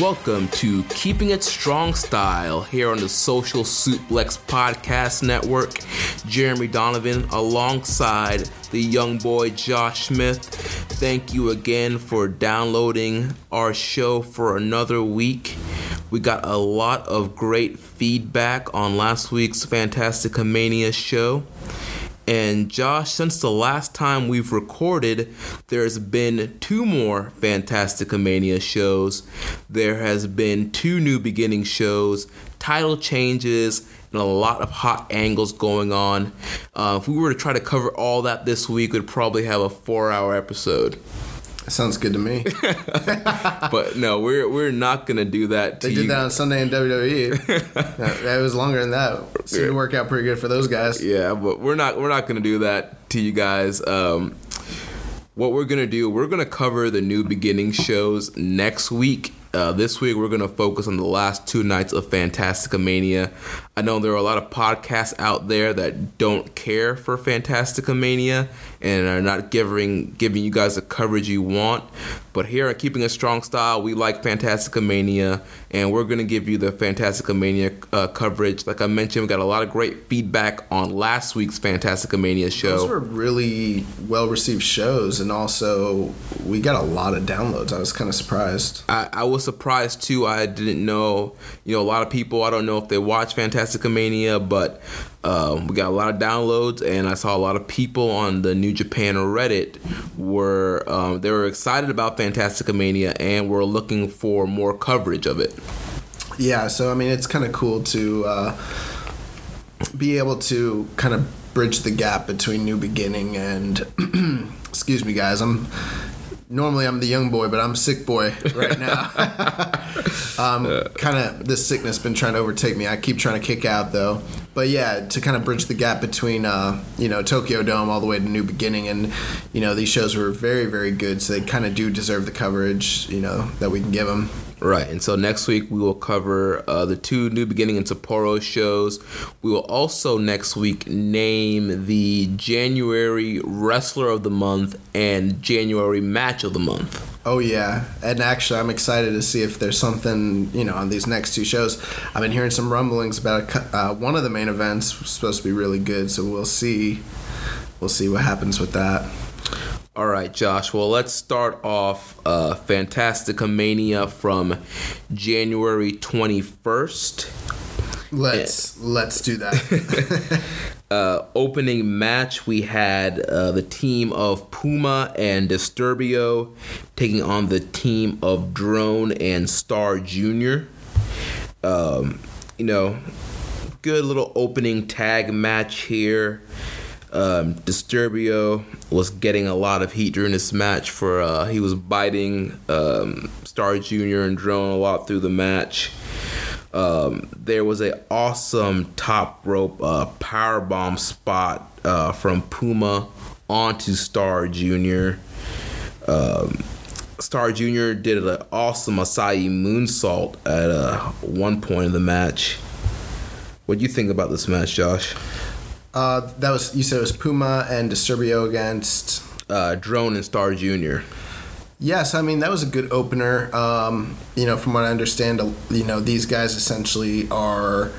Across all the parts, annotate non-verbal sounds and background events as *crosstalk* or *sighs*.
Welcome to Keeping It Strong Style here on the Social Suplex Podcast Network. Jeremy Donovan alongside the young boy Josh Smith. Thank you again for downloading our show for another week. We got a lot of great feedback on last week's Fantastica Mania show. And Josh, since the last time we've recorded, there's been two more Fantastica Mania shows. There has been two new beginning shows, title changes, and a lot of hot angles going on. Uh, if we were to try to cover all that this week, we'd probably have a four-hour episode. Sounds good to me. *laughs* but no, we're we're not gonna do that. they did you. that on Sunday in WWE. *laughs* that, that was longer than that. Seemed to work out pretty good for those guys. Yeah, but we're not we're not gonna do that to you guys. Um, what we're gonna do, we're gonna cover the new beginning shows next week. Uh, this week we're gonna focus on the last two nights of Fantastica Mania. I know there are a lot of podcasts out there that don't care for Fantastica Mania and are not giving giving you guys the coverage you want. But here at Keeping a Strong Style, we like Fantastica Mania, and we're gonna give you the Fantastica Mania uh, coverage. Like I mentioned, we got a lot of great feedback on last week's Fantastica Mania show. Those were really well received shows, and also we got a lot of downloads. I was kind of surprised. I, I was surprised too. I didn't know, you know, a lot of people. I don't know if they watch Fantastica Mania, but um, we got a lot of downloads, and I saw a lot of people on the New Japan Reddit were um, they were excited about Fantastica Mania and were looking for more coverage of it. Yeah, so I mean, it's kind of cool to uh, be able to kind of bridge the gap between New Beginning and. *clears throat* excuse me, guys. I'm normally I'm the young boy, but I'm sick boy right now. *laughs* um, *laughs* kind of this sickness been trying to overtake me. I keep trying to kick out though. But yeah, to kind of bridge the gap between uh, you know Tokyo Dome all the way to New Beginning, and you know these shows were very very good, so they kind of do deserve the coverage you know that we can give them. Right, and so next week we will cover uh, the two New Beginning and Sapporo shows. We will also next week name the January Wrestler of the Month and January Match of the Month. Oh yeah, and actually, I'm excited to see if there's something you know on these next two shows. I've been hearing some rumblings about uh, one of the main events supposed to be really good, so we'll see. We'll see what happens with that. All right, Josh. Well, let's start off uh, Fantastica Mania from January 21st. Let's let's do that. *laughs* Uh, opening match, we had uh, the team of Puma and Disturbio taking on the team of Drone and Star Jr. Um, you know, good little opening tag match here. Um, Disturbio was getting a lot of heat during this match for uh, he was biting um, Star Jr. and Drone a lot through the match. Um, there was a awesome top rope uh, power bomb spot uh, from Puma onto Star Jr. Um, Star Jr. did an awesome Asai moonsault at uh, one point in the match. What do you think about this match, Josh? Uh, that was you said it was Puma and Disturbio against. Uh, Drone and Star Jr. Yes, I mean that was a good opener. Um, you know, from what I understand, you know these guys essentially are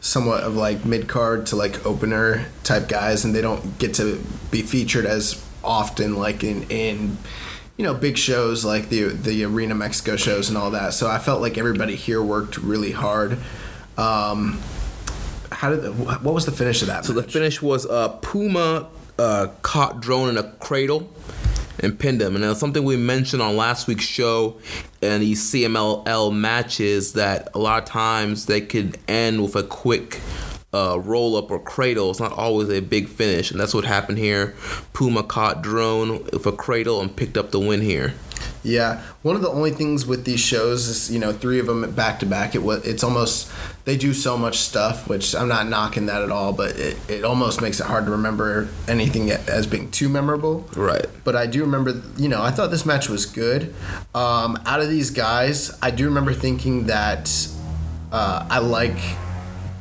somewhat of like mid card to like opener type guys, and they don't get to be featured as often like in in you know big shows like the the Arena Mexico shows and all that. So I felt like everybody here worked really hard. Um, how did the, what was the finish of that? So the finish was uh, Puma uh, caught Drone in a cradle and pinned him. And that's something we mentioned on last week's show and these CMLL matches that a lot of times they could end with a quick uh, roll up or cradle. It's not always a big finish, and that's what happened here. Puma caught Drone with a cradle and picked up the win here. Yeah, one of the only things with these shows is you know three of them back to back. It was it's almost they do so much stuff, which I'm not knocking that at all, but it, it almost makes it hard to remember anything as being too memorable. Right. But I do remember, you know, I thought this match was good. Um, out of these guys, I do remember thinking that uh, I like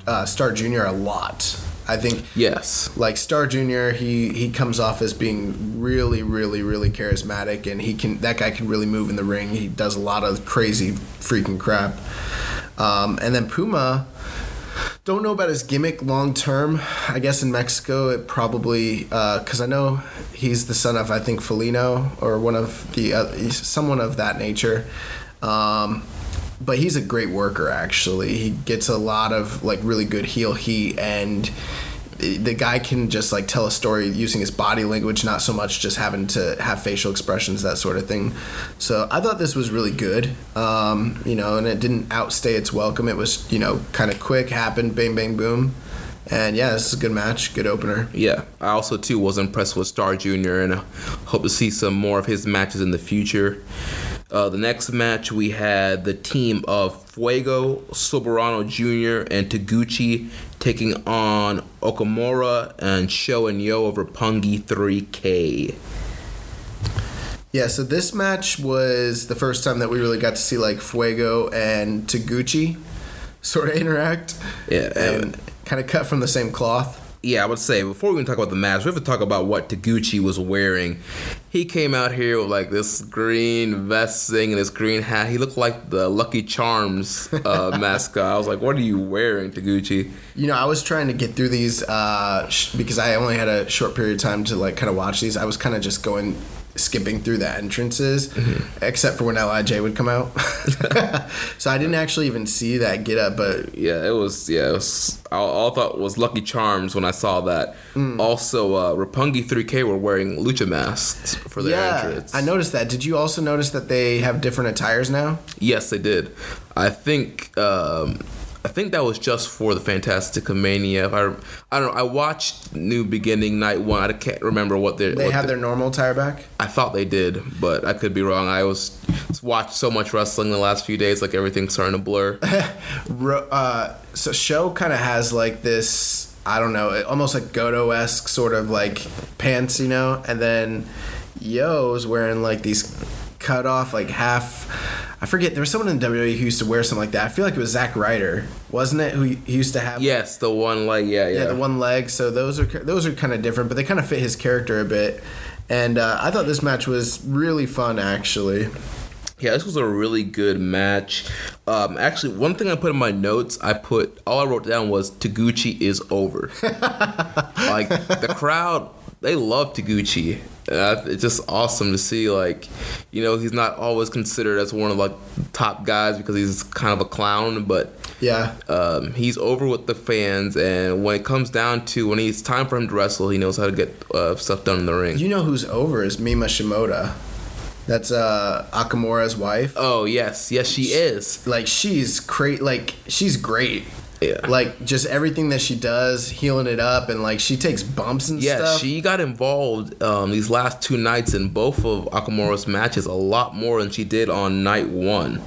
uh, Star Junior a lot. I think yes, like Star Junior, he he comes off as being really, really, really charismatic, and he can that guy can really move in the ring. He does a lot of crazy freaking crap. Um, and then Puma, don't know about his gimmick long term. I guess in Mexico it probably because uh, I know he's the son of I think Felino or one of the uh, someone of that nature. Um, but he's a great worker actually. He gets a lot of like really good heel heat and the guy can just like tell a story using his body language, not so much just having to have facial expressions, that sort of thing. So I thought this was really good, um, you know, and it didn't outstay its welcome. It was, you know, kind of quick, happened, bang, bang, boom. And yeah, this is a good match, good opener. Yeah, I also too was impressed with Star Junior, and hope to see some more of his matches in the future. Uh, the next match we had the team of Fuego, Soberano Jr., and Taguchi taking on Okamura and Sho and Yo of Roppongi 3K. Yeah, so this match was the first time that we really got to see like Fuego and Taguchi sort of *laughs* interact. Yeah, and kind of cut from the same cloth yeah, I would say before we even talk about the match, we have to talk about what Taguchi was wearing. He came out here with like this green vest thing and this green hat. He looked like the Lucky Charms uh, *laughs* mascot. I was like, "What are you wearing, Taguchi?" You know, I was trying to get through these uh, sh- because I only had a short period of time to like kind of watch these. I was kind of just going skipping through the entrances, mm-hmm. except for when Lij would come out. *laughs* so I didn't actually even see that get up, but yeah, it was yeah. It was, all, all I thought was Lucky Charms when I saw that. Mm. Also, uh, Roppongi 3K were wearing lucha masks for their yeah, entrance. I noticed that. Did you also notice that they have different attires now? Yes, they did. I think. Um, I think that was just for the Fantasticamania. If I, I don't know. I watched New Beginning Night One. I can't remember what they they have their normal tire back. I thought they did, but I could be wrong. I was watched so much wrestling the last few days, like everything's starting to blur. *laughs* uh, so Sho kind of has like this. I don't know, almost like Goto esque sort of like pants, you know, and then Yo's wearing like these cut off like half I forget. There was someone in WWE who used to wear something like that. I feel like it was Zack Ryder, wasn't it? Who he used to have? Yes, the one leg. Yeah, yeah. Yeah, the one leg. So those are those are kind of different, but they kind of fit his character a bit. And uh, I thought this match was really fun, actually. Yeah, this was a really good match. Um, actually, one thing I put in my notes, I put all I wrote down was Taguchi is over. *laughs* like the crowd, they love Taguchi. Uh, it's just awesome to see like you know he's not always considered as one of like top guys because he's kind of a clown but yeah um, he's over with the fans and when it comes down to when it's time for him to wrestle he knows how to get uh, stuff done in the ring you know who's over is mima shimoda that's uh Okamura's wife. Oh yes, yes she is. Like she's great. Like she's great. Yeah. Like just everything that she does, healing it up, and like she takes bumps and stuff. yeah, stuff. she got involved um, these last two nights in both of Okamura's matches a lot more than she did on night one.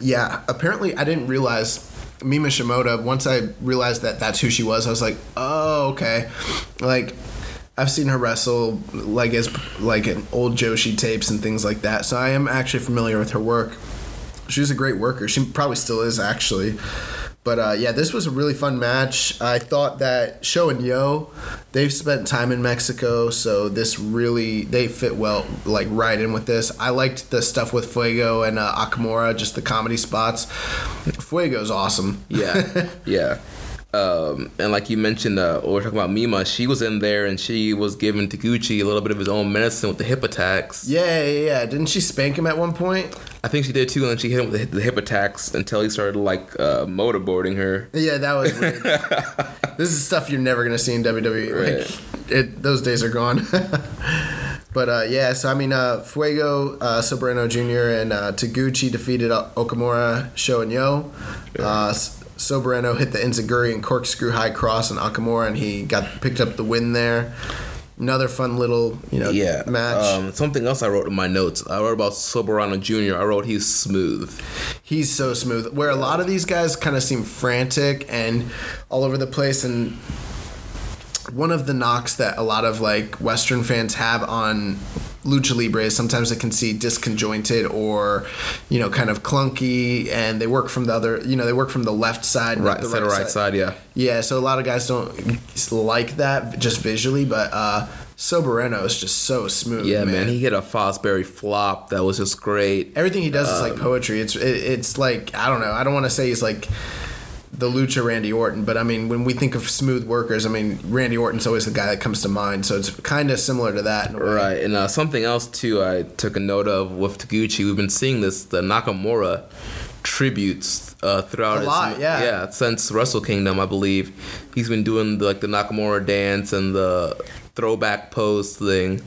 Yeah, apparently I didn't realize Mima Shimoda. Once I realized that that's who she was, I was like, oh okay, like. I've seen her wrestle like as like in old Joshi tapes and things like that. So I am actually familiar with her work. She's a great worker. She probably still is actually. But uh, yeah, this was a really fun match. I thought that Sho and Yo, they've spent time in Mexico, so this really they fit well, like right in with this. I liked the stuff with Fuego and uh, Okamura, just the comedy spots. Fuego's awesome. Yeah, *laughs* yeah. Um, and like you mentioned, uh, we are talking about Mima. She was in there and she was giving Taguchi a little bit of his own medicine with the hip attacks. Yeah, yeah, yeah. Didn't she spank him at one point? I think she did too, and then she hit him with the, the hip attacks until he started like uh, motorboarding her. Yeah, that was weird. *laughs* this is stuff you're never gonna see in WWE. Right. Like, it, those days are gone. *laughs* But uh, yeah, so I mean, uh, Fuego, uh, Soberano Jr. and uh, Taguchi defeated Okamura, Sho, and Yo. Uh, S- Soberano hit the Enzuigiri and corkscrew high cross on Okamura, and he got picked up the win there. Another fun little, you know, Yeah. match. Um, something else I wrote in my notes. I wrote about Soberano Jr. I wrote he's smooth. He's so smooth. Where a lot of these guys kind of seem frantic and all over the place. And one of the knocks that a lot of like Western fans have on lucha libre is sometimes it can see disconjointed or you know kind of clunky and they work from the other you know they work from the left side Right, the center right side, yeah. yeah so a lot of guys don't like that just visually but uh Soberano is just so smooth Yeah, man. He hit a Fosbury flop that was just great. everything he does is Um, like poetry. It's it, it's like I don't know. I don't want to say he's like the lucha Randy Orton, but I mean when we think of smooth workers, I mean Randy Orton's always the guy that comes to mind. So it's kind of similar to that. In a way. Right, and uh, something else too. I took a note of with Taguchi. We've been seeing this the Nakamura tributes uh, throughout A his- lot, yeah. yeah since Wrestle Kingdom, I believe. He's been doing the, like the Nakamura dance and the throwback pose thing.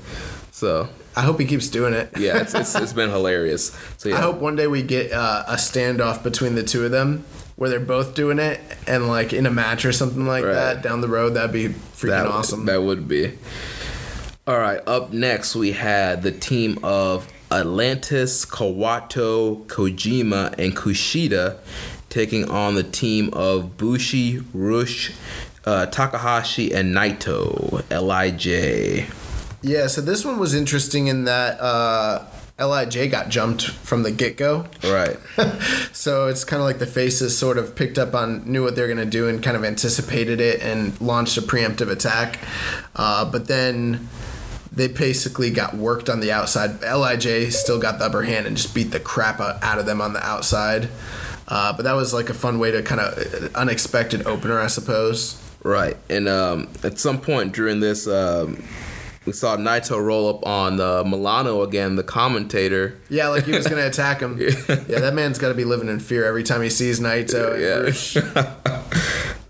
So I hope he keeps doing it. yeah, it's, it's, it's been hilarious. So *laughs* yeah, I hope one day we get uh, a standoff between the two of them where they're both doing it and like in a match or something like Right. that down the road. That'd be freaking that, awesome. That would be. All right, up next we had the team of Atlantis, Kawato, Kojima, and Kushida taking on the team of Bushi, Rush, uh, Takahashi, and Naito, Lij. yeah. So this one was interesting in that uh, Lij got jumped from the get go. Right. *laughs* so it's kind of like the faces sort of picked up on knew what they're going to do and kind of anticipated it and launched a preemptive attack. Uh, but then they basically got worked on the outside. Lij still got the upper hand and just beat the crap out, out of them on the outside. Uh, but that was like a fun way to kind of unexpected opener i suppose. Right, and um, at some point during this, um, we saw Naito roll up on uh, Milano again, the commentator. yeah like he was going *laughs* to attack him yeah that man's got to be living in fear every time he sees naito Yeah. *laughs*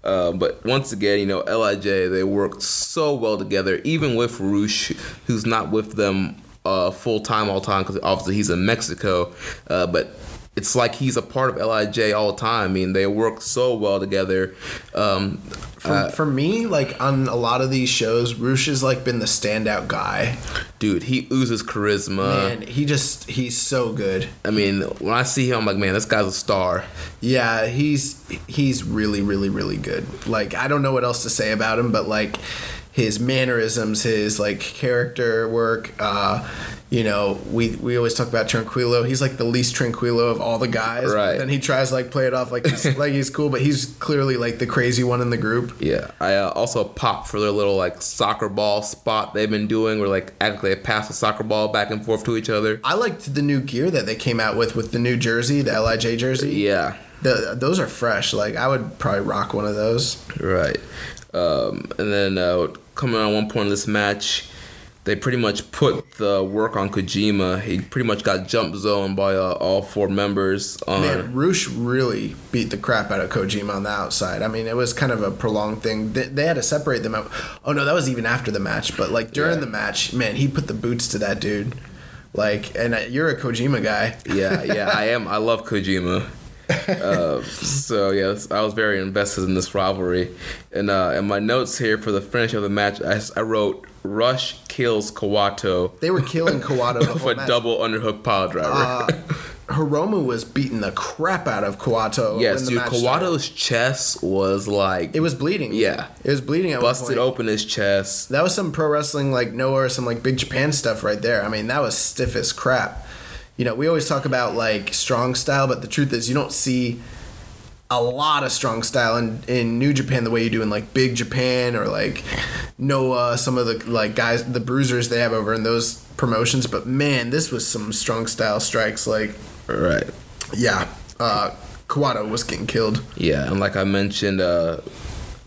Uh, but once again, you know, Lij they worked so well together, even with Rush, who's not with them uh, full time all the time because obviously he's in Mexico. Uh, but it's like he's a part of Lij all the time. I mean, they work so well together. Um, for, for me like on a lot of these shows Rush has like been the standout guy dude, he oozes charisma. and he just he's so good I mean, when I see him, I'm like, man, this guy's a star. yeah he's he's really really really good like i don't know what else to say about him but like his mannerisms his like character work uh you know we we always talk about tranquilo he's like the least tranquilo of all the guys Right. and he tries to like play it off like he's like he's cool but he's clearly like the crazy one in the group Yeah, I uh, also pop for their little like soccer ball spot they've been doing, where like actually they pass the soccer ball back and forth to each other. I liked the new gear that they came out with with the new jersey, the Lij jersey. Yeah, The, those are fresh. Like I would probably rock one of those. Right. Um, and then uh, coming on one point in this match, they pretty much put the work on Kojima. He pretty much got jump zoned by uh, all four members. On, Man, Rush really beat the crap out of Kojima on the outside. I mean, it was kind of a prolonged thing. They, they had to separate them out. Oh no, that was even after the match. But like during Yeah. the match, man, he put the boots to that dude. Like, and uh, you're a Kojima guy. yeah, yeah, I am. I love Kojima. Uh, so yes, I was very invested in this rivalry. And uh, in my notes here for the finish of the match, I, I wrote Rush kills Kawato They were killing Kawato the *laughs* with a double underhook pile driver. Uh, *laughs* Hiromu was beating the crap out of Kawato. yes, dude, started. Kawato's chest was like It was bleeding. Yeah. it was bleeding. At busted open his chest. That was some pro wrestling like Noah or some like big Japan stuff right there. I mean, that was stiff as crap. You know, we always talk about like strong style, but the truth is you don't see a lot of strong style in, in New Japan the way you do in like Big Japan or like Noah, some of the like guys, the bruisers they have over in those promotions. But man, this was some strong style strikes. Like, Right. yeah, uh, Kawato was getting killed. Yeah, and like I mentioned, uh,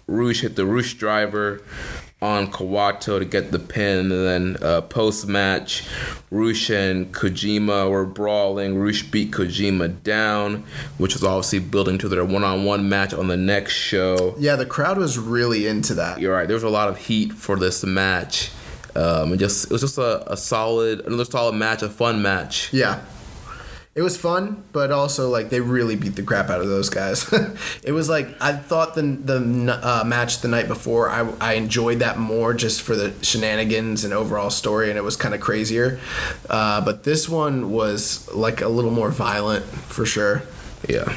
Rush hit the Rush driver on Kawato to get the pin, and then uh, post match, Rush and Kojima were brawling. Rush beat Kojima down, which was obviously building to their one on one match on the next show. Yeah, the crowd was really into that. You're right. There was a lot of heat for this match. Um, and just it was just a, a solid, another solid match, a fun match. Yeah. It was fun, but also like they really beat the crap out of those guys. *laughs* it was like I thought the the uh, match the night before I, I enjoyed that more just for the shenanigans and overall story, and it was kind of crazier. Uh, but this one was like a little more violent for sure. Yeah.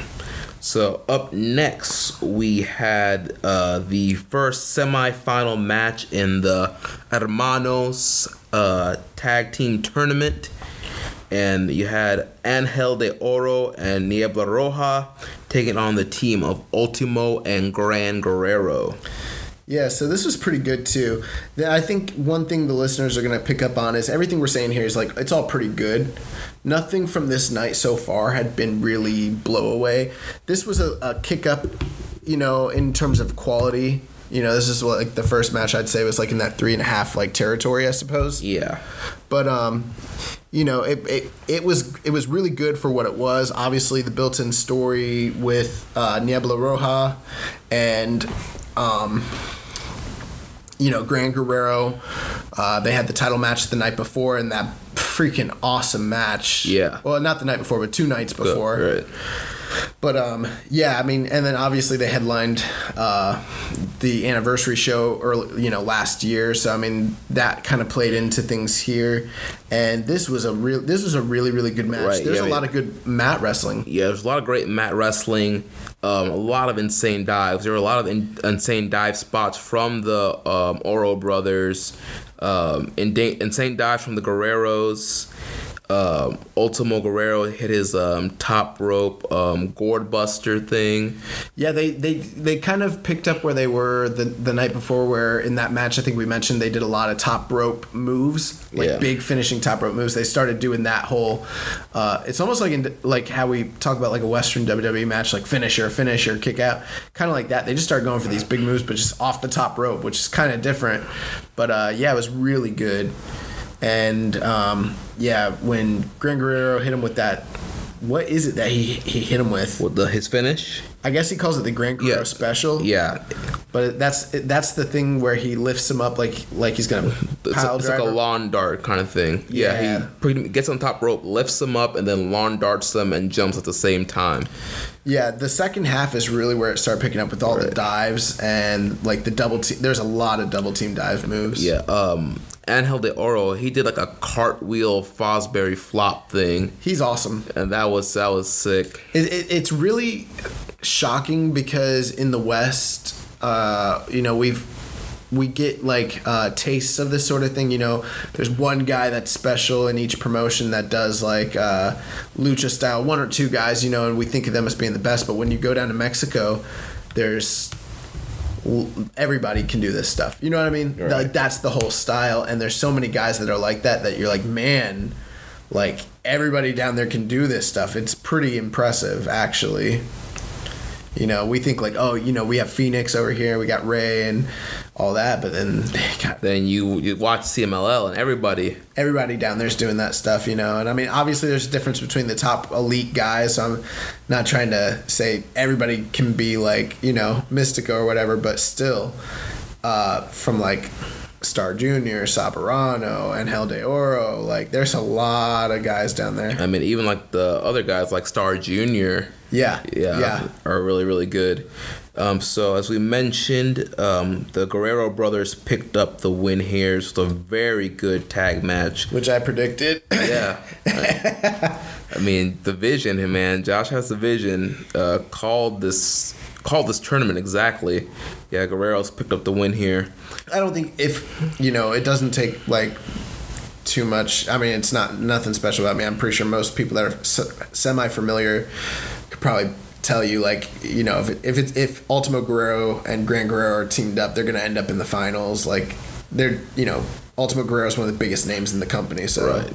So up next, we had uh, the first semifinal match in the Hermanos uh, Tag Team Tournament, and you had Angel de Oro and Niebla Roja taking on the team of Ultimo and Gran Guerrero. Yeah, so this was pretty good too. I think one thing the listeners are going to pick up on is everything we're saying here is like it's all pretty good. Nothing from this night so far had been really blow away. This was a, a kick up, you know, in terms of quality. You know, this is what like the first match I'd say was like in that three and a half like territory, I suppose. Yeah. But um, you know, it, it, it was it was really good for what it was. Obviously, the built-in story with uh, Niebla Roja and um, you know, Gran Guerrero. Uh, they had the title match the night before, and that freaking awesome match. Yeah. Well, not the night before, but two nights before. Right. But um, yeah, I mean, and then obviously they headlined uh, the anniversary show early, you know, last year. So I mean, that kind of played into things here. And this was a real, this was a really, really good match. Right, There's yeah, a I lot of good mat wrestling. Yeah, there's a lot of great mat wrestling, um, a lot of insane dives. There were a lot of in, insane dive spots from the um, Oro brothers, um, in, insane dives from the Guerreros. Um, Ultimo Guerrero hit his um, top rope um, gourd buster thing. Yeah, they, they they kind of picked up where they were the the night before. Where in that match, I think we mentioned they did a lot of top rope moves, like Yeah. big finishing top rope moves. They started doing that whole. Uh, it's almost like in, like how we talk about like a Western WWE match, like finisher, finisher, kick out, kind of like that. They just started going for these big moves, but just off the top rope, which is kind of different. But uh, yeah, it was really good. And um, yeah, when Gran Guerrero hit him with that, what is it that he he hit him with? With the his finish, I guess he calls it the Gran Guerrero Yeah. special. yeah, But that's that's the thing where he lifts him up like like he's gonna *laughs* it's, pile it's like a lawn dart kind of thing. Yeah, Yeah. he pretty, gets on top rope, lifts them up, and then lawn darts them and jumps at the same time. yeah, the second half is really where it started picking up with all the dives and like the double team. There's a lot of double team dive moves. Yeah, um, Angel de Oro, he did like a cartwheel Fosbury flop thing, he's awesome. and that was that was sick. It, it, it's really shocking because in the West, uh, you know, we've we get like uh, tastes of this sort of thing. You know, there's one guy that's special in each promotion that does like uh, lucha style, one or two guys, you know, and we think of them as being the best. But when you go down to Mexico, there's everybody can do this stuff. You know what I mean? Right. Like that's the whole style, and there's so many guys that are like that that you're like, man, like everybody down there can do this stuff. It's pretty impressive, actually. You know, we think like, oh, you know, we have Fenix over here, we got Rey and all that, but then got *laughs* Then you you watch CMLL and everybody. everybody down there's doing that stuff, you know. And I mean, obviously, there's a difference between the top elite guys. So I'm not trying to say everybody can be like, you know, Mystico or whatever, but still, uh, from like Star Junior, Soberano, and Angel de Oro, like there's a lot of guys down there. I mean, even like the other guys like Star Junior. Yeah, yeah, yeah. are really really good. Um, so as we mentioned, um, the Guerrero brothers picked up the win here. It's a very good tag match. Which I predicted. Yeah, I, *laughs* I mean the vision, man. Josh has the vision. Uh, called this called this tournament exactly. Yeah, Guerrero's picked up the win here. I don't think if you know it doesn't take like too much. I mean, it's not nothing special about me. I'm pretty sure most people that are semi familiar could probably tell you like you know if it, if it's if Ultimo Guerrero and Gran Guerrero are teamed up, they're gonna end up in the finals. Like they're you know Ultimo Guerrero is one of the biggest names in the company. So Right.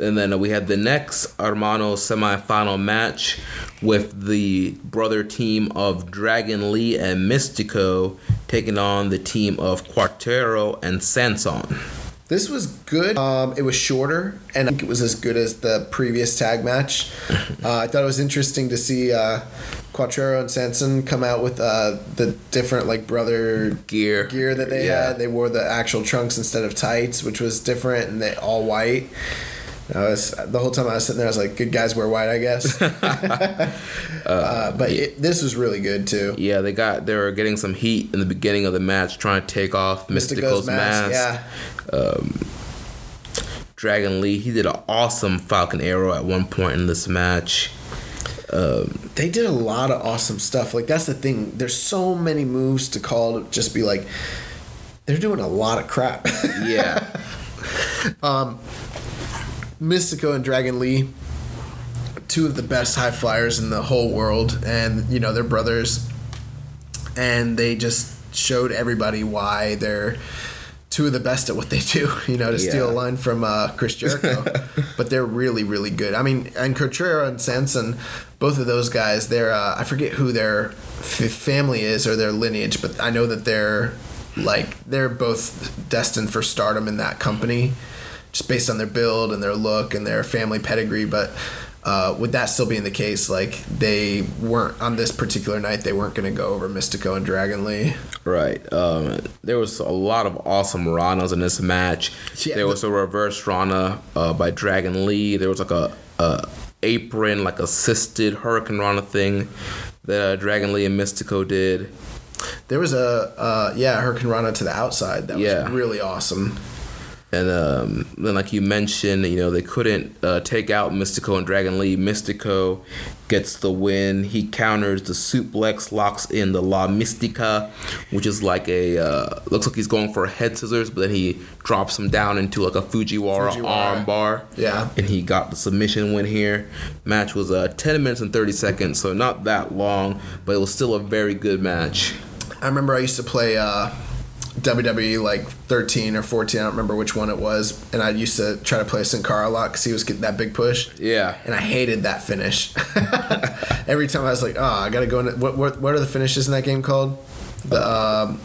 And then we had the next Hermano semifinal match with the brother team of Dragon Lee and Mystico taking on the team of Cuatrero and Sanson. This was good. Um, it was shorter, and I think it was as good as the previous tag match. *laughs* Uh, I thought it was interesting to see uh, Cuatrero and Sanson come out with uh, the different like brother Gear. gear that they Yeah. had. They wore the actual trunks instead of tights, which was different, and they all white. I was the whole time I was sitting there. I was like, "Good guys wear white, I guess." *laughs* *laughs* uh, but it, this was really good too. Yeah, they got they were getting some heat in the beginning of the match, trying to take off Mystico's, mask. yeah. Um, Dragon Lee, he did an awesome Falcon Arrow at one point in this match. Um, they did a lot of awesome stuff. Like that's the thing. There's so many moves to call to just be like, they're doing a lot of crap. *laughs* Yeah, um, Mystico and Dragon Lee, two of the best high flyers in the whole world, and you know they're brothers, and they just showed everybody why they're two of the best at what they do. *laughs* You know, to steal a line from uh, Chris Jericho, *laughs* but they're really, really good. I mean, and Cuatrero and Sanson, both of those guys, they're uh, I forget who their family is or their lineage, but I know that they're like they're both destined for stardom in that company just based on their build and their look and their family pedigree. But uh, with that still being the case, like they weren't on this particular night, they weren't going to go over Mystico and Dragon Lee. right. Um, there was a lot of awesome Ranas in this match. Yeah, there was a reverse Rana uh, by Dragon Lee. There was like a, a apron, like assisted Hurricane Rana thing that uh, Dragon Lee and Mystico did. There was a uh, yeah Hurricane Rana to the outside that Yeah. was really awesome. And um, then, like you mentioned, you know they couldn't uh, take out Mystico and Dragon Lee. Mystico gets the win. He counters the suplex, locks in the La Mystica, which is like a uh, looks like he's going for a head scissors, but then he drops him down into like a Fujiwara, Fujiwara. arm bar. Yeah. and he got the submission win here. Match was uh, 10 minutes and 30 seconds, so not that long, but it was still a very good match. I remember I used to play uh, WWE like 13 or 14. I don't remember which one it was, and I used to try to play Sin Cara a lot because he was getting that big push. Yeah. and I hated that finish. *laughs* Every time I was like, "Oh, I gotta go." In what, what what are the finishes in that game called? The um,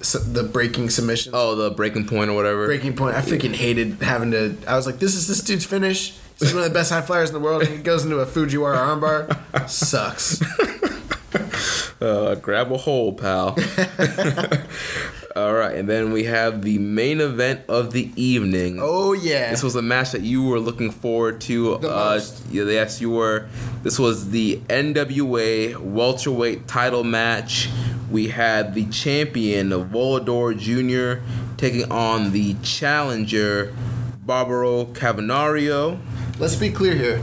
su- the breaking submission, Oh, the breaking point or whatever. breaking point. I freaking hated having to. I was like, "This is this dude's finish." He's one of the best high flyers in the world, and he goes into a Fujiwara armbar. Sucks. *laughs* Uh, grab a hold, pal. *laughs* All right, and then we have the main event of the evening. Oh yeah. This was a match that you were looking forward to. The uh, most. yes, you were. This was the NWA welterweight title match. We had the champion of Volador Jr. taking on the challenger Barbaro Cavernario. Let's be clear here.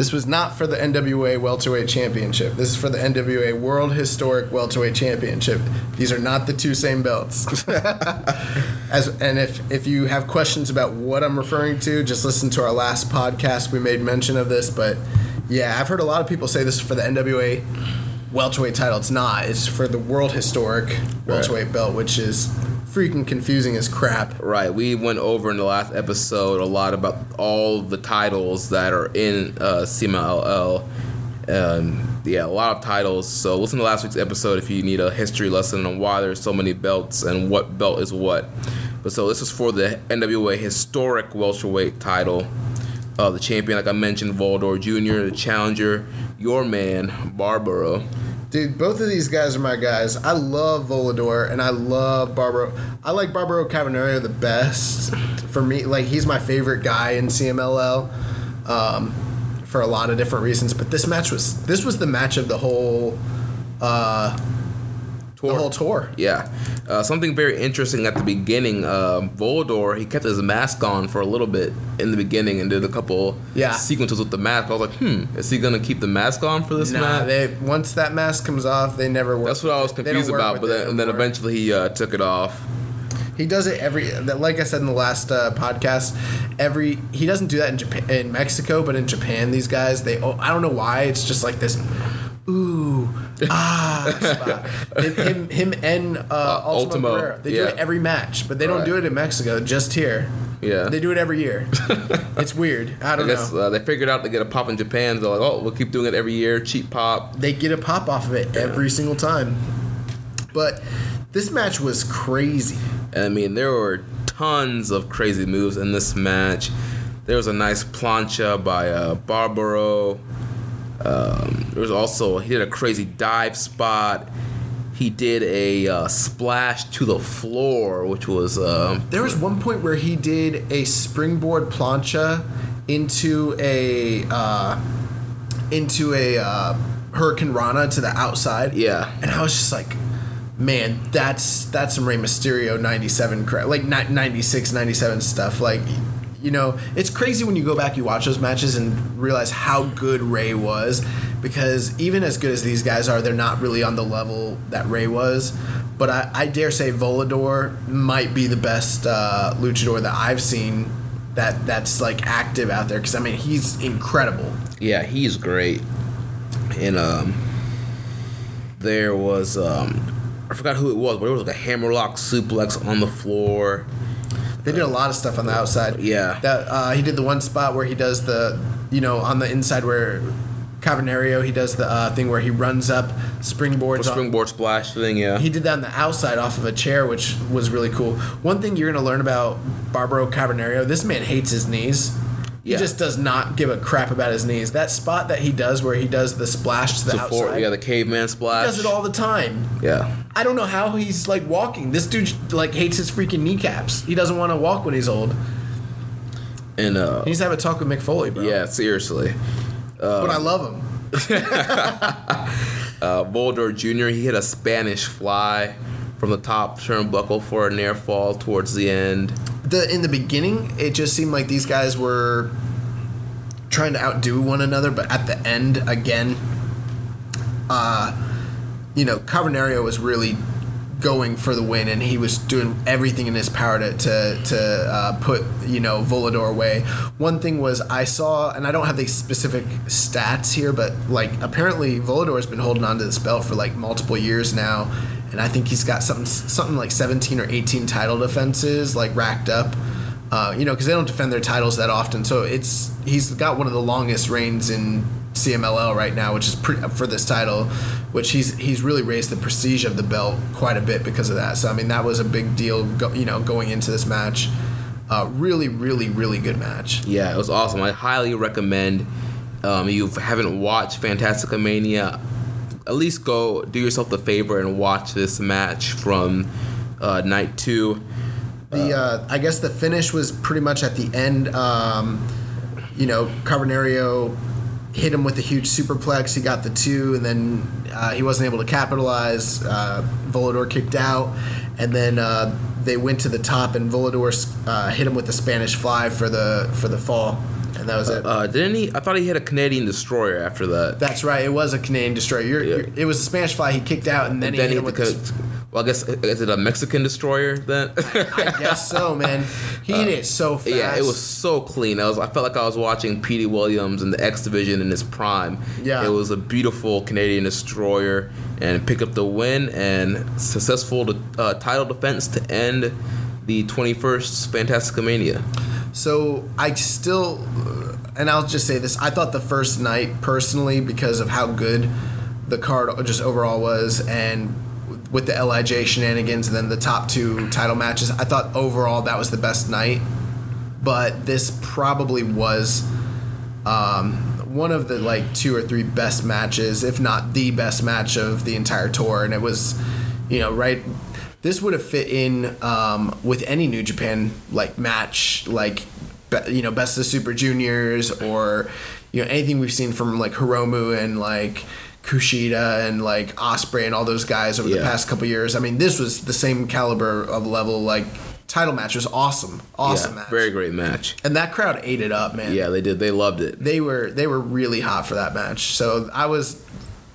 This was not for the NWA Welterweight Championship. This is for the NWA World Historic Welterweight Championship. These are not the two same belts. *laughs* As and if if you have questions about what I'm referring to, just listen to our last podcast. We made mention of this, but yeah, I've heard a lot of people say this is for the NWA welterweight title. It's not. It's for the World Historic welterweight belt, which is freaking confusing as crap. Right, we went over in the last episode a lot about all the titles that are in uh, CMLL. Um, yeah, a lot of titles. So listen to last week's episode if you need a history lesson on why there's so many belts and what belt is what. But so this is for the NWA historic welterweight title. Uh, the champion, like I mentioned, Volador Jr., the challenger, your man, Barbaro. Dude, both of these guys are my guys. I love Volador and I love Barbaro. I like Barbaro Cavernario the best. For me, like he's my favorite guy in CMLL, um, for a lot of different reasons. But this match was this was the match of the whole uh, the whole tour. Yeah. Uh, something very interesting at the beginning, uh, Volador, he kept his mask on for a little bit in the beginning and did a couple Yeah. sequences with the mask. I was like, hmm, is he going to keep the mask on for this Nah, they once that mask comes off, they never work. That's what I was confused about, but then, and then eventually he uh, took it off. He does it every. Like I said in the last uh, podcast, every he doesn't do that in Japan, in Mexico, but in Japan, these guys they. Oh, I don't know why. It's just like this. Ooh, ah, him, him, and uh, Ultimo, Ultimo, Guerrero. They do it every match, but they don't Right. do it in Mexico. Just here. Yeah. They do it every year. *laughs* it's weird. I I don't guess know. uh, they figured out to get a pop in Japan. They're like, oh, we'll keep doing it every year, cheap pop. they get a pop off of it every single time. But this match was crazy. I mean, there were tons of crazy moves in this match. There was a nice plancha by uh, Barbaro. Um, there was also he did a crazy dive spot. He did a uh, splash to the floor, which was uh, There was one point where he did a springboard plancha into a uh, into a uh, Hurricane Rana to the outside. yeah, and I was just like, man, that's that's some Rey Mysterio '97 crap, like '96, '97 stuff. Like, you know, it's crazy when you go back, you watch those matches, and realize how good Rey was. Because even as good as these guys are, they're not really on the level that Rey was. But I, I dare say Volador might be the best uh, luchador that I've seen that that's like active out there. Because I mean, he's incredible. yeah, he's great. And um, there was um, I forgot who it was, but it was like a hammerlock suplex on the floor. They did a lot of stuff on the outside. Yeah. That uh, he did the one spot where he does the, you know, on the inside where Cavernario he does the uh, thing where he runs up springboards. The springboard splash thing, yeah. he did that on the outside off of a chair, which was really cool. One thing you're gonna learn about Barbaro Cavernario, this man hates his knees. He Yeah. just does not give a crap about his knees. That spot that he does where he does the splash to the outside, yeah, the caveman he splash. does it all the time. Yeah. I don't know how he's like walking. This dude like hates his freaking kneecaps. He doesn't want to walk when he's old. And uh, He needs to have a talk with Mick Foley, bro. yeah, seriously. but I love him. *laughs* Uh, Volador Jr. He hit a Spanish fly from the top turnbuckle for a near fall towards the end. The in the beginning, it just seemed like these guys were trying to outdo one another, but at the end, again, uh, you know, Cavernario was really going for the win, and he was doing everything in his power to to, to uh, put you know Volador away. One thing was I saw, and I don't have the specific stats here, but like apparently Volador's been holding on to this belt for like multiple years now, and I think he's got something something like 17 or 18 title defenses like racked up. Uh, you know, because they don't defend their titles that often, so it's he's got one of the longest reigns in CMLL right now, which is pre- for this title, which he's he's really raised the prestige of the belt quite a bit because of that. So I mean, that was a big deal, go, you know, going into this match. Uh, really, really, really good match. Yeah, it was awesome. I highly recommend um, you haven't watched Fantastica Mania, at least go do yourself the favor and watch this match from uh, night two. The uh, I guess the finish was pretty much at the end. Um, you know, Cavernario hit him with a huge superplex. He got the two, and then uh, he wasn't able to capitalize. Uh, Volador kicked out, and then uh, they went to the top, and Volador uh, hit him with the Spanish fly for the for the fall, and that was it. Uh, didn't he? I thought he hit a Canadian destroyer after that. That's right. It was a Canadian destroyer. You're, Yeah. you're- it was a Spanish fly. He kicked out, and then, then he he hit him hit with the. the Ca- well, I guess is it a Mexican destroyer then? I guess so, man. He hit it so fast. Yeah, it was so clean. I was I felt like I was watching Petey Williams in the X Division in his prime. Yeah. it was a beautiful Canadian destroyer and pick up the win and successful uh, title defense to end the 21st Fantastica Mania. So I still, and I'll just say this: I thought the first night, personally, because of how good the card just overall was, and with the Lij shenanigans, and then the top two title matches, I thought overall that was the best night. But this probably was um, one of the like two or three best matches, if not the best match of the entire tour, and it was, you know, right. This would have fit in um, with any New Japan like match, like be, you know, Best of Super Juniors or you know anything we've seen from like Hiromu and like Kushida and like Ospreay and all those guys over the past couple years. I mean, this was the same caliber of level. Like title match was awesome, awesome yeah, match, very great match. and that crowd ate it up, man Yeah, they did. They loved it. they were they were really hot for that match. So I was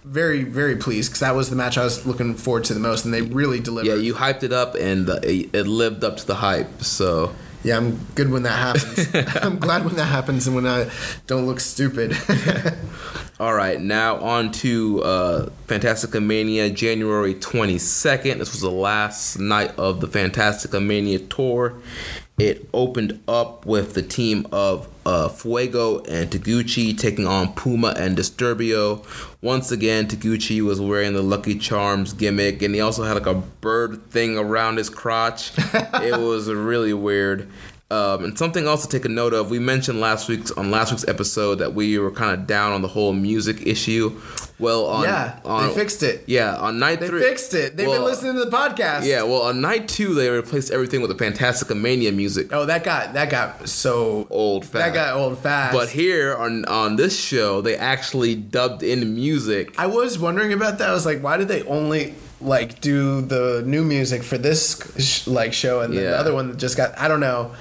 very very pleased because that was the match I was looking forward to the most, and they really delivered. Yeah, you hyped it up and it it lived up to the hype. So Yeah, I'm good when that happens. *laughs* I'm glad when that happens and when I don't look stupid. *laughs* All right, now on to uh, Fantastica Mania, January 22nd. This was the last night of the Fantastica Mania tour. It opened up with the team of uh, Fuego and Taguchi taking on Puma and Disturbio. Once again, Taguchi was wearing the Lucky Charms gimmick, and he also had like a bird thing around his crotch. *laughs* it was really weird. Um, and something else to take a note of. We mentioned last week's on last week's episode that we were kind of down on the whole music issue. Well, on yeah, on, they fixed it. Yeah, on night They three, fixed it. They've been listening to the podcast. Yeah, well, on night two they replaced everything with the Fantastica Mania music. Oh, that got that got so Old Fast. That got old fast. But here on on this show, they actually dubbed in music. I was wondering about that. I was like, why did they only like do the new music for this sh- like show and Yeah. the other one that just got I don't know.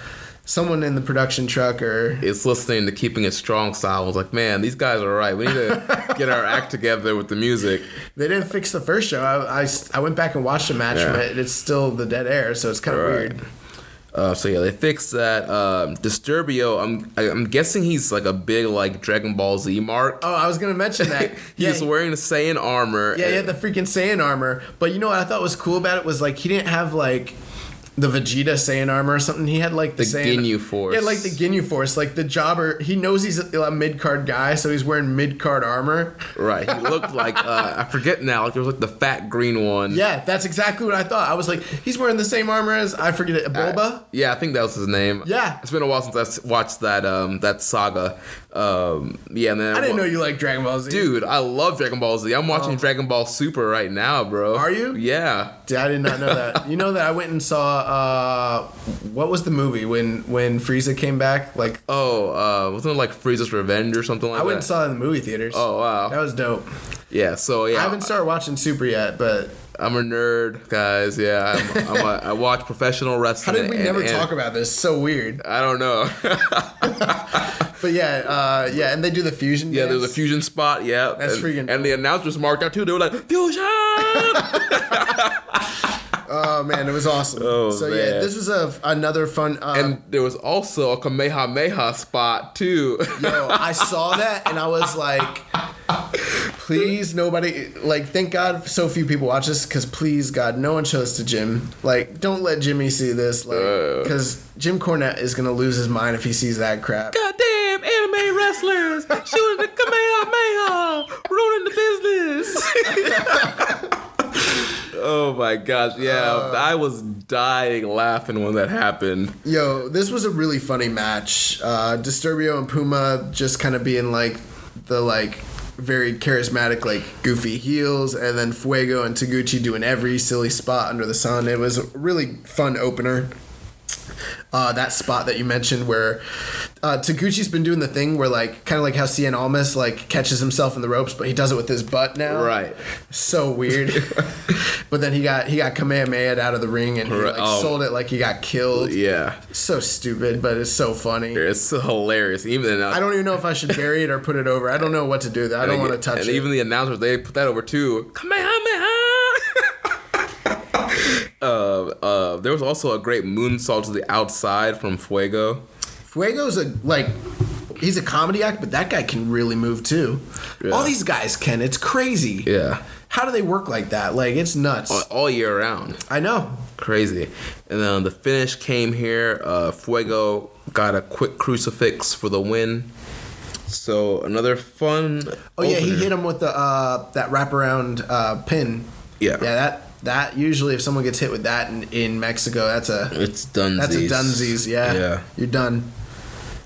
Someone in the production truck or It's listening to Keeping It Strong style. I was like, man, these guys are right. We need to *laughs* get our act together with the music. they didn't fix the first show. I, I, I went back and watched the match Yeah. it. It's still the dead air, so it's kind of Right. weird. Uh, so yeah, they fixed that. Um, Disturbio, I'm I- I'm guessing he's like a big like Dragon Ball Z mark. Oh, I was gonna mention that. *laughs* He's yeah, wearing the Saiyan armor. yeah, he had the freaking Saiyan armor. But you know what I thought was cool about it was like he didn't have like the Vegeta Saiyan armor or something. He had like the, The Saiyan, Ginyu Force. Yeah, like the Ginyu Force. Like the jobber, he knows he's a, mid card guy, so he's wearing mid card armor. Right. He looked like uh, I forget now. Like there was like the fat green one. Yeah, that's exactly what I thought. I was like, he's wearing the same armor as I forget it, Bulba. Yeah, I think that was his name. Yeah. It's been a while since I watched that um that saga. Um yeah, and then I didn't know you like Dragon Ball Z. Dude, I love Dragon Ball Z. I'm watching Dragon Ball Super right now, bro. Oh. Are you? Yeah. Dude, I did not know that. you know that I went and saw uh what was the movie when when Frieza came back? Like Oh, uh wasn't it like Frieza's Revenge or something like that? I went that? and saw it in the movie theaters. Oh wow. That was dope. yeah, so yeah. I haven't started watching Super yet, but I'm a nerd, guys. Yeah, I'm, I'm a, I watch professional wrestling. *laughs* how did we and- never and- talk about this? So weird. I don't know. *laughs* But yeah, uh yeah, and they do the fusion. yeah, there's a fusion spot. Yeah, That's and, freaking And the announcers marked out too. They were like fusion. *laughs* Oh man, it was awesome. *laughs* Oh, so yeah, this was a another fun. Uh, and there was also a Kamehameha spot too. Yo, I *laughs* saw that and I was like, please, nobody, like, thank God so few people watch this because please, God, no one show this to Jim. Like, don't let Jimmy see this, like, Uh. because Jim Cornette is gonna lose his mind if he sees that crap. Goddamn anime wrestlers shooting the Kamehameha, ruining the business. *laughs* oh my gosh, yeah, I was dying laughing when that happened. Yo, this was a really funny match. Uh, Disturbio and Puma just kind of being like the like very charismatic, like goofy heels, and then Fuego and Taguchi doing every silly spot under the sun. It was a really fun opener. Uh, that spot that you mentioned where uh, Taguchi's been doing the thing where like kind of like how Cien Almas like catches himself in the ropes, but he does it with his butt now. Right. So weird. *laughs* but then he got he got Kamehameha out of the ring and he like Oh. sold it like he got killed. Yeah, So stupid, but it's so funny. it's so hilarious. Even uh, I don't even know if I should bury it or put it over. I don't know what to do. That I don't want to touch and it. even the announcers they put that over too. Kamehameha. Uh, uh, there was also a great moonsault to the outside from Fuego. Fuego's a like he's a comedy act, but that guy can really move too. Yeah. All these guys can. It's crazy. Yeah, How do they work like that? Like it's nuts. all, all year round. I know. Crazy. And then the finish came here. Uh, Fuego got a quick crucifix for the win. So another fun. Oh yeah, he hit him with the uh, that wraparound uh, pin. Yeah. Yeah, that that usually if someone gets hit with that in, in Mexico, that's a It's done. that's a Dunsies. Yeah. Yeah. You're done.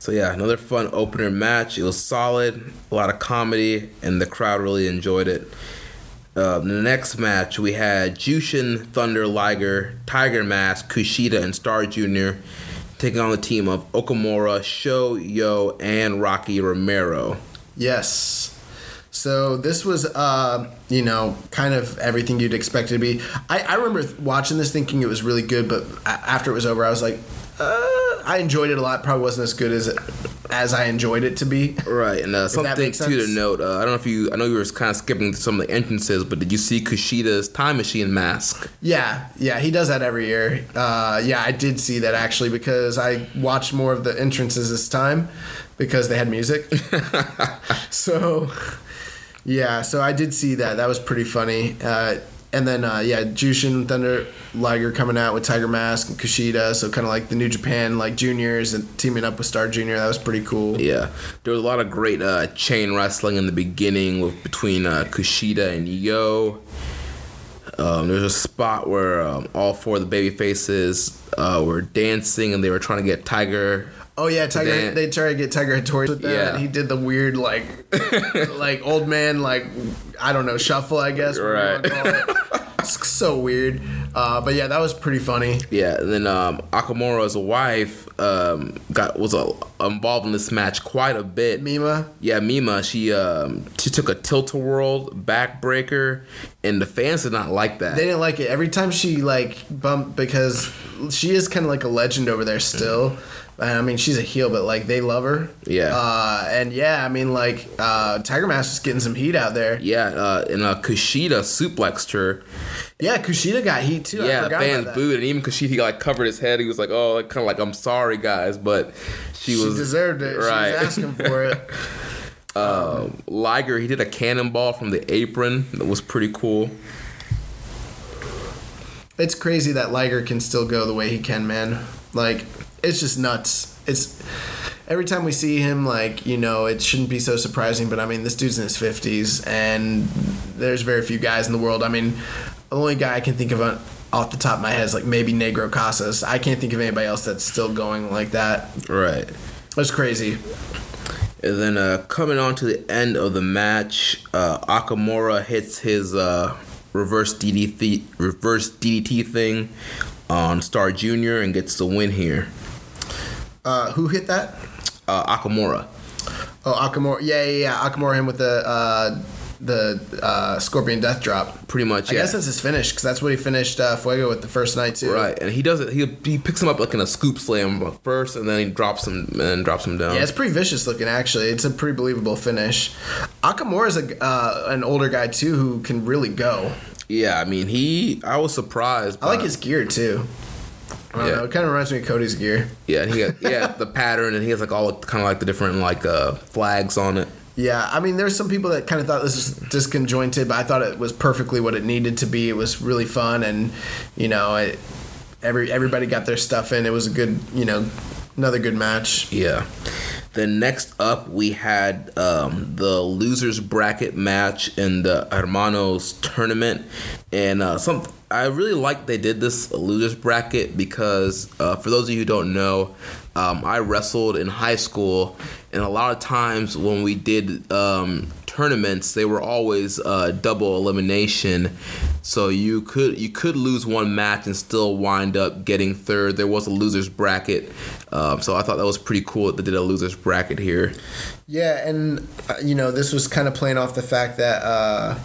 So yeah, another fun opener match. It was solid, a lot of comedy, and the crowd really enjoyed it. Uh, the next match we had Jushin Thunder Liger, Tiger Mask, Kushida, and Star Jr. taking on the team of Okumura, Sho Yo, and Rocky Romero. Yes. So this was, uh, you know, kind of everything you'd expect it to be. I, I remember th- watching this thinking it was really good, but a- after it was over, I was like, uh, I enjoyed it a lot. Probably wasn't as good as it, as I enjoyed it to be. Right, and uh, something too to note. Uh, I don't know if you, I know you were kind of skipping some of the entrances, but did you see Kushida's time machine mask? Yeah, yeah, he does that every year. Uh, yeah, I did see that actually because I watched more of the entrances this time because they had music. *laughs* so, yeah, so I did see that. That was pretty funny. Uh, and then uh, yeah, Jushin Thunder Liger coming out with Tiger Mask and Kushida, so kind of like the New Japan like juniors and teaming up with Star Junior. That was pretty cool. Yeah, there was a lot of great uh, chain wrestling in the beginning with between uh, Kushida and Yo. Um, there's a spot where um, all four of the baby faces uh, were dancing and they were trying to get Tiger. Oh yeah, Tiger. Dan- They tried to get Tiger Hattori with that. Yeah. he did the weird like, *laughs* like old man like I don't know shuffle. I guess. what you wanna Right. *laughs* it's so weird. Uh, but yeah, that was pretty funny. Yeah, and then um, Okumura's wife um, got was uh, involved in this match quite a bit. Mima. Yeah, Mima. She um, she took a tilt a whirl backbreaker, and the fans did not like that. They didn't like it. Every time she like bumped because she is kind of like a legend over there still. I mean, she's a heel, but like they love her. Yeah. Uh, and yeah, I mean, like uh, Tiger Mask was getting some heat out there. yeah, uh, and uh, Kushida suplexed her. Yeah, Kushida got heat too. Yeah, forgot fans booed, and even Kushida he like covered his head. He was like, "Oh, like, kind of like I'm sorry, guys," but she, She was deserved it. Right. She was asking for it. Um, *laughs* Liger he did a cannonball from the apron. That was pretty cool. It's crazy that Liger can still go the way he can, man. Like, it's just nuts. It's every time we see him, like, you know, it shouldn't be so surprising, but I mean, this dude's in his 50s, and there's very few guys in the world. I mean, the only guy I can think of on, off the top of my head is like maybe Negro Casas. I can't think of anybody else that's still going like that. Right. That's crazy. And then uh, coming on to the end of the match, uh, Okumura hits his uh, reverse DDT reverse DDT thing on Star Junior and gets the win here. Uh, who hit that? Uh, Okumura. Oh, Okumura. Yeah, yeah, yeah. Okumura him with the uh, the uh, Scorpion Death Drop. Pretty much, I yeah. guess that's his finish because that's what he finished uh, Fuego with the first night too. Right, and he does it. He he picks him up like in a scoop slam first, and then he drops him and drops him down. Yeah, it's pretty vicious looking. Actually, it's a pretty believable finish. Okumura is a uh, an older guy too who can really go. Yeah, I mean he. I was surprised. I like his gear too. I don't Yeah. know. It kind of reminds me of Cody's gear. Yeah, and he got, yeah *laughs* the pattern, and he has like all kind of like the different like uh, flags on it. Yeah, I mean, there's some people that kind of thought this was disconjointed, but I thought it was perfectly what it needed to be. It was really fun, and you know, it, every everybody got their stuff in. It was a good, you know, another good match. Yeah. Then next up, we had um, the losers bracket match in the Hermanos tournament, and uh, some. I really like they did this losers bracket because uh, for those of you who don't know, um, I wrestled in high school, and a lot of times when we did um, tournaments, they were always uh, double elimination. So you could you could lose one match and still wind up getting third. There was a losers bracket, um, so I thought that was pretty cool that they did a losers bracket here. Yeah, and uh, you know, this was kind of playing off the fact that uh,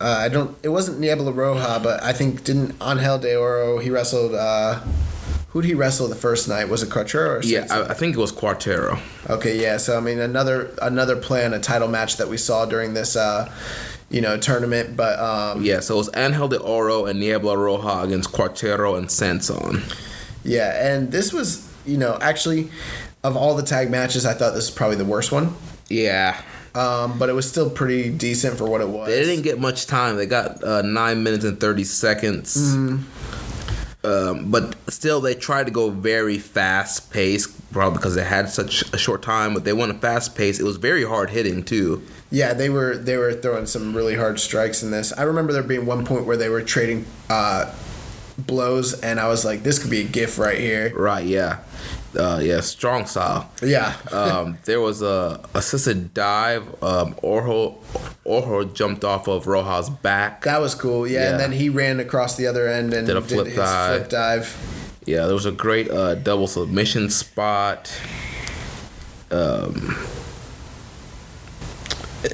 uh, I don't. It wasn't Niebla Roja, but I think didn't Angel De Oro. He wrestled. Uh, who did he wrestle the first night? Was it Cuatrero or Yeah, I, I think it was Cuatrero. Okay, yeah. So I mean, another another play on a title match that we saw during this, uh, you know, tournament. But um, Yeah, so it was Angel de Oro and Niebla Roja against Cuatrero and Sanson. yeah, and this was, you know, actually, of all the tag matches, I thought this was probably the worst one. Yeah, Um, but it was still pretty decent for what it was. they didn't get much time. They got uh, nine minutes and thirty seconds. Um, but still, they tried to go very fast paced, probably because they had such a short time. But they went a fast pace. It was very hard hitting too. Yeah, they were they were throwing some really hard strikes in this. I remember there being one point where they were trading uh, blows, and I was like, "This could be a gif right here." Right? Yeah, uh, yeah. Strong style. Yeah, um, *laughs* there was a assisted dive. Um, Oro Oro jumped off of Roja's back. that was cool. Yeah, Yeah. and then he ran across the other end and Did a did, flip his dive. flip dive. Yeah, there was a great uh, double submission spot. Um,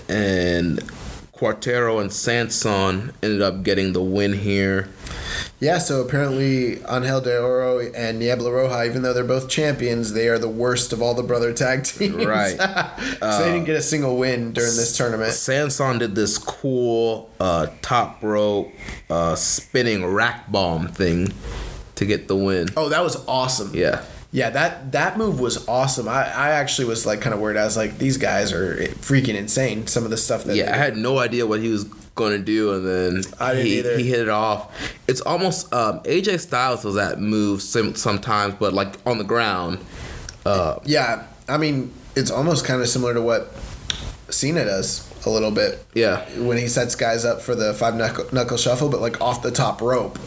and Cuatrero and Sanson ended up getting the win here. Yeah, so apparently Angel De Oro and Niebla Roja, even though they're both champions, they are the worst of all the brother tag *laughs* teams. Right. *laughs* so they didn't get a single win during this tournament. Sanson did this cool uh, top rope uh, spinning rack bomb thing to get the win. Oh, that was awesome. Yeah. Yeah, that that move was awesome. I, I actually was like kind of worried. I was like, these guys are freaking insane. Some of the stuff that Yeah, I had no idea what he was going to do, and then he, either. he hit it off. It's almost um, AJ Styles does that move sim- sometimes, but like on the ground. Uh, Yeah, I mean, it's almost kind of similar to what Cena does a little bit yeah, when he sets guys up for the five knuckle, knuckle shuffle, but like off the top rope,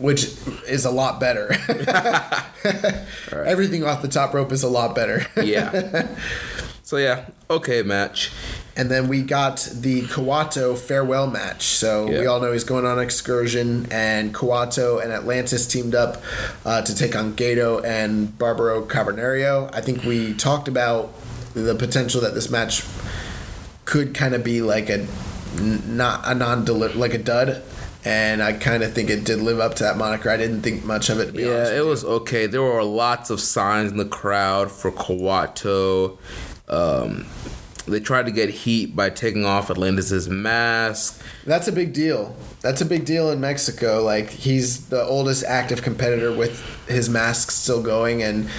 which is a lot better. *laughs* Everything off the top rope is a lot better. yeah. *laughs* so yeah, okay match. And then we got the Kawato farewell match. So we all know he's going on excursion, and Kawato and Atlantis teamed up uh, to take on Gato and Barbaro Cavernario. I think we talked about the potential that this match could kind of be like a not a non like a dud. And I kind of think it did live up to that moniker. I didn't think much of it. To be Yeah, it was okay. There were lots of signs in the crowd for Kawato. Um, they tried to get heat by taking off Atlantis' mask. That's a big deal. That's a big deal in Mexico. Like he's the oldest active competitor with his mask still going, and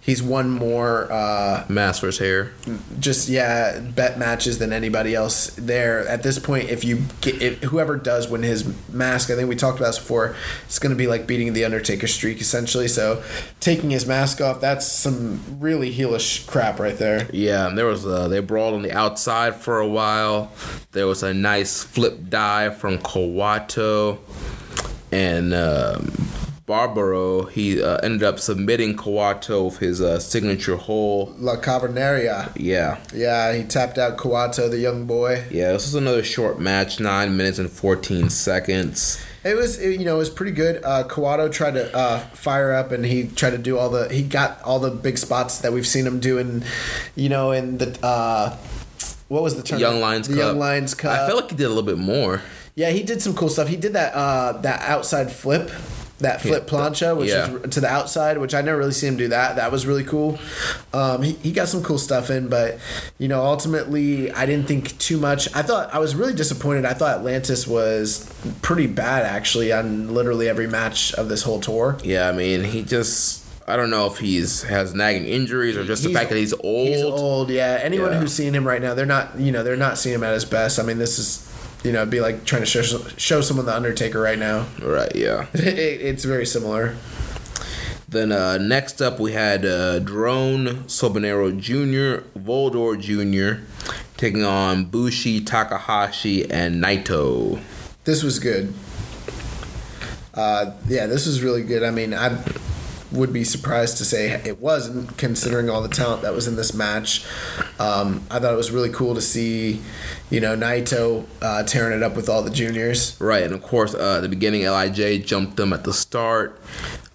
he's won more uh, Mask versus hair. just yeah bet matches than anybody else there. At this point, if you get if whoever does win his mask, I think we talked about this before. It's going to be like beating the Undertaker streak essentially. So taking his mask off, that's some really heelish crap right there. Yeah, and there was uh, they brawled on the outside for a while. There was a nice flip dive from Kawato, and um, Barbaro he uh, ended up submitting Kawato with his uh, signature hole. La Cavernaria. Yeah, Yeah, he tapped out Kawato, the young boy. yeah. This was another short match, nine minutes and fourteen seconds. It was, it, you know, it was pretty good. Uh, Kawato tried to uh, fire up, and he tried to do all the. He got all the big spots that we've seen him do in, you know, in the. Uh, what was the term? Young Lions the Cup. Young Lions Cup. I felt like he did a little bit more. Yeah, he did some cool stuff. He did that uh, that outside flip, that flip plancha, which yeah. is to the outside, which I never really seen him do that. That was really cool. Um, he, he got some cool stuff in, but you know, ultimately, I didn't think too much. I thought I was really disappointed. I thought Atlantis was pretty bad actually on literally every match of this whole tour. Yeah, I mean he just. I don't know if he's has nagging injuries or just the He's- fact that he's old. He's old, yeah. Anyone Yeah. who's seeing him right now, they're not, you know, they're not seeing him at his best. I mean, this is, you know, it'd be like trying to show show someone the Undertaker right now. Right. Yeah. *laughs* it, it's very similar. Then uh, next up we had uh, Drone Soberano Jr., Volador Jr. taking on Bushi, Takahashi, and Naito. This was good. Uh, yeah, this was really good. I mean, I would be surprised to say it wasn't, considering all the talent that was in this match. Um, I thought it was really cool to see, you know, Naito uh, tearing it up with all the juniors. Right, and of course, uh, at the beginning, Lij jumped them at the start.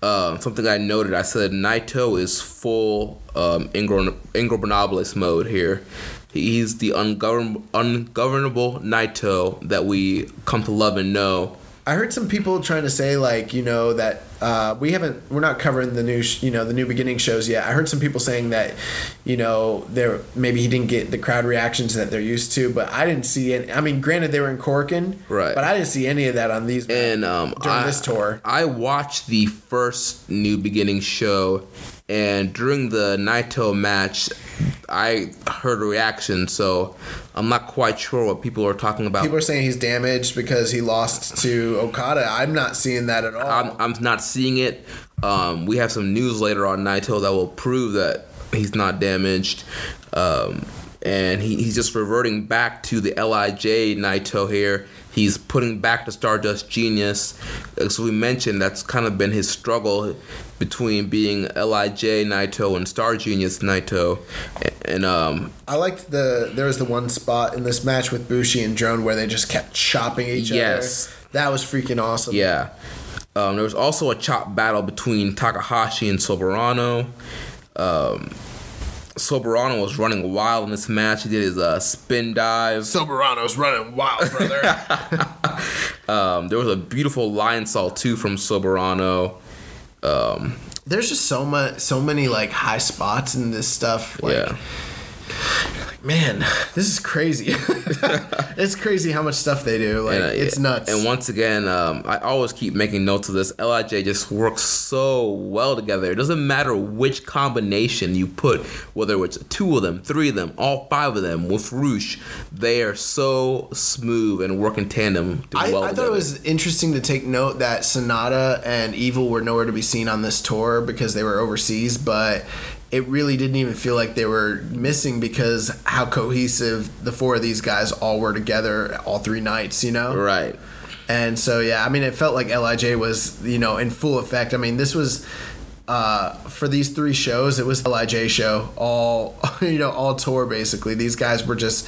Uh, something I noted, I said Naito is full um, Ingro mode here. He's the ungovern- ungovernable Naito that we come to love and know. I heard some people trying to say like you know that uh, we haven't we're not covering the new sh- you know the new beginning shows yet. I heard some people saying that you know there maybe he didn't get the crowd reactions that they're used to, but I didn't see any. I mean, granted they were in Korakuen, Right. But I didn't see any of that on these And um, during I, this tour. I watched the first New Beginning show, and during the Naito match, I heard a reaction, so I'm not quite sure what people are talking about. People are saying he's damaged because he lost to Okada. I'm not seeing that at all. I'm, I'm not seeing it. Um, we have some news later on Naito that will prove that he's not damaged. Um, and he, he's just reverting back to the Lij Naito here. He's putting back the Stardust Genius. As we mentioned, that's kind of been his struggle between being Lij Naito and Star Genius Naito. And um, I liked the there was the one spot in this match with Bushi and Drone where they just kept chopping each Yes. other. That was freaking awesome. Yeah. Um, there was also a chop battle between Takahashi and Soberano. Um, Soberano was running wild in this match. He did his uh, spin dive. Soberano's running wild, brother. *laughs* Um, there was a beautiful lionsault too from Soberano. Um, There's just so much, so many like high spots in this stuff. Like, yeah, Man, this is crazy. *laughs* it's crazy how much stuff they do. Like And, uh, it's nuts. And once again, um, I always keep making notes of this. Lij just works so well together. It doesn't matter which combination you put, whether it's two of them, three of them, all five of them with Roosh, they are so smooth and work in tandem. I, well I thought it was interesting to take note that Sanada and Evil were nowhere to be seen on this tour because they were overseas, but it really didn't even feel like they were missing because how cohesive the four of these guys all were together all three nights, you know? right. And so yeah, I mean, it felt like Lij was you know in full effect. I mean, this was uh, for these three shows. It was Lij show, all *laughs* you know, all tour basically. These guys were just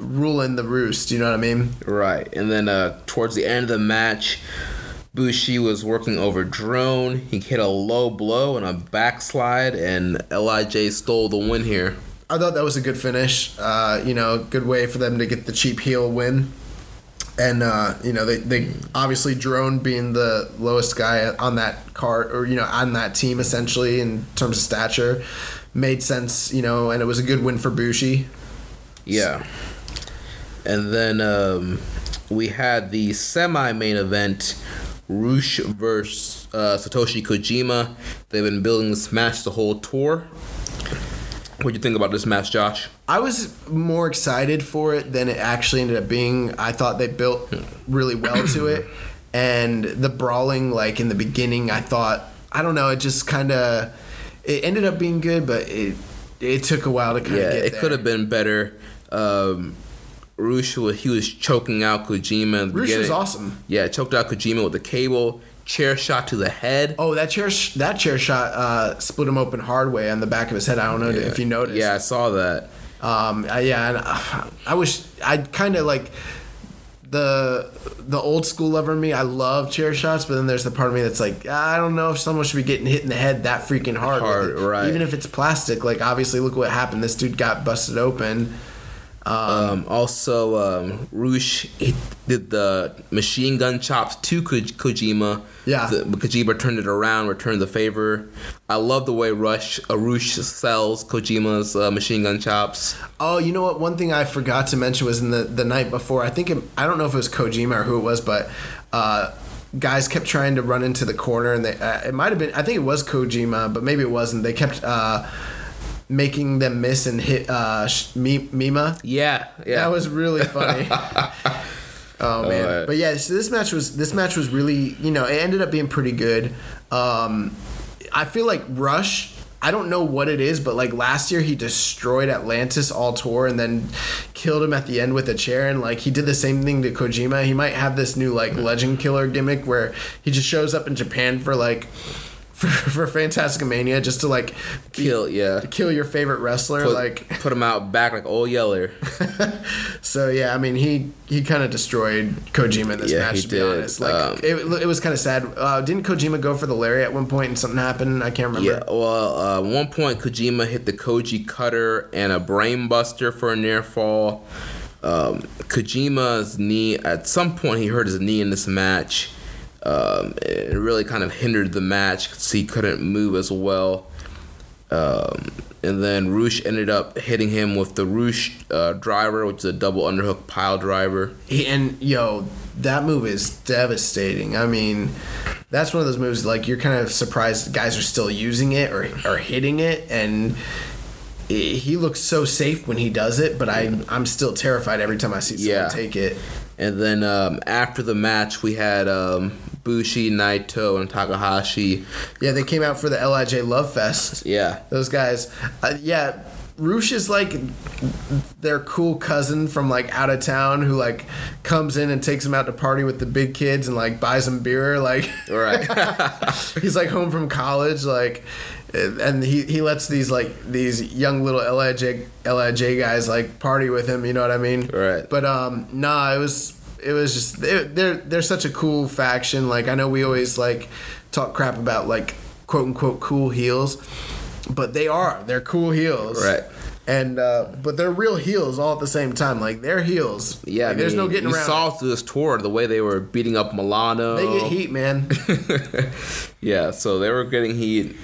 ruling the roost. You know what I mean? Right. And then uh, towards the end of the match, Bushi was working over Drone. He hit a low blow and a backslide, and Lij stole the win here. I thought that was a good finish. Uh, you know, good way for them to get the cheap heel win. And uh, you know, they, they obviously drone being the lowest guy on that card or you know on that team essentially in terms of stature made sense. You know, and it was a good win for Bushi. Yeah. And then um, we had the semi main event Roosh versus uh, Satoshi Kojima. They've been building this match the whole tour. What do you think about this match, Josh? I was more excited for it than it actually ended up being. I thought they built really well to it, *clears throat* and the brawling, like in the beginning, I thought I don't know, it just kind of it ended up being good, but it it took a while to kind of Yeah, get it could have been better. Um, Roosh was he was choking out Kojima. In was awesome. Yeah, choked out Kojima with the cable, chair shot to the head. Oh, that chair sh- that chair shot uh, split him open hard way on the back of his head. I don't know if you noticed. Yeah, I saw that. Um, I- yeah, and uh, I wish I kind of like the the old school lover in me. I love chair shots, but then there's the part of me that's like, I don't know if someone should be getting hit in the head that freaking hard. Hard, right. Even if it's plastic, like obviously, look what happened. This dude got busted open. Um, also, um, Roosh did the machine gun chops to Ko- Kojima. Yeah. The, Kojima turned it around, returned the favor. I love the way Rush uh, Roosh sells Kojima's uh, machine gun chops. Oh, you know what? One thing I forgot to mention was in the the night before. I think it, I don't know if it was Kojima or who it was, but. Uh, Guys kept trying to run into the corner, and they, uh, it might have been. I think it was Kojima, but maybe it wasn't. They kept uh, making them miss and hit uh, Sh- Mi- Mima. Yeah, yeah. That was really funny. *laughs* oh man, Alright. but yeah, so this match was this match was really you know it ended up being pretty good. Um, I feel like Rush. I don't know what it is, but like last year he destroyed Atlantis all tour and then killed him at the end with a chair. And like he did the same thing to Kojima. He might have this new like legend killer gimmick where he just shows up in Japan for like for, *laughs* for Fantastic Mania just to like be- Kill, yeah. kill your favorite wrestler. Put, like *laughs* put him out back like old Yeller. *laughs* So yeah, I mean he he kind of destroyed Kojima in this Yeah, match. to be did. honest, like Um, it, it was kind of sad. Uh, didn't Kojima go for the lariat at one point and something happened? I can't remember. Yeah, well, uh, one point Kojima hit the Koji cutter and a brainbuster for a near fall. Um, Kojima's knee, at some point, he hurt his knee in this match. Um, it really kind of hindered the match because he couldn't move as well. Um, and then Roosh ended up hitting him with the Roosh uh, driver, which is a double underhook pile driver. He, and yo, that move is devastating. I mean, that's one of those moves like you're kind of surprised guys are still using it or or hitting it, and he he looks so safe when he does it. But I I'm still terrified every time I see someone Yeah. take it. And then um, after the match, we had um, Bushi, Naito, and Takahashi. Yeah, they came out for the Lij Love Fest. Yeah, Those guys, uh, yeah. Roosh is like their cool cousin from like out of town who like comes in and takes them out to party with the big kids and like buys them beer. Like right. *laughs* he's like home from college, like, and he, he lets these like these young little Lij Lij guys like party with him. You know what I mean? Right. But um, nah, it was it was just they're they're, they're such a cool faction. Like I know we always like talk crap about like quote unquote cool heels, but they are they're cool heels. Right. And uh, but they're real heels all at the same time. Like they're heels. Yeah, Like, I there's no getting you around. saw through this tour the way they were beating up Milano. they get heat, man. *laughs* yeah, so they were getting heat.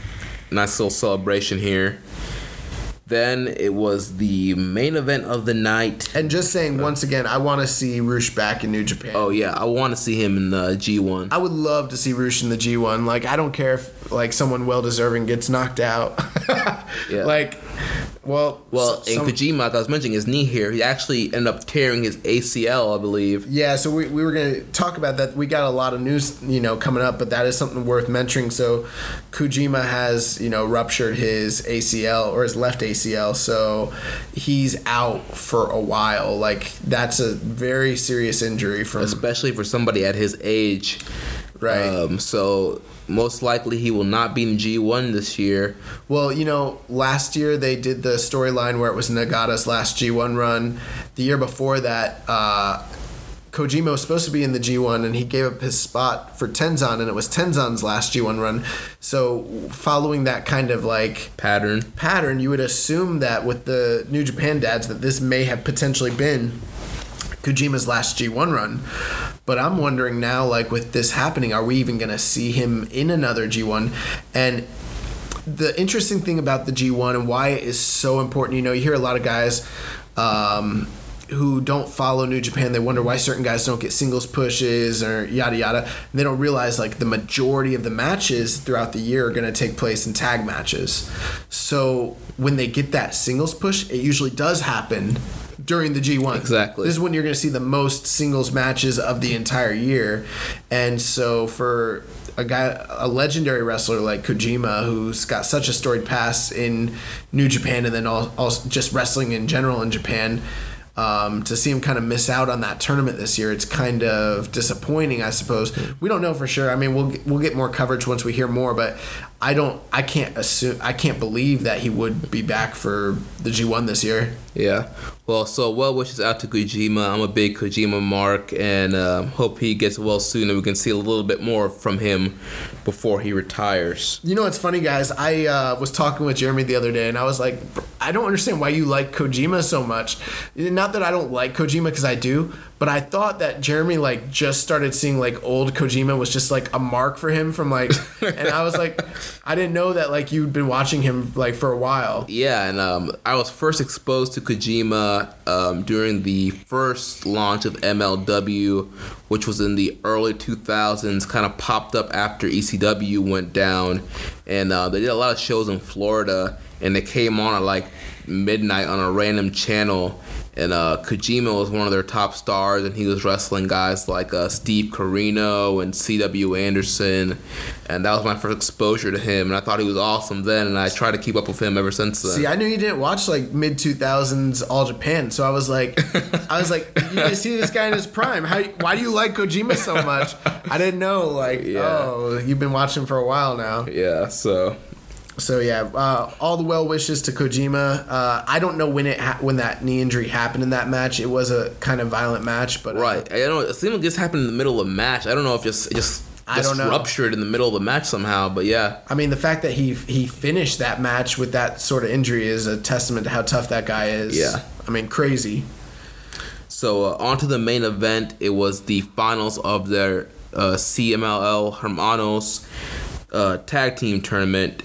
Nice little celebration here. Then it was the main event of the night. And just saying once again, I want to see Roosh back in New Japan. Oh yeah, I want to see him in the G1. I would love to see Roosh in the G1. Like I don't care if like someone well deserving gets knocked out. *laughs* Yeah. Like, well, Well, in some- Kojima, I was mentioning his knee here, he actually ended up tearing his ACL, I believe. Yeah, so we, we were going to talk about that. We got a lot of news, you know, coming up, but that is something worth mentioning. So Kojima has, you know, ruptured his ACL or his left ACL, so he's out for a while. Like that's a very serious injury from especially for somebody at his age. Right. Um, so most likely he will not be in G1 this year. Well, you know, last year they did the storyline where it was Nagata's last G1 run. The year before that, uh, Kojima was supposed to be in the G1 and he gave up his spot for Tenzan, and it was Tenzan's last G1 run. So, following that kind of like Pattern. pattern, you would assume that with the New Japan dads, that this may have potentially been Kojima's last G1 run. But I'm wondering now, like with this happening, are we even going to see him in another G1? And the interesting thing about the G1 and why it is so important, you know, you hear a lot of guys um, who don't follow New Japan. They wonder why certain guys don't get singles pushes or yada yada. And they don't realize like the majority of the matches throughout the year are going to take place in tag matches. So when they get that singles push, it usually does happen during the G1. Exactly. This is when you're going to see the most singles matches of the entire year. And so for a guy, a legendary wrestler like Kojima, who's got such a storied past in New Japan and then al- also just wrestling in general in Japan, um, to see him kind of miss out on that tournament this year, it's kind of disappointing, I suppose. We don't know for sure. I mean, we'll we'll get more coverage once we hear more, but I don't, I can't assume, I can't believe that he would be back for the G1 this year. Yeah. Well, so well wishes out to Kojima. I'm a big Kojima mark and um, hope he gets well soon and we can see a little bit more from him before he retires. You know what's funny, guys? I uh, was talking with Jeremy the other day, and I was like, I don't understand why you like Kojima so much. Not that I don't like Kojima, because I do, but I thought that Jeremy like just started seeing like old Kojima was just like a mark for him from like, and I was like, I didn't know that like you'd been watching him like for a while. Yeah, and um, I was first exposed to Kojima um, during the first launch of MLW, which was in the early 2000s. Kind of popped up after ECW went down, and uh, they did a lot of shows in Florida, and they came on at like midnight on a random channel. And uh, Kojima was one of their top stars, and he was wrestling guys like uh, Steve Corino and C.W. Anderson, and that was my first exposure to him. And I thought he was awesome then, and I tried to keep up with him ever since then. See, I knew you didn't watch like mid two thousands All Japan, so I was like, *laughs* I was like, you guys see this guy in his prime? How? Why do you like Kojima so much? I didn't know. Like, Yeah. oh, you've been watching for a while now. Yeah, so So yeah, uh, all the well wishes to Kojima. Uh, I don't know when it ha- when that knee injury happened in that match. It was a kind of violent match, but uh, right. I don't know. It seemed like this happened in the middle of a match. I don't know if just it just I just don't know. ruptured in the middle of the match somehow. But yeah, I mean, the fact that he he finished that match with that sort of injury is a testament to how tough that guy is. Yeah. I mean, crazy. So uh, on to the main event. It was the finals of their uh, CMLL Hermanos uh, tag team tournament.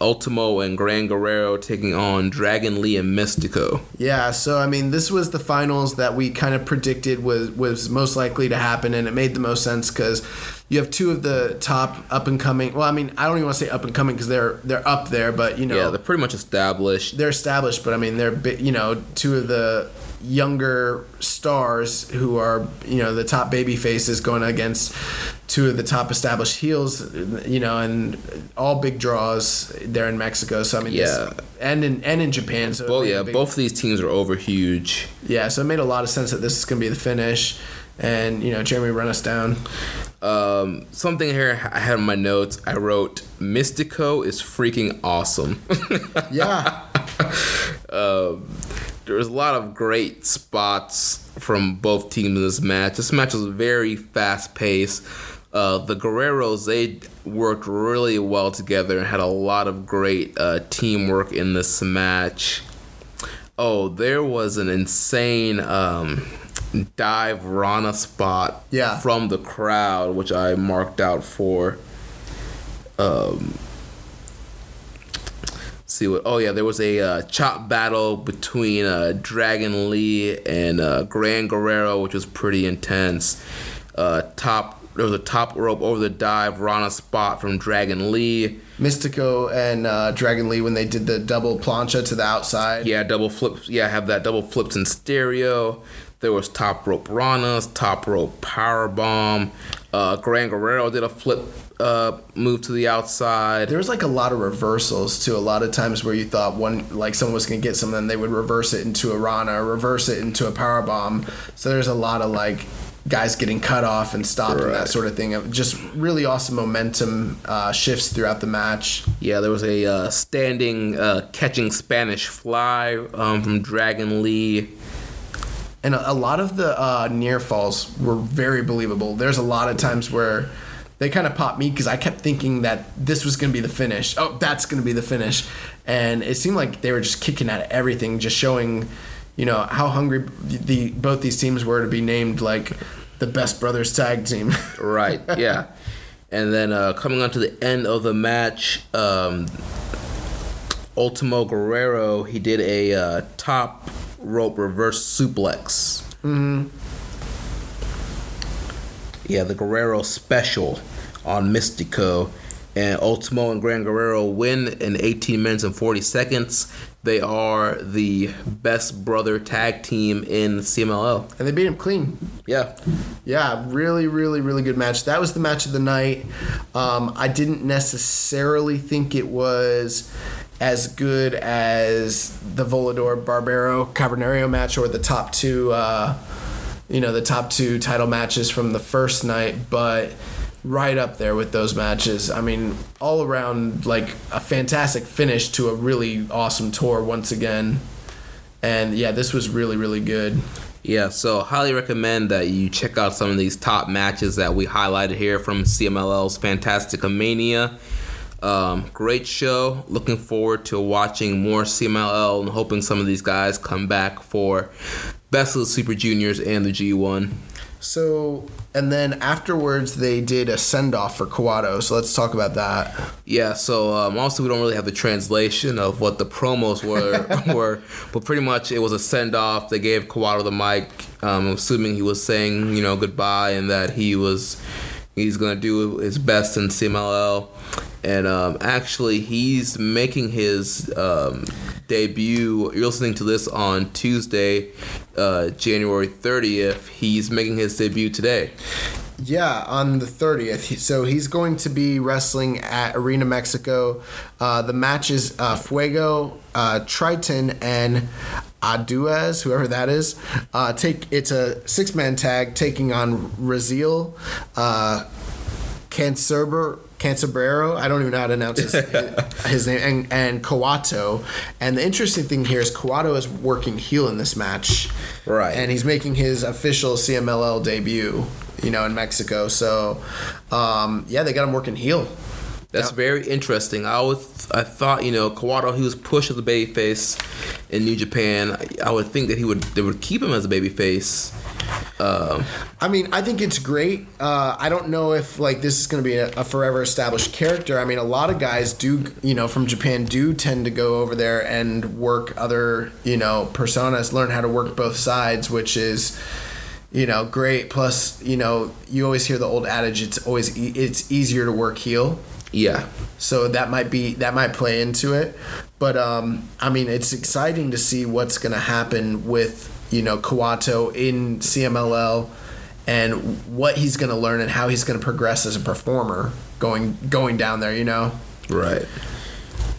Ultimo and Gran Guerrero taking on Dragon Lee and Mystico. Yeah, so I mean, this was the finals that we kind of predicted was was most likely to happen, and it made the most sense because you have two of the top up and coming. Well, I mean, I don't even want to say up and coming because they're they're up there, but you know, Yeah, they're pretty much established. they're established, but I mean, they're you know two of the younger stars who are you know the top baby faces going against two of the top established heels, you know, and all big draws there in Mexico. So I mean, this- Yeah. and in and in Japan. So Well, yeah, big- both of these teams are over huge. Yeah, so it made a lot of sense that this is going to be the finish. And you know, Jeremy, run us down. Um, something here I had in my notes. I wrote Mystico is freaking awesome. *laughs* Yeah, there was a lot of great spots from both teams in this match. This match was very fast paced. Uh, the Guerreros they worked really well together and had a lot of great uh, teamwork in this match. Oh, there was an insane um, dive Rana spot Yeah. from the crowd, which I marked out for. Um, see what. Oh yeah, there was a uh, chop battle between uh, Dragon Lee and uh, Gran Guerrero, which was pretty intense. Uh, top there was a top rope over the dive Rana spot from Dragon Lee. Mystico and uh, Dragon Lee when they did the double plancha to the outside. Yeah, double flips. Yeah, have that double flips in stereo. There was top rope Ranas, top rope power bomb. Uh, Gran Guerrero did a flip uh, move to the outside. There was like a lot of reversals too. A lot of times where you thought one like someone was gonna get something, they would reverse it into a Rana, or reverse it into a power bomb. So there's a lot of like guys getting cut off and stopped and that sort of thing. Just really awesome momentum uh, shifts throughout the match. Yeah, there was a uh, standing uh, catching Spanish fly um, from Dragon Lee. And a, a lot of the uh, near falls were very believable. There's a lot of times where they kind of popped me because I kept thinking that this was going to be the finish. Oh, that's going to be the finish. And it seemed like they were just kicking at everything, just showing, you know, how hungry the both these teams were to be named like the best brothers tag team. *laughs* Right, yeah. And then uh, coming on to the end of the match, um, Ultimo Guerrero, he did a uh, top rope reverse suplex. Mm-hmm. Yeah, the Guerrero special on Mystico. And Ultimo and Gran Guerrero win in 18 minutes and 40 seconds. They are the best brother tag team in CMLL. and they beat him clean. Yeah. Yeah, really, really, really good match. That was the match of the night. Um, I didn't necessarily think it was as good as the Volador Barbaro Cavernario match or the top two, uh, you know, the top two title matches from the first night, but right up there with those matches. I mean, all around, like a fantastic finish to a really awesome tour once again. And yeah, this was really, really good. Yeah, so highly recommend that you check out some of these top matches that we highlighted here from CMLL's Fantastica Mania. Um, great show. Looking forward to watching more CMLL and hoping some of these guys come back for Best of the Super Juniors and the G1. So, and then afterwards, they did a send off for Kawato. So let's talk about that. Yeah, so um, also we don't really have the translation of what the promos were, *laughs* were, but pretty much it was a send off. They gave Kawato the mic, um, assuming he was saying you know goodbye and that he was he's gonna do his best in CMLL, and um, actually he's making his um, debut. You're listening to this on Tuesday, uh, January 30th. He's making his debut today. Yeah, on the 30th. So he's going to be wrestling at Arena Mexico. Uh, the match is uh, Fuego, uh, Triton, and Audaz, whoever that is. Uh, take It's a six man tag taking on Raziel, uh, Cancerber. Cancerbero, I don't even know how to announce his, *laughs* his name, and, and Kawato. And the interesting thing here is Kawato is working heel in this match. Right. And he's making his official CMLL debut, you know, in Mexico. So, um, yeah, they got him working heel. That's Yeah. very interesting. I was, I thought, you know, Kawato, he was pushed as a babyface in New Japan. I, I would think that he would, they would keep him as a babyface. Um, I mean, I think it's great. Uh, I don't know if like this is going to be a, a forever established character. I mean, a lot of guys do, you know, from Japan do tend to go over there and work other, you know, personas, learn how to work both sides, which is, you know, great. Plus, you know, you always hear the old adage: it's always e- it's easier to work heel. Yeah, so that might be that might play into it but um i mean it's exciting to see what's going to happen with you know kawato in cmll and what he's going to learn and how he's going to progress as a performer going going down there you know right.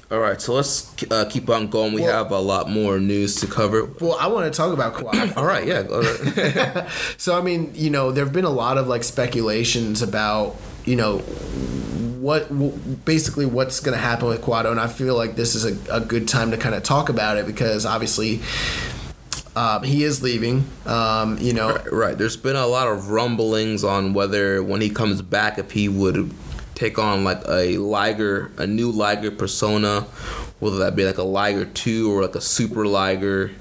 All right, so let's uh, keep on going. We Well- have a lot more news to cover. well i want to talk about kawato *clears throat* All right, yeah. go ahead. *laughs* so I mean, you know, there have been a lot of like speculations about, you know, what w- basically what's going to happen with Kawato, and I feel like this is a, a good time to kind of talk about it because obviously um, he is leaving. Um, you know, right, there's been a lot of rumblings on whether when he comes back, if he would take on like a Liger, a new Liger persona, whether that be like a Liger 2 or like a Super Liger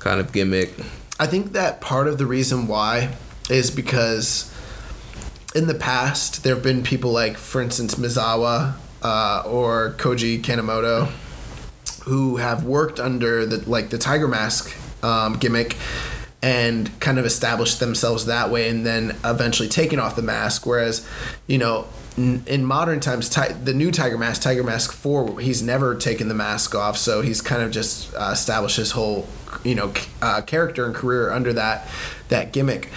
kind of gimmick. I think that part of the reason why is because in the past there have been people like, for instance, Misawa uh, or Koji Kanemoto who have worked under the like the Tiger Mask um, gimmick and kind of established themselves that way, and then eventually taken off the mask. Whereas, you know, in modern times, ti- the new Tiger Mask, Tiger Mask Four, he's never taken the mask off, so he's kind of just uh, established his whole, you know, uh, character and career under that that gimmick.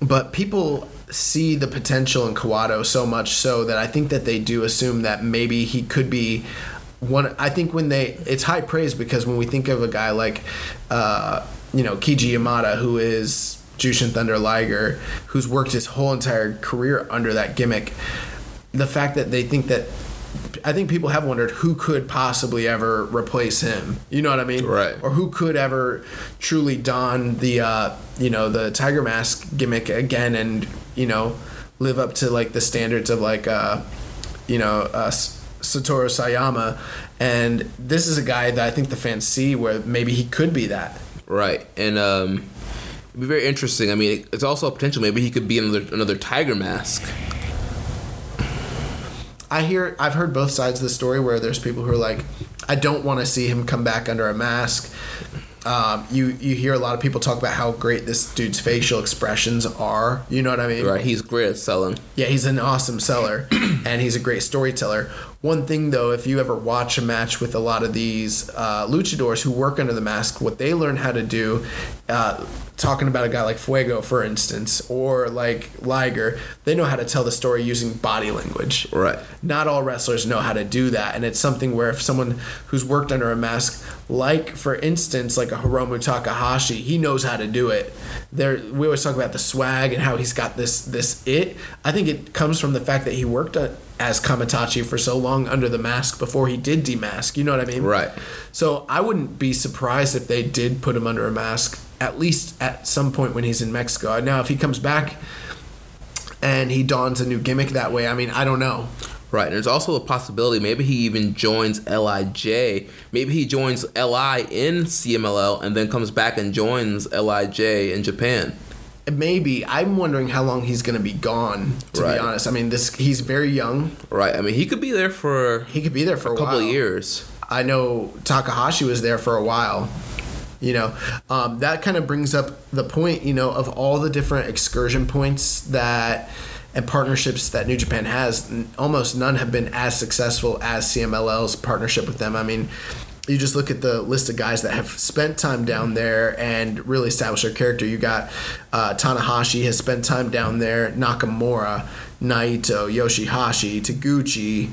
But people see the potential in Kawato so much so that I think that they do assume that maybe he could be one. I think when they, it's high praise because when we think of a guy like, uh, you know, Keiichi Yamada, who is Jushin Thunder Liger, who's worked his whole entire career under that gimmick, the fact that they think that. I think people have wondered who could possibly ever replace him. You know what I mean? Right. Or who could ever truly don the uh, you know the tiger mask gimmick again and you know live up to like the standards of like uh, you know uh, Satoru Sayama. And this is a guy that I think the fans see where maybe he could be that. Right, and um, it'd be very interesting. I mean, it's also a potential. Maybe he could be another another Tiger Mask. I hear I've heard both sides of the story where there's people who are like, I don't want to see him come back under a mask. Um, you you hear a lot of people talk about how great this dude's facial expressions are. You know what I mean? Right, he's great at selling. Yeah, he's an awesome seller *clears throat* and he's a great storyteller. One thing though, if you ever watch a match with a lot of these uh, luchadors who work under the mask, what they learn how to do, uh, talking about a guy like Fuego, for instance, or like Liger, they know how to tell the story using body language. Right. Not all wrestlers know how to do that, and it's something where if someone who's worked under a mask, like for instance, like a Hiromu Takahashi, he knows how to do it. There, we always talk about the swag and how he's got this this it. I think it comes from the fact that he worked as Kamaitachi for so long under the mask before he did demask. You know what I mean? Right. So I wouldn't be surprised if they did put him under a mask at least at some point when he's in Mexico. Now, if he comes back and he dons a new gimmick that way, I mean, I don't know. Right, and there's also a possibility maybe he even joins Lij. Maybe he joins Li in CMLL and then comes back and joins Lij in Japan. Maybe I'm wondering how long he's going to be gone. To Right. be honest, I mean, this he's very young. Right, I mean he could be there for He could be there for a, a couple while. of years. I know Takahashi was there for a while. You know, um, that kind of brings up the point, you know, of all the different excursion points that and partnerships that New Japan has. Almost none have been as successful as CMLL's partnership with them. I mean, you just look at the list of guys that have spent time down there and really established their character. You got uh, Tanahashi has spent time down there, Nakamura, Naito, Yoshihashi, Taguchi.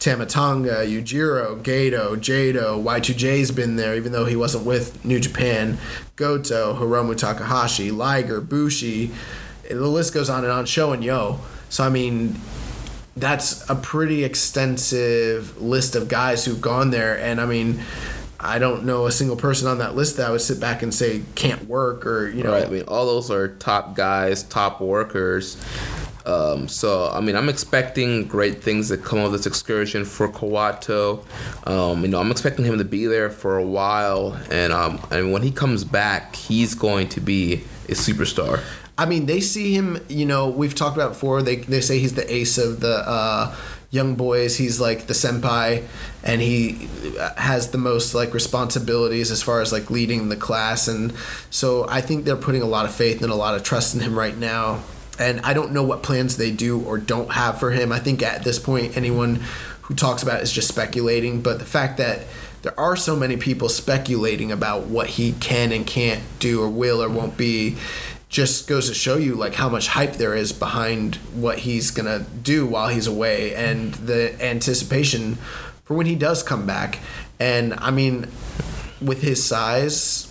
Tama Tonga, Yujiro, Gedo, Jado, Y2J's been there, even though he wasn't with New Japan. Goto, Hiromu Takahashi, Liger, Bushi. The list goes on and on. Sho and Yoh. So I mean, that's a pretty extensive list of guys who've gone there, and I mean. I don't know a single person on that list that I would sit back and say can't work or you know Right, I mean all those are top guys, top workers. Um, so I mean I'm expecting great things to come of this excursion for Kawato. Um, you know I'm expecting him to be there for a while, and um, and when he comes back, he's going to be a superstar. I mean, they see him. You know, we've talked about before. They they say he's the ace of the uh, young boys. He's like the senpai, and he has the most like responsibilities as far as like leading the class. And so I think they're putting a lot of faith and a lot of trust in him right now. And I don't know what plans they do or don't have for him. I think at this point, anyone who talks about it is just speculating. But the fact that there are so many people speculating about what he can and can't do or will or won't be just goes to show you like how much hype there is behind what he's gonna do while he's away and the anticipation for when he does come back and i mean with his size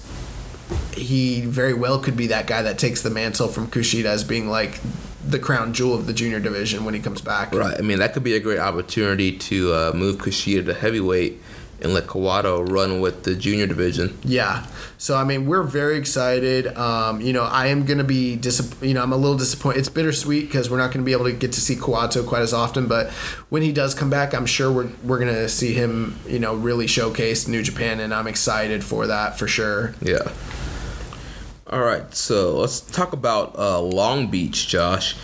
he very well could be that guy that takes the mantle from kushida as being like the crown jewel of the junior division when he comes back Right. I mean that could be a great opportunity to uh, move Kushida to heavyweight and let Kawato run with the junior division. Yeah. So I mean, we're very excited. Um, you know, I am gonna be disapp- You know, I'm a little disappointed. It's bittersweet because we're not gonna be able to get to see Kawato quite as often. But when he does come back, I'm sure we're we're gonna see him. You know, really showcase New Japan, and I'm excited for that for sure. Yeah. All right, so let's talk about uh, Long Beach, Josh.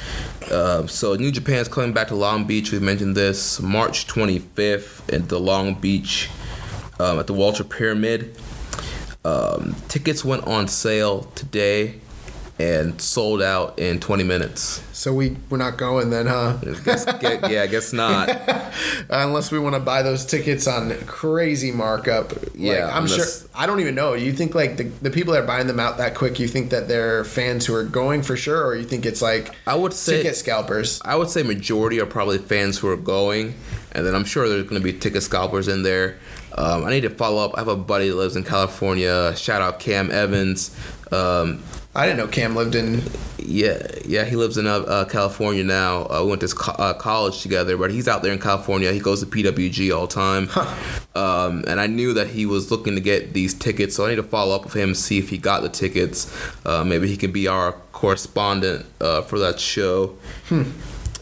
Uh, so New Japan's coming back to Long Beach. We mentioned this March 25th at the Long Beach um, at the Walter Pyramid. Um, tickets went on sale today and sold out in 20 minutes. So we we're not going then, huh? Guess, get, yeah, I guess not. *laughs* Unless we want to buy those tickets on crazy markup. Like, Yeah, I'm sure. I don't even know. You think like the, the people that are buying them out that quick? You think that they're fans who are going for sure, or you think it's like I would say ticket scalpers? I would say majority are probably fans who are going, and then I'm sure there's going to be ticket scalpers in there. Um, I need to follow up. I have a buddy that lives in California. Shout out Cam Evans. Um, I didn't know Cam lived in. yeah, yeah, he lives in uh, uh, California now. Uh, we went to co- uh, college together, but he's out there in California. He goes to PWG all the time. Um, and I knew that he was looking to get these tickets, so I need to follow up with him, see if he got the tickets. Uh, maybe he can be our correspondent uh, for that show.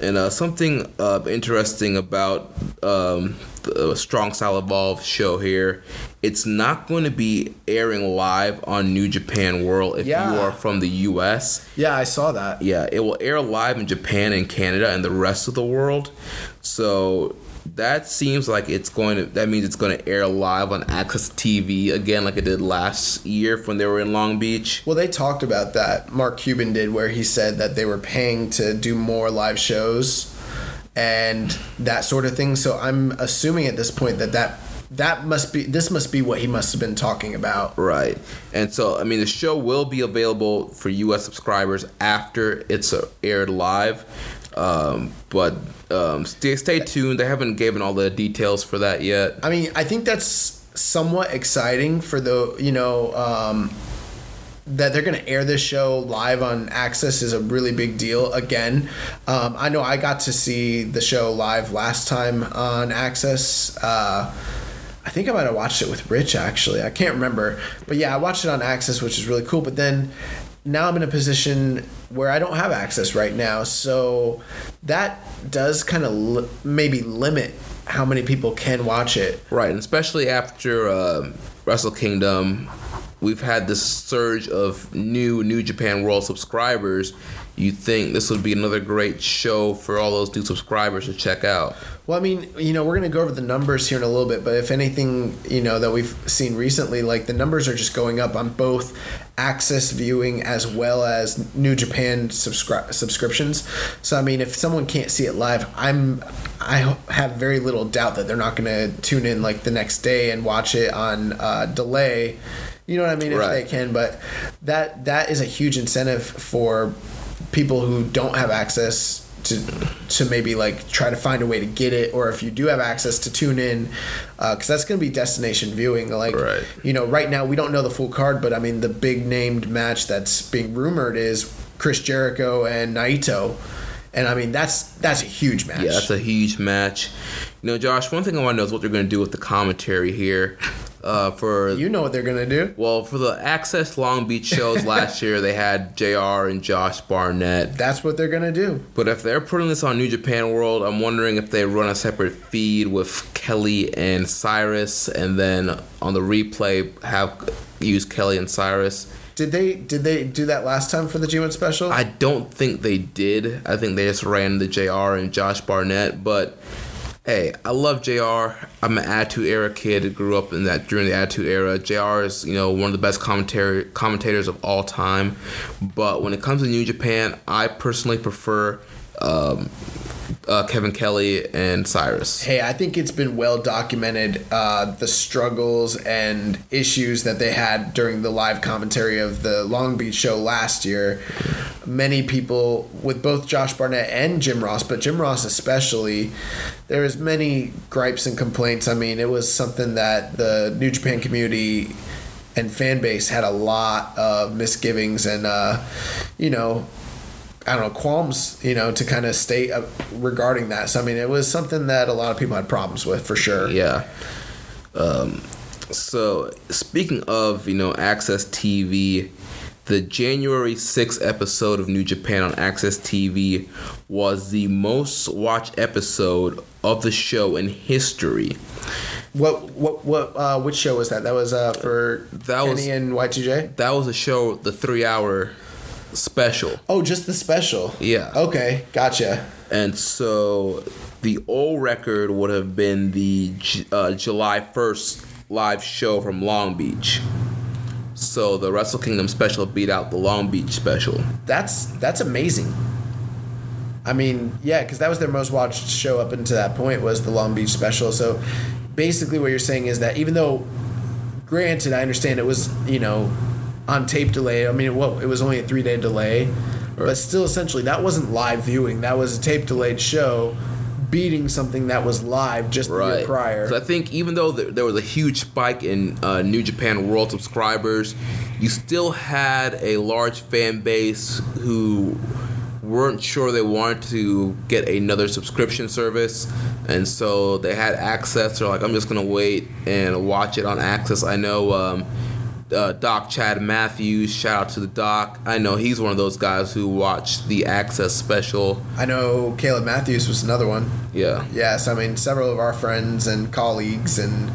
And uh, something uh, interesting about um, the Strong Style Evolve show here, it's not going to be airing live on New Japan World if Yeah. you are from the U.S. Yeah, I saw that. Yeah, it will air live in Japan and Canada and the rest of the world. So that seems like it's going to. That means it's going to air live on AXS TV again, like it did last year when they were in Long Beach. Well, they talked about that. Mark Cuban did, where he said that they were paying to do more live shows and that sort of thing. So I'm assuming at this point that that that must be this must be what he must have been talking about. Right. And so, I mean, the show will be available for U.S. subscribers after it's aired live. Um, but um, stay, stay tuned. They haven't given all the details for that yet. I mean, I think that's somewhat exciting for the you know um, that they're going to air this show live on AXS is a really big deal. Again, um, I know I got to see the show live last time on AXS. Uh, I think I might have watched it with Rich actually. I can't remember, but yeah, I watched it on AXS, which is really cool. But then now I'm in a position where I don't have access right now, so that does kind of li- maybe limit how many people can watch it. Right, and especially after um Wrestle Kingdom, we've had this surge of new New Japan World subscribers. You think this would be another great show for all those new subscribers to check out? Well, I mean, you know, we're going to go over the numbers here in a little bit, but if anything, you know, that we've seen recently, like the numbers are just going up on both AXS viewing as well as New Japan subscri- subscriptions. So, I mean, if someone can't see it live, I'm I have very little doubt that they're not going to tune in like the next day and watch it on uh, delay. You know what I mean? If Right. they can, but that that is a huge incentive for people who don't have access to to maybe like try to find a way to get it or if you do have access to tune in uh, because that's going to be destination viewing like Right. you know right now we don't know the full card but i mean the big named match that's being rumored is chris jericho and naito and i mean that's that's a huge match Yeah, that's a huge match. You know, Josh, one thing I want to know is what they're going to do with the commentary here. Uh, for you know what they're to do well, for the AXS Long Beach shows *laughs* last year, they had JR and Josh Barnett. that's what they're to do But if they're putting this on New Japan World, I'm wondering if they run a separate feed with Kelly and Cyrus, and then on the replay have use Kelly and Cyrus. did they did they do that last time for the g1 special I don't think they did. I think they just ran the JR and Josh Barnett. But hey, I love JR. I'm an Attitude Era kid. Grew up in that during the Attitude Era. JR is you know one of the best commentary commentators of all time. But when it comes to New Japan, I personally prefer. Um, uh, Kevin Kelly and Cyrus. Hey, I think it's been well documented uh, the struggles and issues that they had during the live commentary of the Long Beach show last year. Many people, with both Josh Barnett and Jim Ross, but Jim Ross especially, there was many gripes and complaints. I mean, it was something that the New Japan community and fan base had a lot of misgivings and, uh, you know, I don't know qualms, you know, to kind of state uh, regarding that. So I mean, it was something that a lot of people had problems with for sure. Yeah. Um, so speaking of you know AXS TV, the January 6th episode of New Japan on AXS TV was the most watched episode of the show in history. What what what? Uh, which show was that? That was uh, for That Kenny was- and Y2J. That was a show, the three-hour special. Oh, just the special. Yeah. Okay, gotcha. And so the old record would have been the uh, July 1st live show from Long Beach. So the Wrestle Kingdom special beat out the Long Beach special. That's that's amazing. I mean, yeah, because that was their most watched show up until that point was the Long Beach special. So basically, what you're saying is that even though, granted, I understand it was you know on tape delay. I mean, what it was only a three day delay, but still, essentially, that wasn't live viewing. That was a tape delayed show, beating something that was live just the year prior. So I think even though there, there was a huge spike in uh, New Japan World subscribers, you still had a large fan base who weren't sure they wanted to get another subscription service and so they had access they're like i'm just gonna wait and watch it on AXS i know um, uh, doc chad matthews shout out to the doc i know he's one of those guys who watched the AXS special I know Caleb Matthews was another one. yeah Yes, I mean several of our friends and colleagues and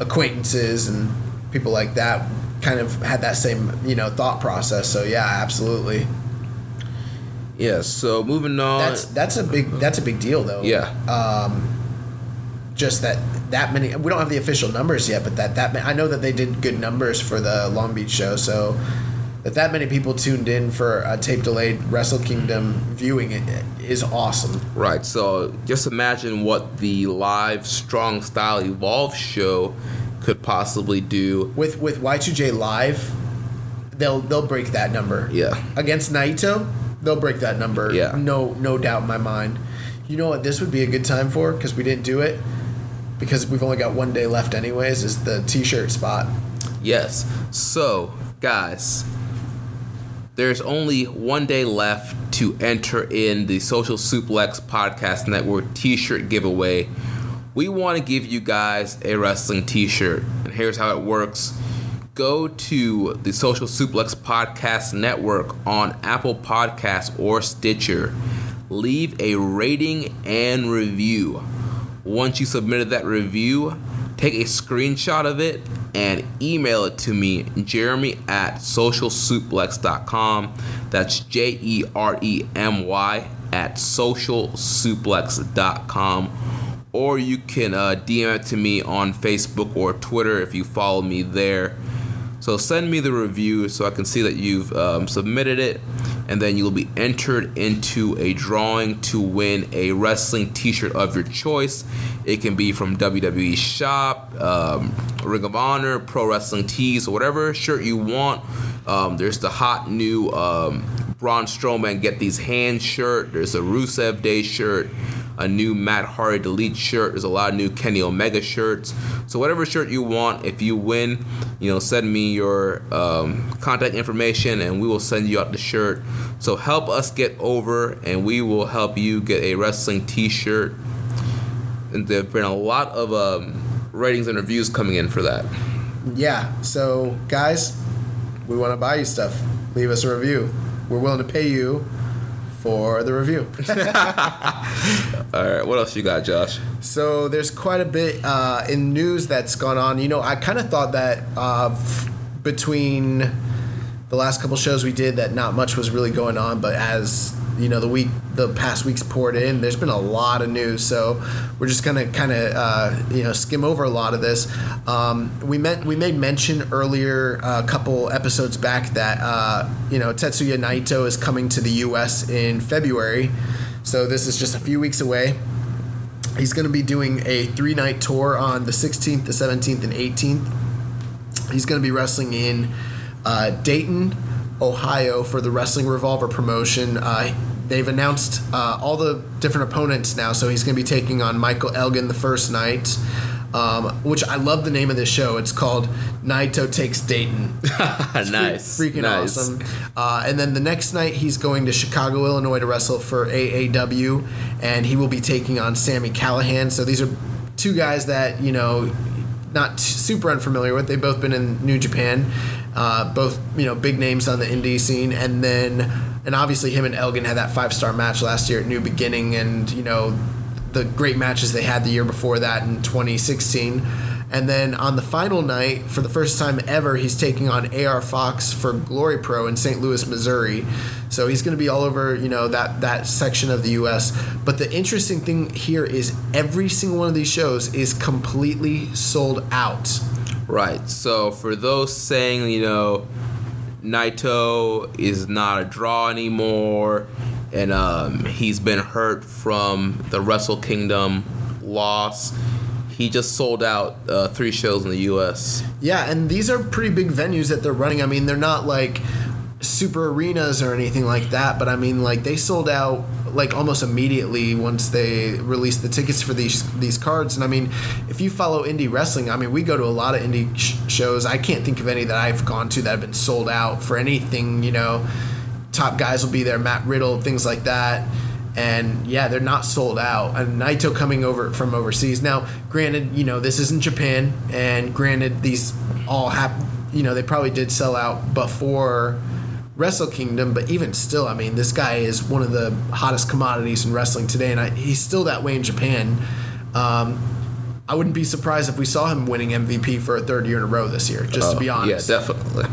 acquaintances and people like that kind of had that same you know thought process. So yeah, absolutely. yeah so moving on That's that's a big that's a big deal though. yeah Just that that many we don't have the official numbers yet, but that that I know that they did good numbers for the Long Beach show. So that that many people tuned in for a tape delayed Wrestle Kingdom viewing it is awesome. Right. So just imagine what the live Strong Style Evolve show could possibly do. With with Y2J live, they'll they'll break that number. Yeah. against Naito, they'll break that number. Yeah. No, no doubt in my mind. You know what this would be a good time for because we didn't do it because we've only got one day left anyways. Is the T-shirt spot? Yes. So, guys, there's only one day left to enter in the Social Suplex Podcast Network t shirt giveaway. We want to give you guys a wrestling t shirt. And here's how it works go to the Social Suplex Podcast Network on Apple Podcasts or Stitcher. Leave a rating and review. Once you submitted that review, take a screenshot of it and email it to me, Jeremy at socialsuplex.com. That's J E R E M Y at socialsuplex.com. Or you can uh, DM it to me on Facebook or Twitter if you follow me there. So send me the review so I can see that you've um, submitted it, and then you'll be entered into a drawing to win a wrestling T-shirt of your choice. It can be from WWE Shop, um, Ring of Honor, Pro Wrestling Tees, whatever shirt you want. Um, there's the hot new um, Braun Strowman Get These Hands shirt. There's a Rusev Day shirt a new Matt Hardy Delete shirt. There's a lot of new Kenny Omega shirts. So whatever shirt you want, if you win, you know, send me your um, contact information and we will send you out the shirt. So help us get over, and we will help you get a wrestling T-shirt. And there've been a lot of um, ratings and reviews coming in for that. Yeah. So guys, we want to buy you stuff. Leave us a review. We're willing to pay you for the review. *laughs* *laughs* All right, what else you got, Josh? So there's quite a bit uh, in news that's gone on. You know, I kind of thought that uh, f- between the last couple shows we did, that not much was really going on. But as you know, the week, the past weeks poured in, there's been a lot of news. So we're just gonna kind of uh, you know skim over a lot of this. Um, we meant we made mention earlier uh, a couple episodes back that uh, you know Tetsuya Naito is coming to the U.S. in February. So this is just a few weeks away. He's to be doing a three night tour on the 16th, the 17th, and 18th. He's to be wrestling in uh, Dayton, Ohio for the Wrestling Revolver promotion. Uh, they've announced uh, all the different opponents now, so he's going to be taking on Michael Elgin the first night. Um, which I love the name of this show. It's called Naito Takes Dayton. *laughs* nice, Freaking nice. awesome. Uh, and then the next night, he's going to Chicago, Illinois to wrestle for AAW, and he will be taking on Sami Callihan. So these are two guys that, you know, not super unfamiliar with. They've both been in New Japan, uh, both, you know, big names on the indie scene. And then, and obviously, him and Elgin had that five star match last year at New Beginning, and, you know, the great matches they had the year before that in 2016. And then on the final night, for the first time ever, he's taking on AR Fox for Glory Pro in St. Louis, Missouri. So he's going to be all over, you know, that that section of the U.S. But the interesting thing here is every single one of these shows is completely sold out. Right. So for those saying, you know, Naito is not a draw anymore, and um, he's been hurt from the Wrestle Kingdom loss. He just sold out uh, three shows in the U.S. Yeah, and these are pretty big venues that they're running. I mean, they're not like super arenas or anything like that, but I mean, like they sold out like almost immediately once they released the tickets for these these cards. And I mean, if you follow indie wrestling, I mean, we go to a lot of indie sh- shows. I can't think of any that I've gone to that have been sold out for anything. You know, top guys will be there, Matt Riddle, things like that. And yeah, they're not sold out. And Naito coming over from overseas. Now, granted, you know, this isn't Japan, and granted, these all happen. You know, they probably did sell out before Wrestle Kingdom, but even still, I mean, this guy is one of the hottest commodities in wrestling today, and I, he's still that way in Japan. Um, I wouldn't be surprised if we saw him winning MVP for a third year in a row this year, just to be Oh, honest. Yeah, definitely.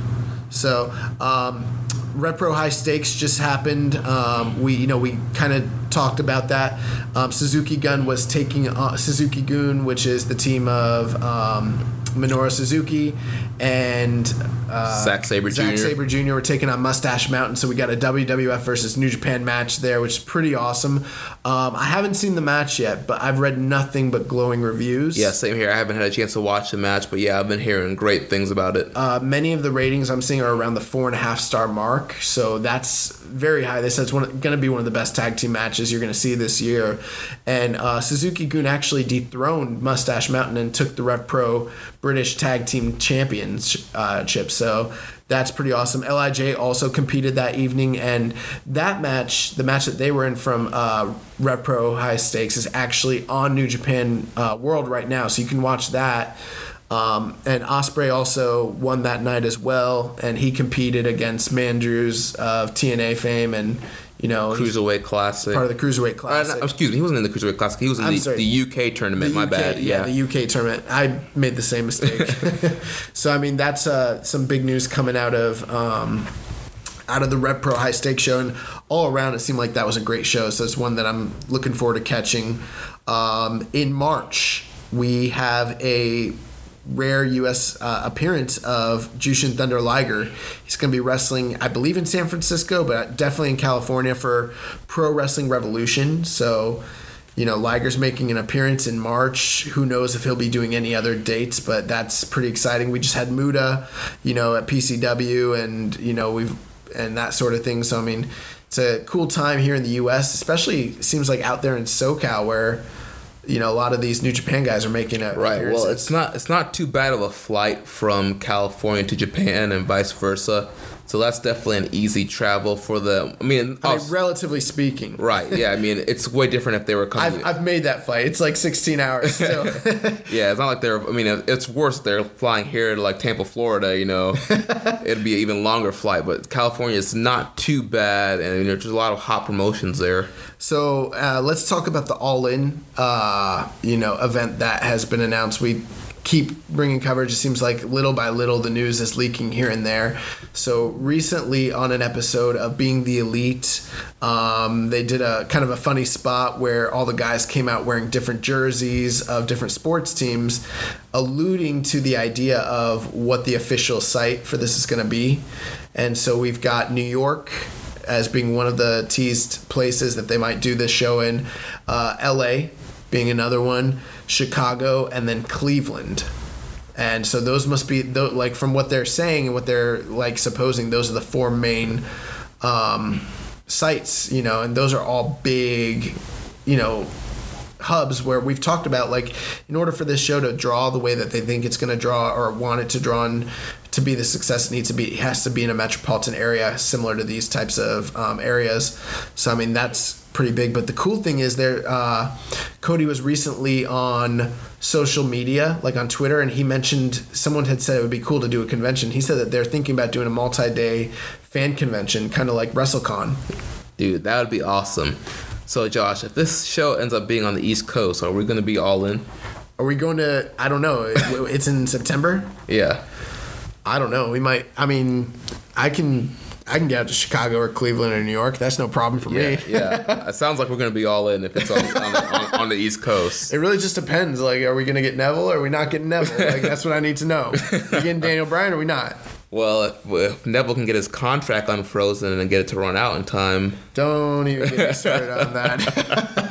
So, um, Rev Pro High Stakes just happened. Um, we, you know, we kind of talked about that. Um, Suzuki Gun was taking uh, Suzuki Gun, which is the team of um, Minoru Suzuki and uh, Zack Sabre Jr.. Sabre Jr. were taking on Mustache Mountain. So we got a WWF versus New Japan match there, which is pretty awesome. Um, I haven't seen the match yet, but I've read nothing but glowing reviews. Yeah, same here. I haven't had a chance to watch the match, but yeah, I've been hearing great things about it. Uh, many of the ratings I'm seeing are around the four and a half star mark, so that's very high. They said it's going to be one of the best tag team matches you're going to see this year. And uh, Suzuki Gun actually dethroned Mustache Mountain and took the Rev Pro British Tag Team Championship. So that's pretty awesome. Lij also competed that evening, and that match, the match that they were in from uh, Pro High Stakes, is actually on New Japan uh, World right now, so you can watch that. Um, and Ospreay also won that night as well, and he competed against Mandrews of TNA fame, and you know Cruiserweight Classic. part of the Cruiserweight Uh, Classic. no, excuse me, he wasn't in the Cruiserweight Classic. He was in the, the UK tournament. My UK bad. Yeah. the UK tournament. I made the same mistake. *laughs* *laughs* so I mean, that's uh, some big news coming out of. Um, out of the Rev Pro High Stakes show, and all around it seemed like that was a great show. So it's one that I'm looking forward to catching. Um, in March, we have a rare U.S. Uh, appearance of Jushin Thunder Liger. He's going to be wrestling, I believe, in San Francisco, but definitely in California for Pro Wrestling Revolution. So you know, Liger's making an appearance in March. Who knows if he'll be doing any other dates, but that's pretty exciting. We just had Muda, you know, at PCW and, you know, we've, and that sort of thing. So, I mean, it's a cool time here in the U.S., especially seems like out there in SoCal where, you know, a lot of these New Japan guys are making it. Right. Well, it's not it's not too bad of a flight from California to Japan and vice versa. So that's definitely an easy travel for them. I mean, I mean, relatively speaking. right? Yeah. I mean, it's way different if they were coming. I've, I've made that flight. It's like 16 hours still. *laughs* yeah, it's not like they're. I mean, it's worse. They're flying here to like Tampa, Florida. You know, *laughs* it'd be an even longer flight. But California is not too bad, and you know, there's a lot of hot promotions there. So uh, let's talk about the All In, uh, you know, event that has been announced. We keep bringing coverage. It seems like little by little the news is leaking here and there. So recently, on an episode of Being the Elite, um, they did a kind of a funny spot where all the guys came out wearing different jerseys of different sports teams, alluding to the idea of what the official site for this is going to be. And so we've got New York as being one of the teased places that they might do this show in. Uh, LA being another one, Chicago, and then Cleveland. And so those must be like from what they're saying and what they're like supposing those are the four main um, sites, you know, and those are all big, you know, hubs where we've talked about like in order for this show to draw the way that they think it's going to draw or want it to draw and to be the success it needs to be it has to be in a metropolitan area similar to these types of um, areas so i mean that's pretty big but the cool thing is there uh, cody was recently on social media like on twitter and he mentioned someone had said it would be cool to do a convention he said that they're thinking about doing a multi-day fan convention kind of like wrestlecon Dude, that would be awesome. So, Josh, if this show ends up being on the East Coast, are we going to be all in? are we going to i don't know it's in september Yeah. I don't know. We might. I mean, I can I can get out to Chicago or Cleveland or New York. That's no problem for Yeah, me. yeah. It sounds like we're gonna be all in if it's on, on, the, on, on the East Coast. It really just depends. Like, are we gonna get Neville or are we not getting Neville? *laughs* Like, that's what I need to know. Are We getting Daniel Bryan or we not? Well, if, if Neville can get his contract unfrozen and get it to run out in time, Don't even get me started on that. *laughs*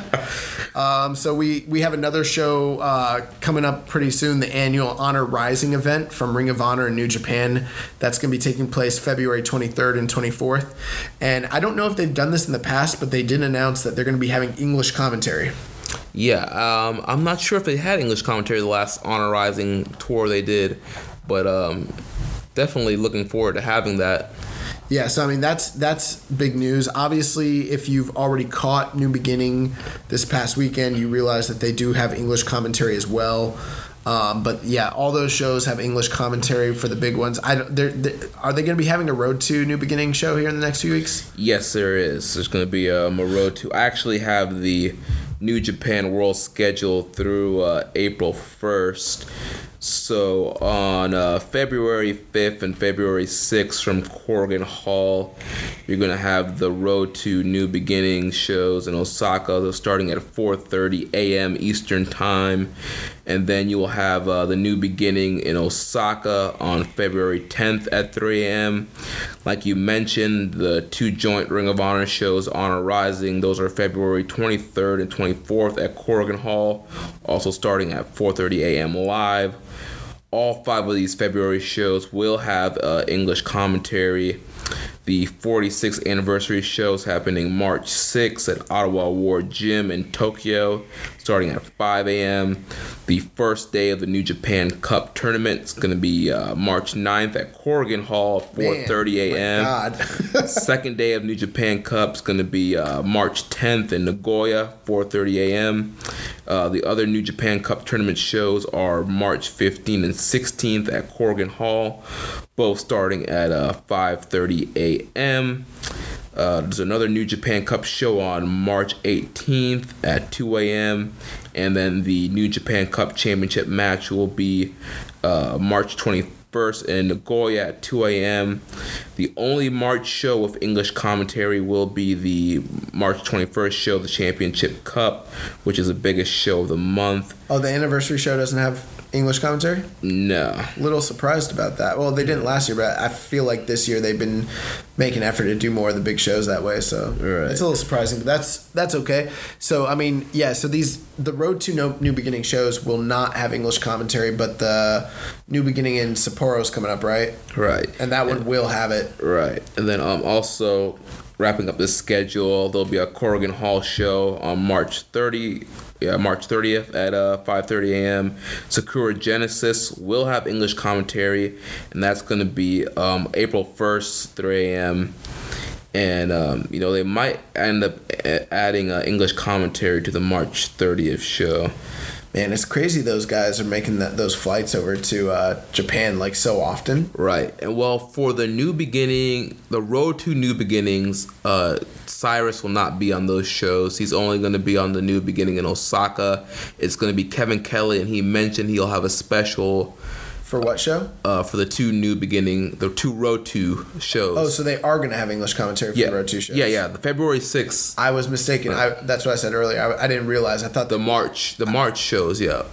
um, so we we have another show uh, coming up pretty soon. The annual Honor Rising event from Ring of Honor in New Japan. That's going to be taking place February 23rd and 24th. And I don't know if they've done this in the past, but they did announce that they're going to be having English commentary. yeah, um, I'm not sure if they had English commentary the last Honor Rising tour they did, but um, definitely looking forward to having that. Yeah, so I mean that's that's big news. Obviously, if you've already caught New Beginning this past weekend, you realize that they do have English commentary as well. Um, but yeah, all those shows have English commentary for the big ones. I. They're, they are they going to be having a Road to New Beginning show here in the next few weeks? Yes, there is. There's going to be um, a road to. I actually have the New Japan World schedule through uh, April 1st. So on uh, February 5th and February 6th from Korakuen Hall, you're to have the Road to New Beginnings shows in Osaka. They're starting at 4:30 a.m. Eastern Time, and then you will have uh, the New Beginning in Osaka on February 10th at 3 a.m. Like you mentioned, the two joint Ring of Honor shows, Honor Rising, those are February 23rd and 24th at Korakuen Hall, also starting at 4:30 a.m. live. All five of these February shows will have uh, English commentary. The 46th anniversary shows happening March 6th at Ota Ward Gym in Tokyo, starting at 5 a.m. The first day of the New Japan Cup tournament is going to be uh, March 9th at Korakuen Hall, 4:30 a.m. *laughs* *laughs* Second day of New Japan Cup is going to be uh, March 10th in Nagoya, 4:30 a.m. Uh, the other New Japan Cup tournament shows are March 15th and 16th at Korakuen Hall, both starting at uh, 5:30 a.m. Uh, there's another New Japan Cup show on March 18th at 2 a.m. And then the New Japan Cup Championship match will be uh, March 21st in Nagoya at 2 a.m. The only March show with English commentary will be the March 21st show, the Championship Cup, which is the biggest show of the month. oh, the anniversary show doesn't have English commentary. No. Little surprised about that. Well, they didn't last year, but I feel like this year they've been making effort to do more of the big shows that way. So Right. it's a little surprising, but that's that's okay. So I mean, yeah. So these the Road to No New Beginning shows will not have English commentary, but the New Beginning in Sapporo is coming up, right? Right. And that one will have it. Right. And then um also wrapping up the schedule, there'll be a Korakuen Hall show on March 30 yeah, March 30th at uh 5:30 a.m. Sakura Genesis will have English commentary and that's going to be um April 1st 3 a.m. And um, you know they might end up adding uh, English commentary to the March 30th show. Man, it's crazy those guys are making those flights over to uh, Japan like so often. Right. And well, for the new beginning, the road to new beginnings, uh, Cyrus will not be on those shows. He's only going to be on the new beginning in Osaka. It's going to be Kevin Kelly, and he mentioned he'll have a special For what show? uh, for the two new beginning, the two road two shows. Oh, so they are going to have English commentary for yeah, the Road 2 shows. yeah, yeah. The February sixth, I was mistaken. I, that's what I said earlier. I, I didn't realize. I thought the March, the March shows, yeah.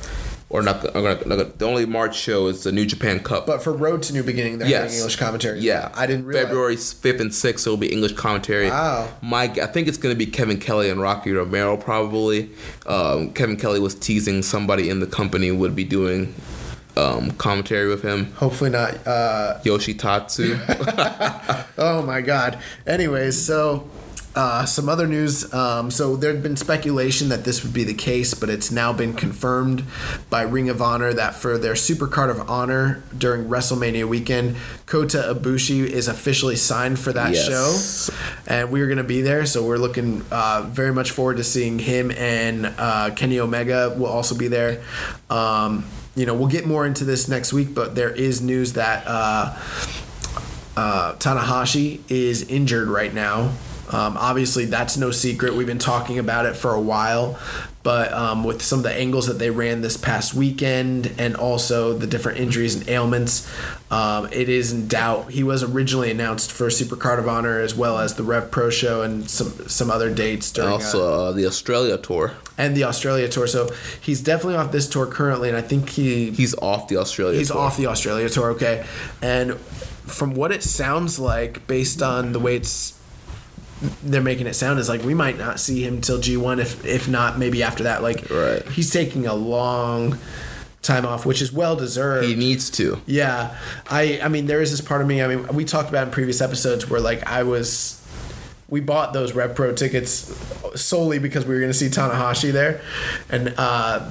Or not, I'm gonna, the only March show is the New Japan Cup. but for Road to New Beginning, they're having English commentary. Yeah, I didn't realize. February fifth and sixth it will be English commentary. Wow. My, I think it's going to be Kevin Kelly and Rocky Romero probably. Um, Kevin Kelly was teasing somebody in the company would be doing um, commentary with him. Hopefully not. Uh, Yoshitatsu. *laughs* oh my God. Anyways, so uh, some other news. Um, so there had been speculation that this would be the case, but it's now been confirmed by Ring of Honor that for their Supercard of Honor during WrestleMania weekend, Kota Ibushi is officially signed for that Yes. show, and we're gonna be there. So we're looking uh, very much forward to seeing him and uh, Kenny Omega will also be there. Um, you know, we'll get more into this next week, but there is news that. Uh, uh, Tanahashi is injured right now. Um, obviously, that's no secret. We've been talking about it for a while, but um, with some of the angles that they ran this past weekend and also the different injuries and ailments, um, it is in doubt. He was originally announced for Supercard of Honor as well as the Rev Pro show and some some other dates during. Uh, also uh, the Australia tour. and the Australia tour. So he's definitely off this tour currently, and I think he He's off the Australia he's tour. off the Australia tour. Okay, and from what it sounds like, based on the way it's they're making it sound, is like we might not see him till G one, if if not maybe after that. Like Right. he's taking a long time off, which is well deserved. He needs to. Yeah, I I mean there is this part of me. I mean we talked about in previous episodes where like I was, we bought those Rev Pro tickets solely because we were going to see Tanahashi there, and uh,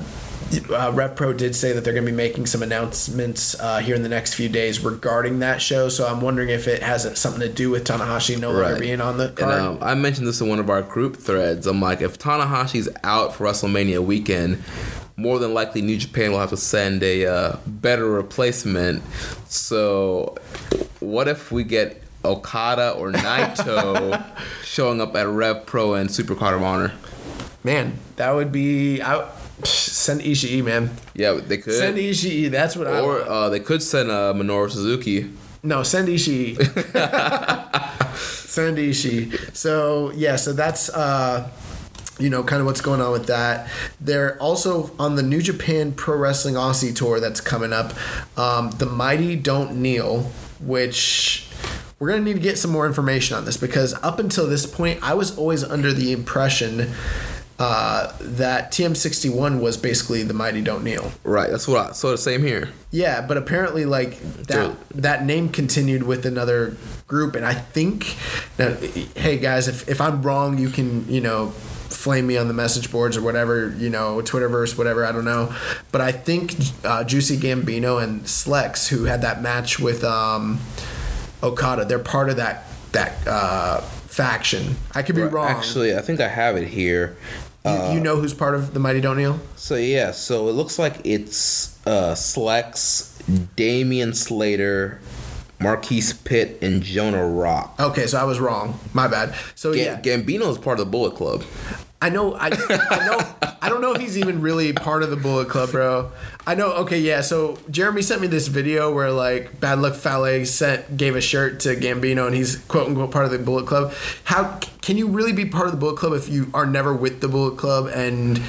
uh, Rev Pro did say that they're going to be making some announcements uh, here in the next few days regarding that show. So I'm wondering if it has something to do with Tanahashi no longer Right. being on the And card. um, I mentioned this in one of our group threads. I'm like, if Tanahashi's out for WrestleMania weekend, more than likely New Japan will have to send a uh, better replacement. So, what if we get Okada or Naito *laughs* showing up at Rev Pro and Supercard of Honor? Man, that would be I send Ishii man. Yeah, they could. Send Ishii. That's what I or uh, they could send uh, Minoru Suzuki. No, send Ishii. *laughs* *laughs* send Ishii. So yeah, so that's uh you know kind of what's going on with that. They're also on the New Japan Pro Wrestling Aussie tour that's coming up. Um, the Mighty Don't Kneel, which we're gonna need to get some more information on this because up until this point, I was always under the impression uh, that TM61 was basically the Mighty Don't Kneel. Right, that's what I. So the same here. Yeah, but apparently, like that that name continued with another group, and I think now, hey guys, if if I'm wrong, you can you know flame me on the message boards or whatever you know Twitterverse, whatever I don't know, but I think uh, Juicy Gambino and Slex, who had that match with um, Okada, they're part of that that uh, faction. I could be wrong. Actually, I think I have it here. you, you know who's part of the Mighty Don't So yeah, so it looks like it's uh, Slex, Damian Slater, Marcius Pitt, and Jonah Rock. Okay, so I was wrong. My bad. So Ga- yeah, Gambino is part of the Bullet Club. I know. I, I know. *laughs* I don't know if he's even really part of the Bullet Club, bro. I know. Okay, yeah. So Jeremy sent me this video where like Bad Luck Fale sent gave a shirt to Gambino, and he's quote unquote part of the Bullet Club. How can you really be part of the Bullet Club if you are never with the Bullet Club? And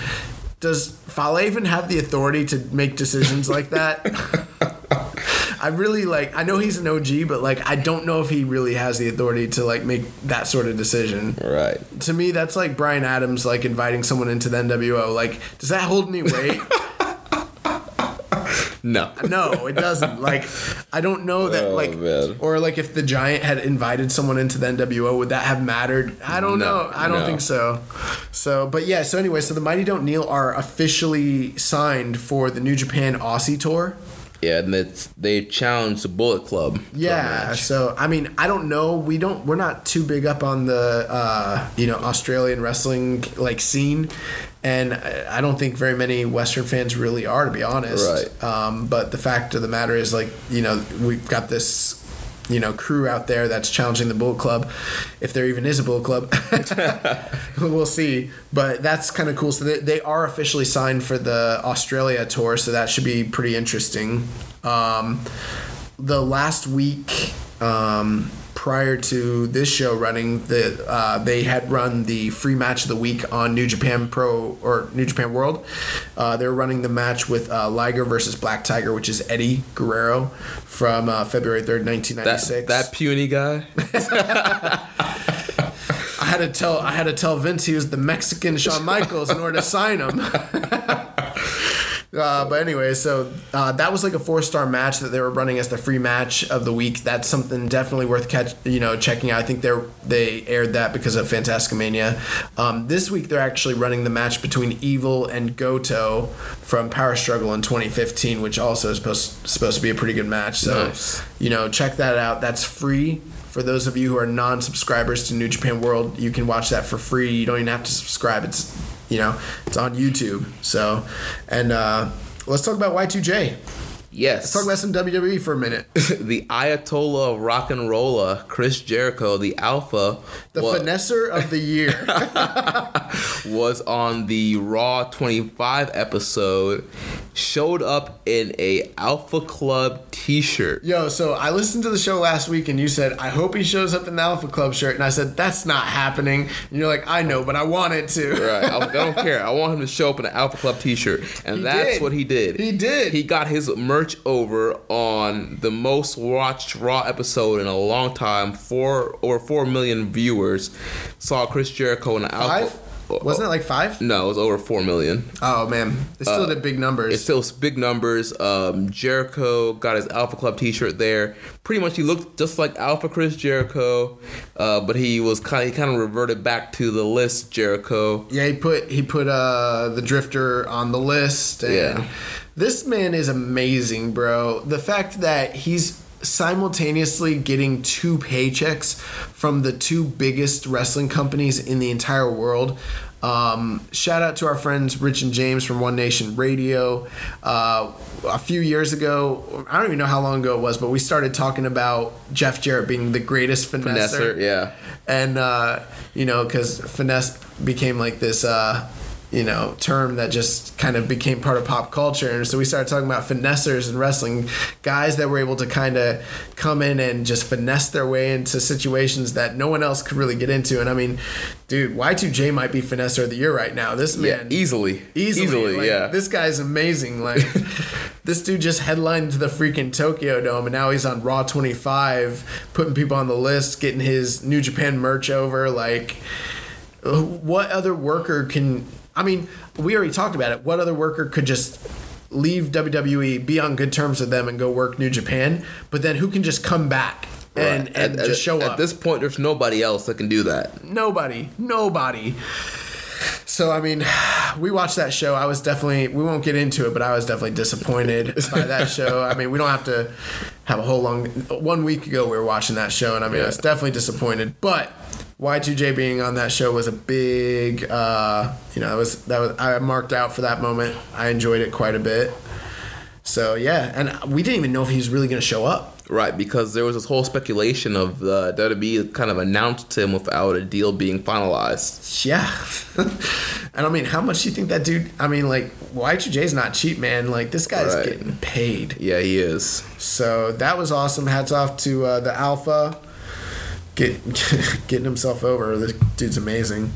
does Fale even have the authority to make decisions like that? *laughs* I really like. I know he's an OG, but like, I don't know if he really has the authority to like make that sort of decision Right. to me that's like Brian Adams like inviting someone into the NWO. Like, does that hold any weight? *laughs* No. no, it doesn't. Like, I don't know that Oh, like man. or like if the Giant had invited someone into the NWO, would that have mattered? I don't No, know. I don't no. think so. So, but yeah. So anyway, so the Mighty Don't Kneel are officially signed for the New Japan Aussie tour. Yeah, and it's, they challenged the Bullet Club. Yeah, so I mean, I don't know. We don't. We're not too big up on the uh, you know Australian wrestling like scene, and I don't think very many Western fans really are, to be honest. Right. Um, but the fact of the matter is, like you know, we've got this you know crew out there that's challenging the Bullet Club, if there even is a Bullet Club. *laughs* we'll see. But that's kind of cool. So they, they are officially signed for the Australia tour, so that should be pretty interesting. Um, the last week um, prior to this show running, the uh, they had run the free match of the week on New Japan Pro or New Japan World. Uh, they were running the match with uh, Liger versus Black Tiger, which is Eddie Guerrero from uh, February third, nineteen ninety six. That, that puny guy. *laughs* I had to tell I had to tell Vince he was the Mexican Shawn Michaels in order to sign him. *laughs* Uh, but anyway, so uh, that was like a four star match that they were running as the free match of the week. That's something definitely worth catch, you know, checking out. I think they they aired that because of Fantasticamania. Um, this week they're actually running the match between Evil and Goto from Power Struggle in 2015, which also is supposed supposed to be a pretty good match. So Nice. you know, check that out. That's free. For those of you who are non-subscribers to New Japan World, you can watch that for free. You don't even have to subscribe. It's you know, it's on YouTube. So, and uh, let's talk about Y2J. Yes. Let's talk about some WWE for a minute. *laughs* the Ayatollah of rock and roller, Chris Jericho, the Alpha, The wa- finesser of the year. *laughs* was on the Raw 25 episode, showed up in a Alpha Club T-shirt. Yo, so I listened to the show last week and you said, I hope he shows up in the Alpha Club shirt. And I said, that's not happening. And you're like, I know, but I want it to. Right, I, I don't *laughs* care. I want him to show up in an Alpha Club T-shirt, and He that's did. what he did. He did. He got his merch over on the most watched Raw episode in a long time. Four over four million viewers saw Chris Jericho in an Alpha. Five? Wasn't it like five? No, it was over four million. Oh, man. it's still did big numbers. It's still big numbers. Um, Jericho got his Alpha Club T-shirt there. Pretty much, he looked just like Alpha Chris Jericho, uh, but he was kind. Of, he kind of reverted back to the list Jericho. Yeah, he put he put uh the drifter on the list. And Yeah. This man is amazing, bro. The fact that he's simultaneously getting two paychecks from the two biggest wrestling companies in the entire world. Um, shout out to our friends Rich and James from One Nation Radio. Uh, a few years ago, I don't even know how long ago it was, but we started talking about Jeff Jarrett being the greatest finesser Finesser, yeah. and uh, you know because finesse became like this uh, you know term that just kind of became part of pop culture. And so we started talking about finessers in wrestling guys that were able to kind of come in and just finesse their way into situations that no one else could really get into. And i mean dude y2j might be finesser of the year right now. This Yeah, man easily, easily, like, yeah. this guy's amazing like *laughs* this dude just headlined to the freaking tokyo dome and now he's on raw 25 putting people on the list getting his new japan merch over like what other worker can i mean we already talked about it. What other worker could just leave wwe be on good terms with them and go work new japan? But then who can just come back and, Right. and At- just show At up? At this point, there's nobody else that can do that. nobody. Nobody. So i mean *sighs* we watched that show. I was definitely we won't get into it but i was definitely disappointed *laughs* by that show. I mean we don't have to have a whole long one week ago we were watching that show and i mean i was definitely disappointed. But y2j being on that show was a big uh you know it was that was i marked out for that moment i enjoyed it quite a bit so yeah and we didn't even know if he was really going to show up Right, because there was this whole speculation of uh, WWE kind of announced him without a deal being finalized. Yeah. *laughs* and I mean, how much do you think that dude? I mean, like, Y2J's not cheap, man. Like, this guy's Right. getting paid. Yeah, he is. So that was awesome. Hats off to uh, the Alpha. Get, *laughs* getting himself over. This dude's amazing.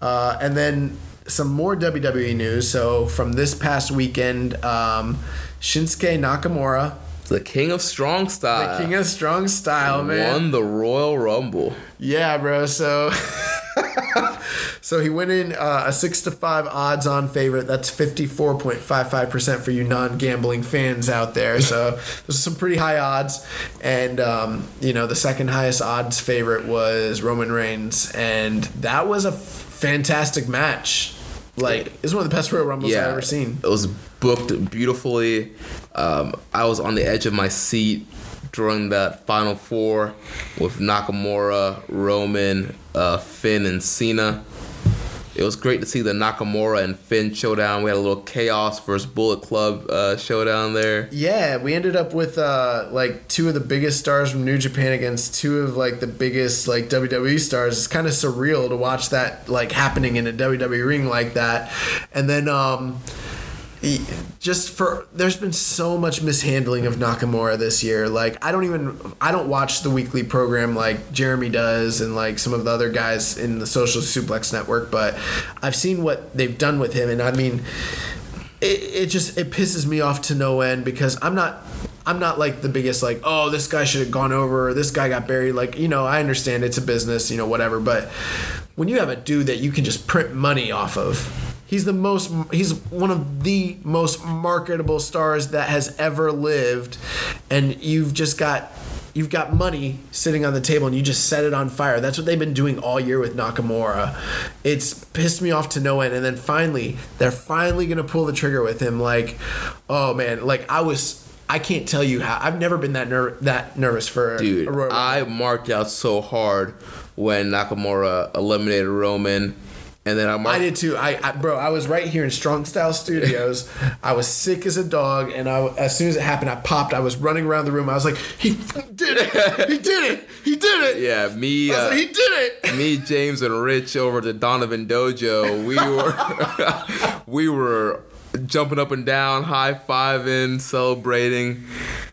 Uh, and then some more WWE news. So from this past weekend, um, Shinsuke Nakamura, The king of strong style, the king of strong style, man. won the Royal Rumble. Yeah, bro. So, *laughs* *laughs* so he went in uh, a six to five odds on favorite. That's fifty four point five five percent for you non gambling fans out there. So *laughs* those are some pretty high odds. And um, you know, the second highest odds favorite was Roman Reigns, and that was a f- fantastic match. Like, it's one of the best Royal Rumbles I've ever seen. It was booked beautifully. Um, I was on the edge of my seat during that final four with Nakamura, Roman, uh, Finn, and Cena. It was great to see the Nakamura and Finn showdown. We had a little chaos versus Bullet Club uh, showdown there. Yeah, we ended up with uh, like two of the biggest stars from New Japan against two of like the biggest like WWE stars. It's kind of surreal to watch that like happening in a WWE ring like that. And then um just for there's been so much mishandling of Nakamura this year. Like I don't even I don't watch the weekly program like Jeremy does and like some of the other guys in the Social Suplex Network, but I've seen what they've done with him and I mean it, it just it pisses me off to no end because I'm not I'm not like the biggest like oh this guy should have gone over this guy got buried like you know I understand it's a business you know whatever but when you have a dude that you can just print money off of he's the most he's one of the most marketable stars that has ever lived and you've just got you've got money sitting on the table and you just set it on fire. That's what they've been doing all year with Nakamura. It's pissed me off to no end. And then finally, they're finally gonna pull the trigger with him. Like, oh man, like I was. I can't tell you how. I've never been that ner- that nervous for a- Dude, I marked out so hard when Nakamura eliminated Roman. And then I, marked, I did too. I, I bro, I was right here in Strong Style Studios. I was sick as a dog, and I, as soon as it happened, I popped. I was running around the room. I was like, "He did it! He did it! He did it!" Yeah, me, uh, like, "He did it!" me, James, and Rich over to Donovan Dojo. We were *laughs* we were jumping up and down, high fiving, celebrating,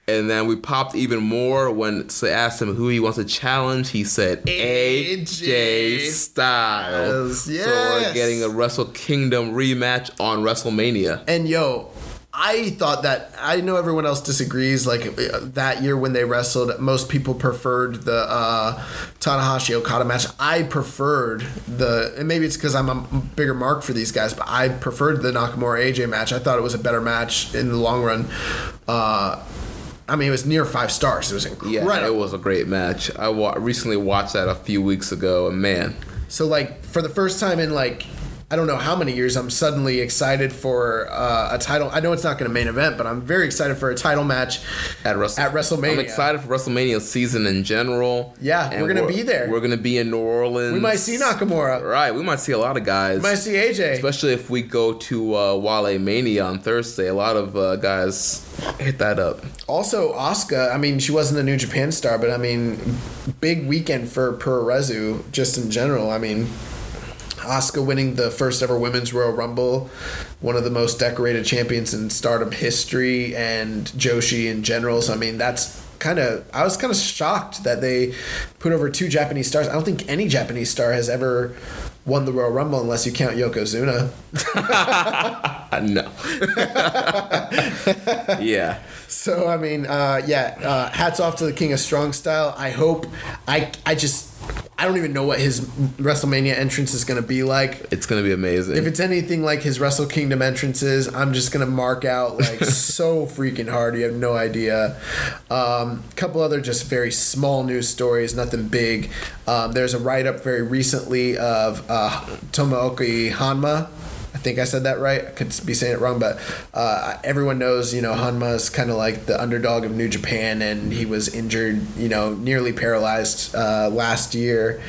and then we popped even more when they asked him who he wants to challenge. He said AJ, Styles. Styles, So we're getting a Wrestle Kingdom rematch on WrestleMania. And yo, I thought that I know everyone else disagrees. Like that year when they wrestled, most people preferred the uh, Tanahashi Okada match. I preferred the, and maybe it's because I'm a bigger mark for these guys, but I preferred the Nakamura AJ match. I thought it was a better match in the long run. Uh, I mean, it was near five stars. It was incredible. Yeah, it was a great match. I wa- recently watched that a few weeks ago, and man, So like for the first time in like I don't know how many years, I'm suddenly excited for uh, a title. I know it's not going to main event, but I'm very excited for a title match at, Wrestle- at WrestleMania. I'm excited for WrestleMania season in general. Yeah, And we're gonna be there. We're gonna be in New Orleans. We might see Nakamura. Right, we might see a lot of guys. We might see AJ. Especially if we go to uh, Wale Mania on Thursday. A lot of uh, guys hit that up. Also, Asuka. I mean, she wasn't a New Japan star, but I mean, big weekend for Puroresu just in general. I mean, Asuka winning the first ever Women's Royal Rumble, one of the most decorated champions in Stardom history, and Joshi in general. So I mean, that's kind of. I was kind of shocked that they put over two Japanese stars. I don't think any Japanese star has ever won the Royal Rumble unless you count Yokozuna. *laughs* No. *laughs* yeah. So I mean, uh, yeah. Uh, hats off to the King of Strong Style. I hope. I I just. I don't even know what his WrestleMania entrance is going to be like. It's gonna be amazing. If it's anything like his Wrestle Kingdom entrances, I'm just gonna mark out like *laughs* so freaking hard. You have no idea. A um, couple other just very small news stories, nothing big. Um, there's a write up very recently of uh, Tomoaki Hanma. I think I said that right. I could be saying it wrong, but uh, everyone knows, you know, Hanma is kind of like the underdog of New Japan, and he was injured, you know, nearly paralyzed uh, last year,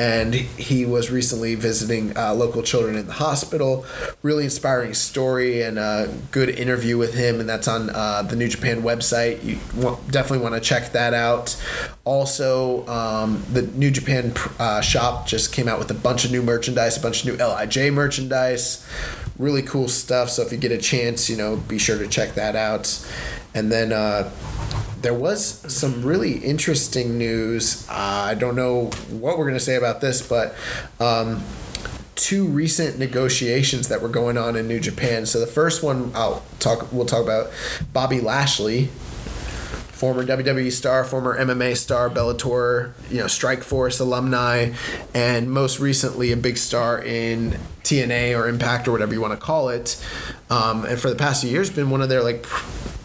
and he was recently visiting uh, local children in the hospital. Really inspiring story and a good interview with him, and that's on uh, the New Japan website. You definitely want to check that out. Also, um, the New Japan uh, shop just came out with a bunch of new merchandise, a bunch of new Lij merchandise, really cool stuff. So if you get a chance, you know, be sure to check that out. And then uh, there was some really interesting news. Uh, I don't know what we're gonna say about this, but. Um, two recent negotiations that were going on in New Japan. So the first one I'll talk we'll talk about Bobby Lashley, former WWE star, former MMA star, Bellator, you know, Strike Force alumni, and most recently a big star in TNA or Impact or whatever you want to call it. Um, and for the past few years, been one of their like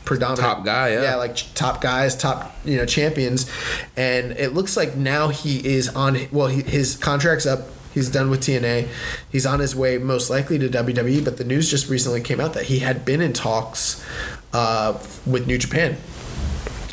predominant Top guy, yeah. yeah, like top guys, top you know champions, and it looks like now he is on. Well, he, his contract's up. He's done with TNA. He's on his way, most likely to WWE. But the news just recently came out that he had been in talks uh, with New Japan.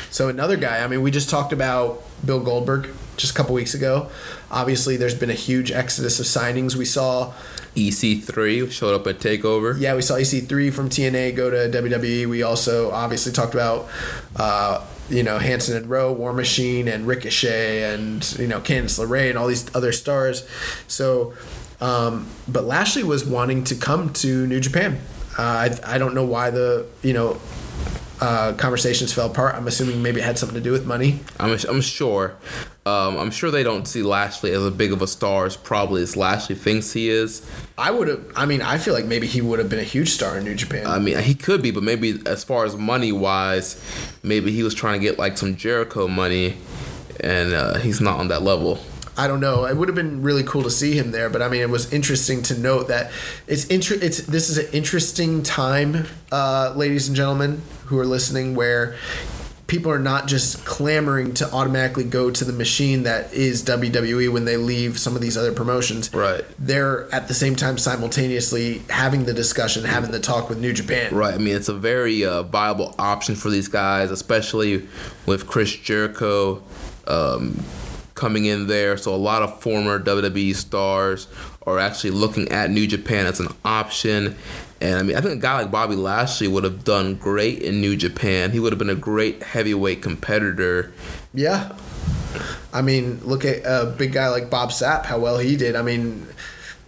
So another guy. I mean, we just talked about Bill Goldberg just a couple weeks ago. Obviously, there's been a huge exodus of signings. We saw EC3 showed up at Takeover. yeah, we saw EC3 from TNA go to WWE. We also obviously talked about, uh, you know, Hanson and Rowe, War Machine, and Ricochet, and you know, Candice LeRae, and all these other stars. So, um, but Lashley was wanting to come to New Japan. Uh, I, I don't know why the you know uh, conversations fell apart. I'm assuming maybe it had something to do with money. I'm, I'm sure. Um, I'm sure they don't see Lashley as a big of a star as probably as Lashley thinks he is. I would have. I mean, I feel like maybe he would have been a huge star in New Japan. I mean, he could be, but maybe as far as money wise, maybe he was trying to get like some Jericho money, and uh, he's not on that level. I don't know. It would have been really cool to see him there, but I mean, it was interesting to note that it's inter- It's this is an interesting time, uh, ladies and gentlemen who are listening, where people are not just clamoring to automatically go to the machine that is WWE when they leave some of these other promotions. Right. They're at the same time simultaneously having the discussion, having the talk with New Japan. Right. I mean, it's a very uh, viable option for these guys, especially with Chris Jericho um, coming in there. So a lot of former WWE stars are actually looking at New Japan as an option. And I mean, I think a guy like Bobby Lashley would have done great in New Japan. He would have been a great heavyweight competitor. Yeah. I mean, look at a big guy like Bob Sapp, how well he did. I mean,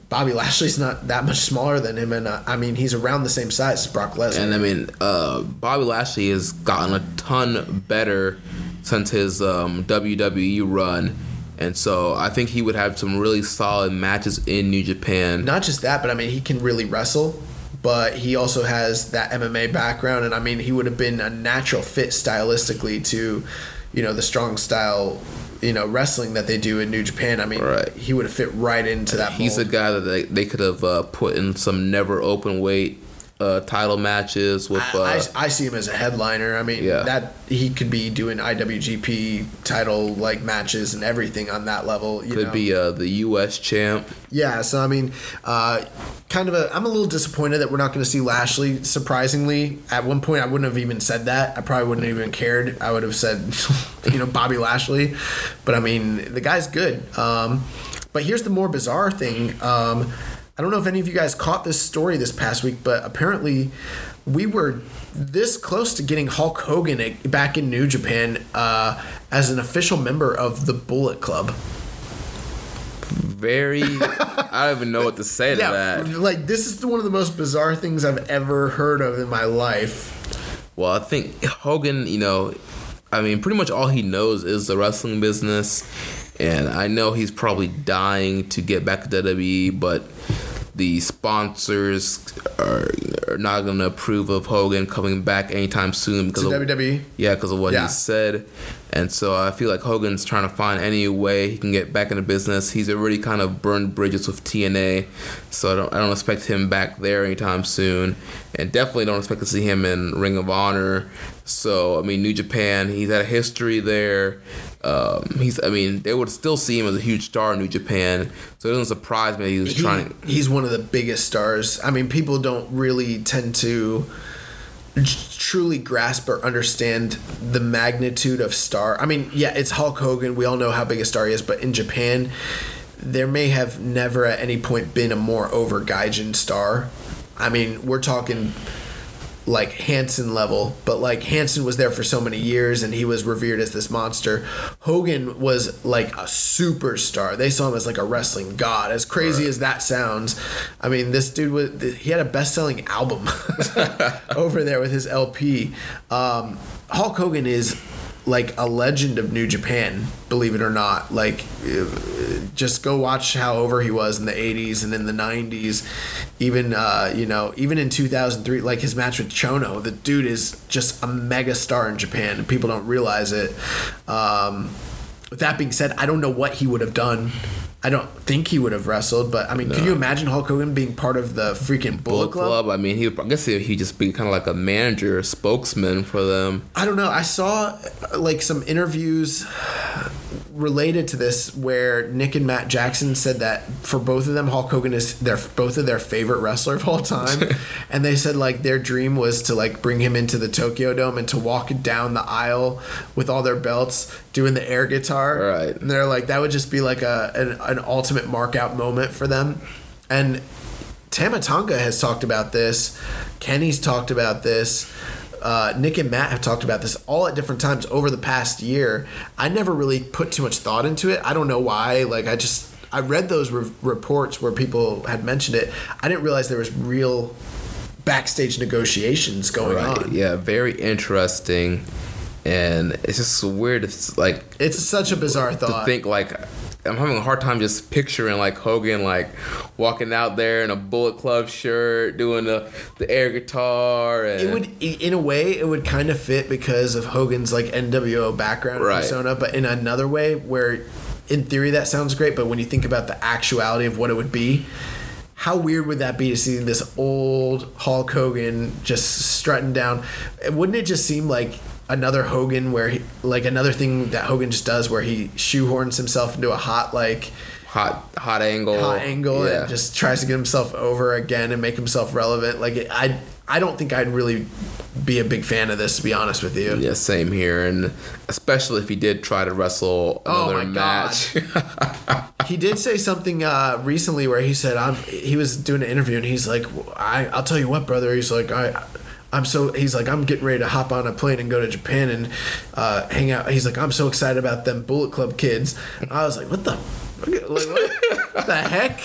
Bobby Lashley's not that much smaller than him, and uh, I mean, he's around the same size as Brock Lesnar. And I mean, uh, Bobby Lashley has gotten a ton better since his um, WWE run. And so I think he would have some really solid matches in New Japan. Not just that, but I mean, he can really wrestle, but he also has that MMA background, and I mean, he would have been a natural fit stylistically to, you know, the strong style, you know, wrestling that they do in New Japan. I mean, Right. he would have fit right into that. He's a guy that they, they could have uh, put in some never open weight uh, title matches with. Uh, I, I, I see him as a headliner. I mean, Yeah. that he could be doing IWGP title like matches and everything on that level. You could know? be uh, the U.S. champ. Yeah, so I mean, uh, kind of a. I'm a little disappointed that we're not going to see Lashley. Surprisingly, at one point I wouldn't have even said that. I probably wouldn't have even cared. I would have said, *laughs* you know, Bobby Lashley. But I mean, the guy's good. Um, but here's the more bizarre thing. Um, I don't know if any of you guys caught this story this past week, but apparently we were this close to getting Hulk Hogan back in New Japan uh, as an official member of the Bullet Club. Very. *laughs* I don't even know what to say to that. like this is one of the most bizarre things I've ever heard of in my life. Well, I think Hogan, you know, I mean, pretty much all he knows is the wrestling business. And I know he's probably dying to get back to WWE, but the sponsors are, are not going to approve of Hogan coming back anytime soon because To of, WWE. yeah, because of what Yeah. he said. And so I feel like Hogan's trying to find any way he can get back into business. He's already kind of burned bridges with TNA, so I don't I don't expect him back there anytime soon. And definitely don't expect to see him in Ring of Honor. So I mean, New Japan, he's had a history there. Um, he's I mean, they would still see him as a huge star in New Japan. So it doesn't surprise me that he was He- trying. he's one of the biggest stars. I mean, people don't really tend to truly grasp or understand the magnitude of star. I mean, yeah, it's Hulk Hogan. We all know how big a star he is, but in Japan, there may have never at any point been a more over Gaijin star. I mean, we're talking like Hansen level, but like Hansen was there for so many years and he was revered as this monster. Hogan was like a superstar. They saw him as like a wrestling god. As crazy as that sounds, I mean, this dude was he had a best-selling album *laughs* *laughs* over there with his LP. Um, Hulk Hogan is like a legend of New Japan, believe it or not. Like, uh, just go watch how over he was in the 80s and in the 90s. Even, uh, you know, even in 2003, like his match with Chono, the dude is just a mega star in Japan, and people don't realize it. Um, with that being said, I don't know what he would have done. I don't think he would have wrestled, but I mean, can you imagine Hulk Hogan being part of the freaking Bullet Bullet Club? Club. I mean, he would, I guess he would just be kind of like a manager, spokesman for them. I don't know. I saw uh, like some interviews related to this where Nick and Matt Jackson said that for both of them, Hulk Hogan is their both of their favorite wrestler of all time, *laughs* and they said like their dream was to like bring him into the Tokyo Dome and to walk down the aisle with all their belts doing the air guitar. Right. And they're like that would just be like a an, an ultimate mark out moment for them, and Tama Tonga has talked about this. Kenny's talked about this. Uh, Nick and Matt have talked about this all at different times over the past year. I never really put too much thought into it. I don't know why. Like I just I read those re- reports where people had mentioned it. I didn't realize there was real backstage negotiations going on. Yeah, very interesting. And it's just weird. It's like It's such a bizarre thought to think like I'm having a hard time just picturing like Hogan like walking out there in a Bullet Club shirt, doing the the air guitar. And It would, in a way, it would kind of fit because of Hogan's like NWO background Right. persona, but in another way, where in theory that sounds great, but when you think about the actuality of what it would be, how weird would that be to see this old Hulk Hogan just strutting down? Wouldn't it just seem like another Hogan, where he, like another thing that Hogan just does, where he shoehorns himself into a hot like hot hot angle. hot angle Yeah. and just tries to get himself over again and make himself relevant. Like it, I, I don't think I'd really be a big fan of this to be honest with you. Yeah, same here, and especially if he did try to wrestle Oh another my match. *laughs* He did say something uh, recently where he said, "I'm." He was doing an interview and he's like, "I, I'll tell you what, brother." He's like, "I." I'm so he's like I'm getting ready to hop on a plane and go to Japan and uh, hang out. He's like I'm so excited about them Bullet Club kids. I was like, what the, like, what the *laughs* heck?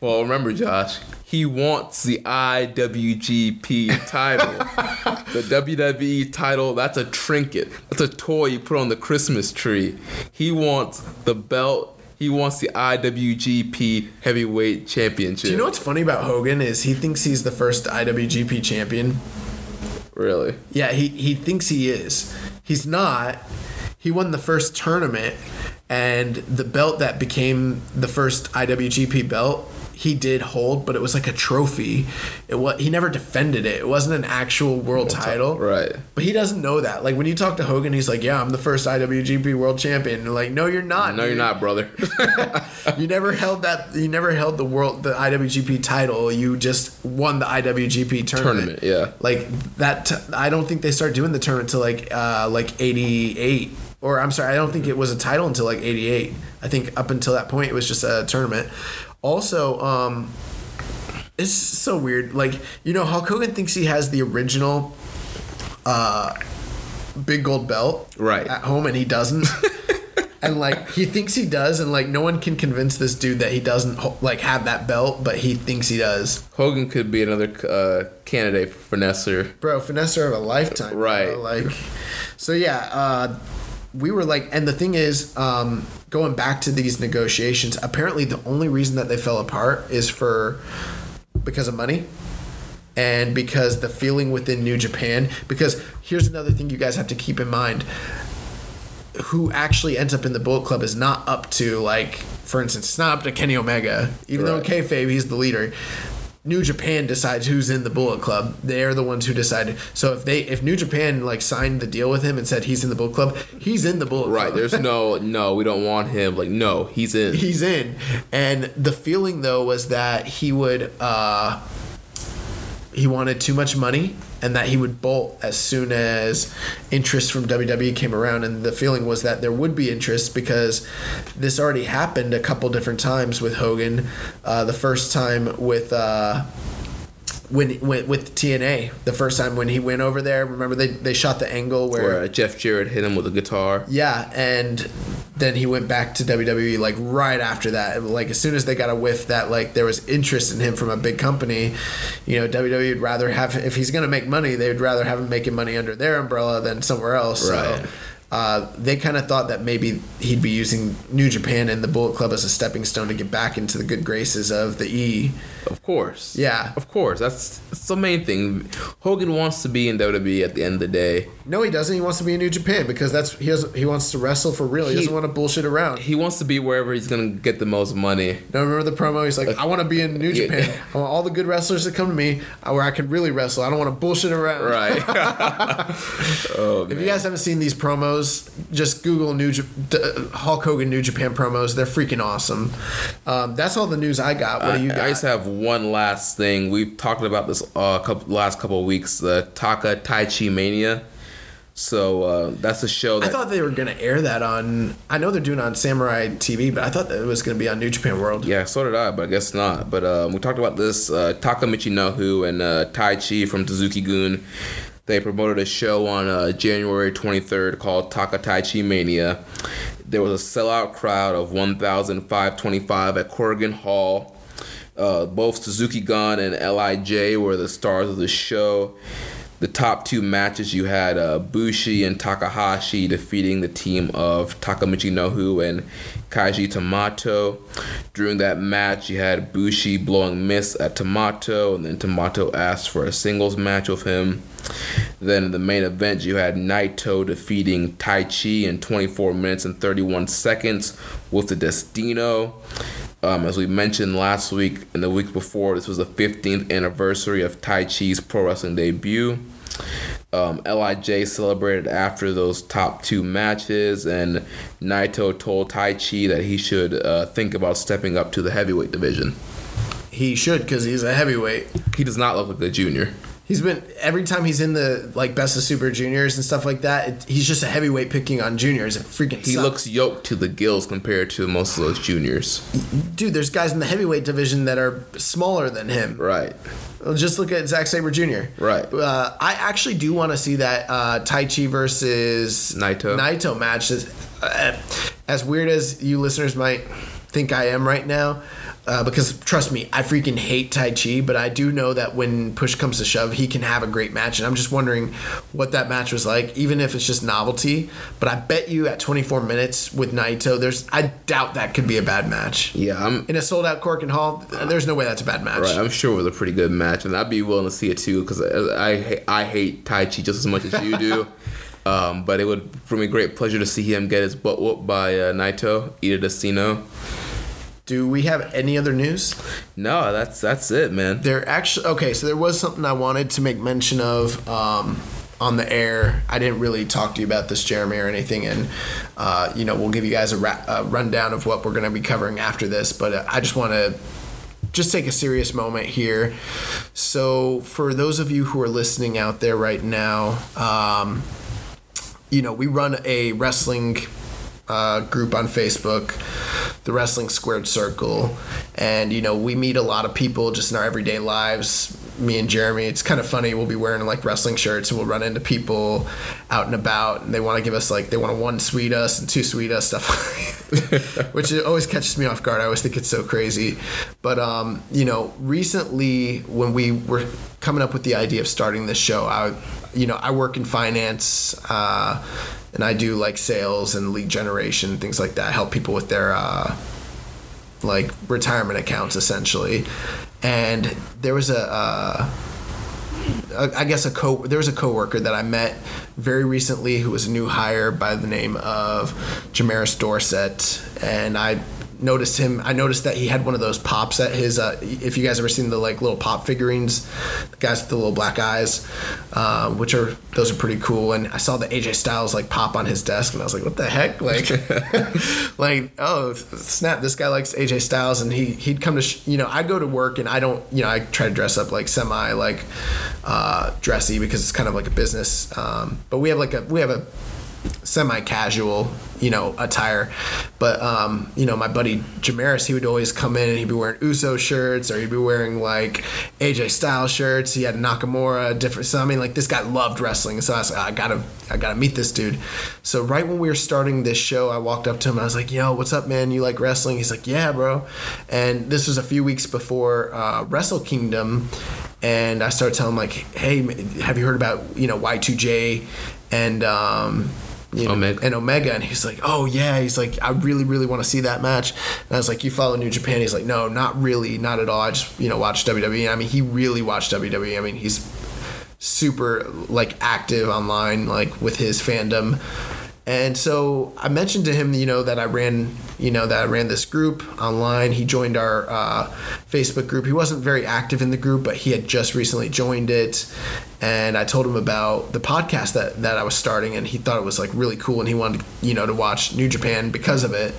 well, remember, Josh, he wants the IWGP title. the WWE title, that's a trinket. That's a toy you put on the Christmas tree. He wants the belt. He wants the IWGP Heavyweight Championship. Do you know what's funny about Hogan is he thinks he's the first IWGP champion. Really? Yeah, he, he thinks he is. He's not. He won the first tournament, and the belt that became the first IWGP belt, he did hold, but it was like a trophy. It was he never defended it. It wasn't an actual world title. Right. But he doesn't know that. Like when you talk to Hogan, he's like, "Yeah, I'm the first IWGP World Champion." And like, no, you're not. No, you're not, brother. *laughs* *laughs* You never held that. You never held the world, the IWGP title. You just won the IWGP tournament. Tournament, yeah. Like that. T- I don't think they start doing the tournament till like uh, like '88. Or I'm sorry, I don't think it was a title until like '88. I think up until that point, it was just a tournament. Also, um, it's so weird. Like you know, Hulk Hogan thinks he has the original uh, big gold belt Right. at home, and he doesn't. *laughs* and like he thinks he does, and like no one can convince this dude that he doesn't like have that belt, but he thinks he does. Hogan could be another uh, candidate for finesser. Bro, finesser of a lifetime. bro. Right. Like, so yeah, uh, we were like, and the thing is, um, going back to these negotiations, apparently the only reason that they fell apart is for because of money. And because the feeling within New Japan, because here's another thing you guys have to keep in mind who actually ends up in the Bullet Club is not up to like, for instance, it's not up to Kenny Omega. Even though in Right. kayfabe he's the leader. New Japan decides who's in the Bullet Club. They're the ones who decided. So if they, if New Japan like signed the deal with him and said he's in the Bullet Club, he's in the Bullet Right. Club. Right. There's no, *laughs* no, we don't want him. Like, no, he's in. he's in. And the feeling though was that he would uh he wanted too much money and that he would bolt as soon as interest from WWE came around and the feeling was that there would be interest because this already happened a couple different times with Hogan. Uh, the first time with uh when, when with TNA, the first time when he went over there, remember they, they shot the angle where Where uh, Jeff Jarrett hit him with a guitar. yeah, and then he went back to WWE like right after that. Like as soon as they got a whiff that like there was interest in him from a big company, you know, WWE would rather have if he's gonna make money, they would rather have him making money under their umbrella than somewhere else. Right. So uh, they kind of thought that maybe he'd be using New Japan and the Bullet Club as a stepping stone to get back into the good graces of the E. Of course. Yeah. Of course. That's, that's the main thing. Hogan wants to be in WWE at the end of the day. No, he doesn't. He wants to be in New Japan because that's he has, he wants to wrestle for real. He, He- doesn't want to bullshit around. He wants to be wherever he's going to get the most money. No, remember the promo? He's like, I want to be in New Yeah. Japan. I want all the good wrestlers to come to me uh, where I can really wrestle. I don't want to bullshit around. Right. *laughs* *laughs* oh, If you guys haven't seen these promos, just Google New J- Hulk Hogan New Japan promos. They're freaking awesome. Um, that's all the news I got. What do you I, got? I just have one last thing. We've talked about this uh, couple, last couple of weeks. The Taka Taichi Mania. So uh, that's a show I thought they were going to air that on. I know they're doing it on Samurai TV, but I thought that it was going to be on New Japan World. Yeah, so did I, but I guess not. But um, we talked about this. Uh, Taka Michinoku and uh, Taichi from Suzuki Gun. They promoted a show on uh, January 23rd called Taka Taichi Mania. There was a sellout crowd of 1,525 at Korakuen Hall. Uh, both Suzuki Gun and Lij were the stars of the show. The top two matches you had uh, Bushi and Takahashi defeating the team of Taka Michinoku and Kaji Tomato. During that match, you had Bushi blowing miss at Tomato, and then Tomato asked for a singles match with him. Then in the main event, you had Naito defeating Taichi in 24 minutes and 31 seconds with the Destino. Um, as we mentioned last week and the week before, this was the 15th anniversary of Taichi's pro wrestling debut. Um, Lij celebrated after those top two matches, and Naito told Taichi that he should uh, think about stepping up to the heavyweight division. He should because he's a heavyweight. He does not look like a junior. He's been every time he's in the like best of super juniors and stuff like that. It, he's just a heavyweight picking on juniors. It freaking He sucks. looks yoked to the gills compared to most of those juniors. dude. There's guys in the heavyweight division that are smaller than him. Right. Just look at Zack Sabre Jr. Right. Uh, I actually do want to see that uh, Taichi versus Naito. Naito match. As, uh, as weird as you listeners might think I am right now, uh, because trust me, I freaking hate Taichi, but I do know that when push comes to shove, he can have a great match. And I'm just wondering what that match was like, even if it's just novelty. But I bet you at 24 minutes with Naito, there's I doubt that could be a bad match. Yeah, I'm In a sold out Korakuen Hall, there's no way that's a bad match. right. I'm sure it was a pretty good match, and I'd be willing to see it too because I, I I hate Taichi just as much as you do. *laughs* Um, but it would bring me great pleasure to see him get his butt whooped by uh, Naito, Ida Destino. Do we have any other news? No, that's that's it, man. There actually okay, so there was something I wanted to make mention of um, on the air. I didn't really talk to you about this, Jeremy, or anything, and uh, you know we'll give you guys a, ra- a rundown of what we're going to be covering after this. But uh, I just want to just take a serious moment here. So for those of you who are listening out there right now, um, you know we run a wrestling uh, group on Facebook, the Wrestling Squared Circle, and you know we meet a lot of people just in our everyday lives. Me and Jeremy, it's kind of funny. We'll be wearing like wrestling shirts, and we'll run into people out and about, and they want to give us like they want to one sweet us and two sweet us stuff, *laughs* which always catches me off guard. I always think it's so crazy, but um, you know, recently when we were coming up with the idea of starting this show, I, you know, I work in finance. Uh, and I do like sales and lead generation things like that. Help people with their uh, like retirement accounts essentially. And there was a, uh, guess a co there was a coworker that I met very recently who was a new hire by the name of Jamaris Dorset, and I noticed him. I noticed that he had one of those pops at his. Uh, if you guys ever seen the like little pop figurines, the guys with the little black eyes, uh, which are those are pretty cool. And I saw the AJ Styles like pop on his desk, and I was like, what the heck, like, *laughs* like oh snap, this guy likes AJ Styles, and he he'd come to sh- you know I go to work and I don't you know I try to dress up like semi like uh, dressy because it's kind of like a business, um, but we have like a we have a semi-casual, you know, attire. But um, you know, my buddy Jamaris, he would always come in and he'd be wearing Uso shirts or he'd be wearing like AJ Styles shirts. He had Nakamura, different. So I mean, like this guy loved wrestling. So I was like, I gotta, I gotta meet this dude. So right when we were starting this show, I walked up to him I was like, Yo, what's up, man? You like wrestling? He's like, Yeah, bro. And this was a few weeks before uh, Wrestle Kingdom. And I started telling him like, Hey, have you heard about you know Y2J and um, you know, Omega. and Omega, and he's like, "Oh yeah," he's like, "I really, really want to see that match." And I was like, "You follow New Japan?" He's like, "No, not really, not at all. I just you know watch WWE." I mean, he really watched WWE. I mean, he's super like active online, like with his fandom. And so I mentioned to him, you know, that I ran, you know, that ran this group online. He joined our uh, Facebook group. He wasn't very active in the group, but he had just recently joined it. And I told him about the podcast that, that I was starting, and he thought it was like really cool, and he wanted, you know, to watch New Japan because of it.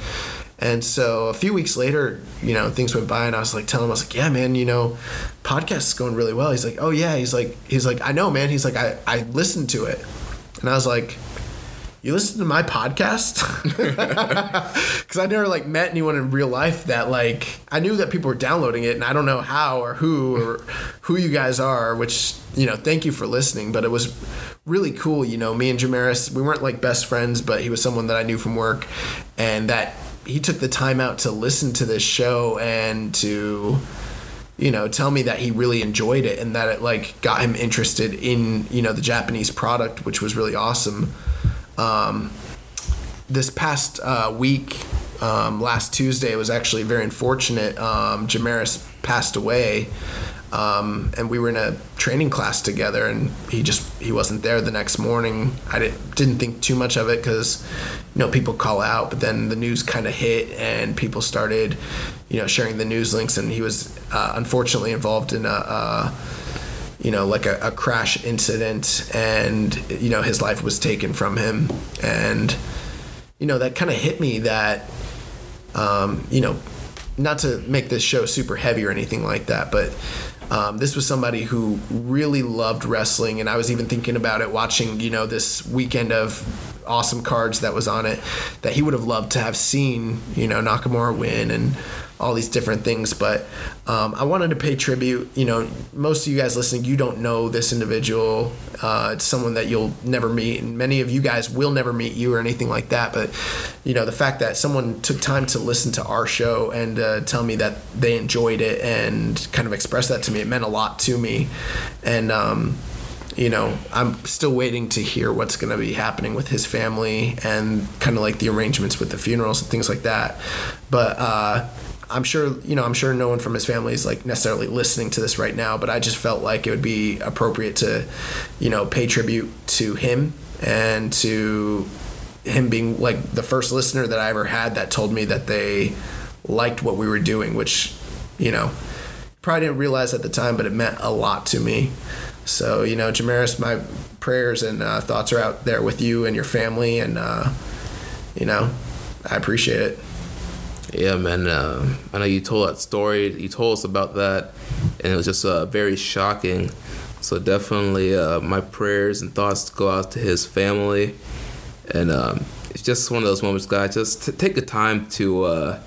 And so a few weeks later, you know, things went by, and I was like telling him, I was like, "Yeah, man, you know, podcast is going really well." He's like, "Oh yeah," he's like, he's like, "I know, man." He's like, "I I listened to it," and I was like you listen to my podcast? *laughs* Because i never like met anyone in real life that like i knew that people were downloading it and i don't know how or who or who you guys are which you know thank you for listening but it was really cool you know. Me and jamaris we weren't like best friends but he was someone that i knew from work and that he took the time out to listen to this show and to you know tell me that he really enjoyed it and that it like got him interested in you know the japanese product which was really awesome um, this past uh, week, um, last Tuesday, was actually very unfortunate. Um, Jamaris passed away, um, and we were in a training class together, and he just he wasn't there the next morning. I didn't didn't think too much of it because you know people call out, but then the news kind of hit, and people started you know sharing the news links, and he was uh, unfortunately involved in a. a you know, like a, a, crash incident, and you know his life was taken from him, and you know that kind of hit me that, um, you know, not to make this show super heavy or anything like that, but um, this was somebody who really loved wrestling, and I was even thinking about it watching, you know, this weekend of awesome cards that was on it that he would have loved to have seen, you know, Nakamura win and all these different things. But um, I wanted to pay tribute. You know, most of you guys listening, you don't know this individual. Uh, it's someone that you'll never meet, and many of you guys will never meet you or anything like that. But you know, the fact that someone took time to listen to our show and uh, tell me that they enjoyed it and kind of express that to me, it meant a lot to me. And um, you know, I'm still waiting to hear what's going to be happening with his family and kind of like the arrangements with the funerals and things like that. But uh, I'm sure, you know, I'm sure no one from his family is like necessarily listening to this right now, but I just felt like it would be appropriate to, you know, pay tribute to him and to him being like the first listener that I ever had that told me that they liked what we were doing, which, you know, probably didn't realize at the time, but it meant a lot to me. So, you know, Jamaris, my prayers and uh, thoughts are out there with you and your family, and, uh, you know, I appreciate it. Yeah, man. Uh, I know you told that story. You told us about that, and it was just uh, very shocking. So definitely, uh, my prayers and thoughts go out to his family, and um, it's just one of those moments, guys. Just t- take the time to uh,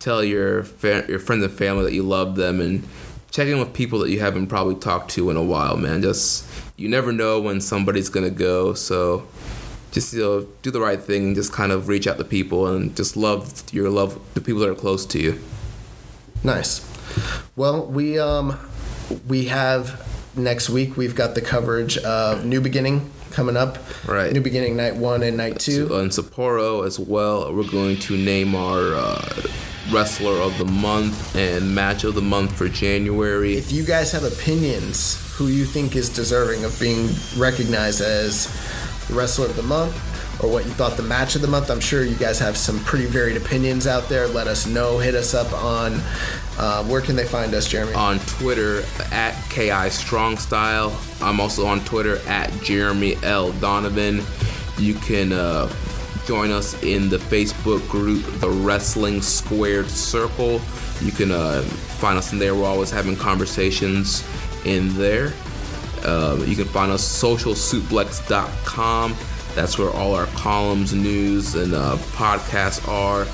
tell your fa- your friends and family that you love them, and check in with people that you haven't probably talked to in a while, man. Just you never know when somebody's gonna go, so just you know, do the right thing and just kind of reach out to people and just love your love the people that are close to you. Nice. Well, we um we have next week we've got the coverage of New Beginning coming up. Right. New Beginning night one and night two. And Sapporo as well. We're going to name our uh, wrestler of the month and match of the month for January. If you guys have opinions who you think is deserving of being recognized as the wrestler of the month or what you thought the match of the month, I'm sure you guys have some pretty varied opinions out there. Let us know. Hit us up on uh, where can they find us, Jeremy? on Twitter at KI Strong Style. I'm also on Twitter at Jeremy L. Donovan. You can uh, join us in the Facebook group, The Wrestling Squared Circle. You can uh, find us in there. We're always having conversations in there. Uh, you can find us socialsuplex.com. That's where all our columns, news, and uh, podcasts are.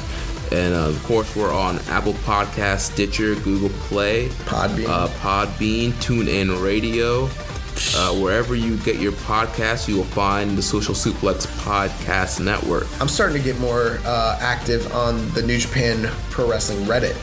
And uh, of course, we're on Apple Podcasts, Stitcher, Google Play, Podbean. uh, Podbean, TuneIn Radio. Uh, wherever you get your podcasts, you will find the Social Suplex Podcast Network. I'm starting to get more uh, active on the New Japan Pro Wrestling Reddit.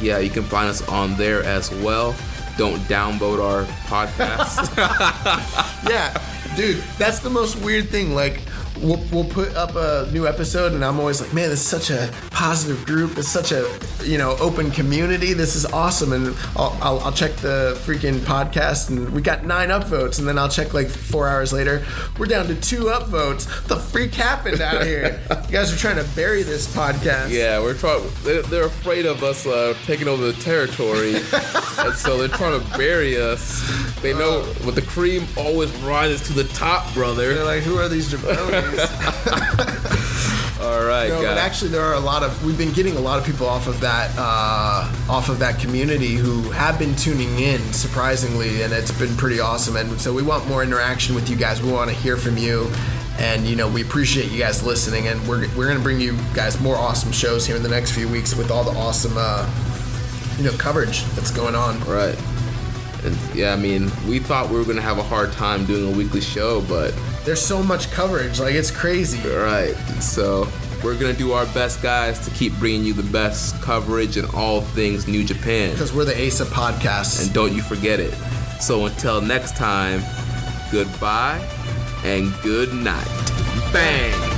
Yeah, you can find us on there as well. Don't downvote our podcast. *laughs* yeah, dude, that's the most weird thing. Like, we'll, we'll put up a new episode, and I'm always like, man, this is such a positive group. It's such a, you know, open community. This is awesome. And I'll, I'll, I'll check the freaking podcast, and we got nine upvotes. And then I'll check like four hours later, we're down to two upvotes. The freak happened out here? you guys are trying to bury this podcast. yeah, we're trying. They're, they're afraid of us uh, taking over the territory, *laughs* and so they're trying to bury us. They know, but the cream always rises to the top, brother. They're like, who are these jabronis? *laughs* All right, No, guys. but actually, there are a lot of. We've been getting a lot of people off of that, uh, off of that community who have been tuning in, surprisingly, and it's been pretty awesome. And so we want more interaction with you guys. We want to hear from you, and you know, we appreciate you guys listening. And we're we're gonna bring you guys more awesome shows here in the next few weeks with all the awesome, uh, you know, coverage that's going on. Right. And yeah, I mean, we thought we were gonna have a hard time doing a weekly show, but There's so much coverage, like it's crazy. right. So we're gonna do our best, guys, to keep bringing you the best coverage and all things New Japan. Because we're the Ace of podcasts. And don't you forget it. So until next time, goodbye and good night. Bang.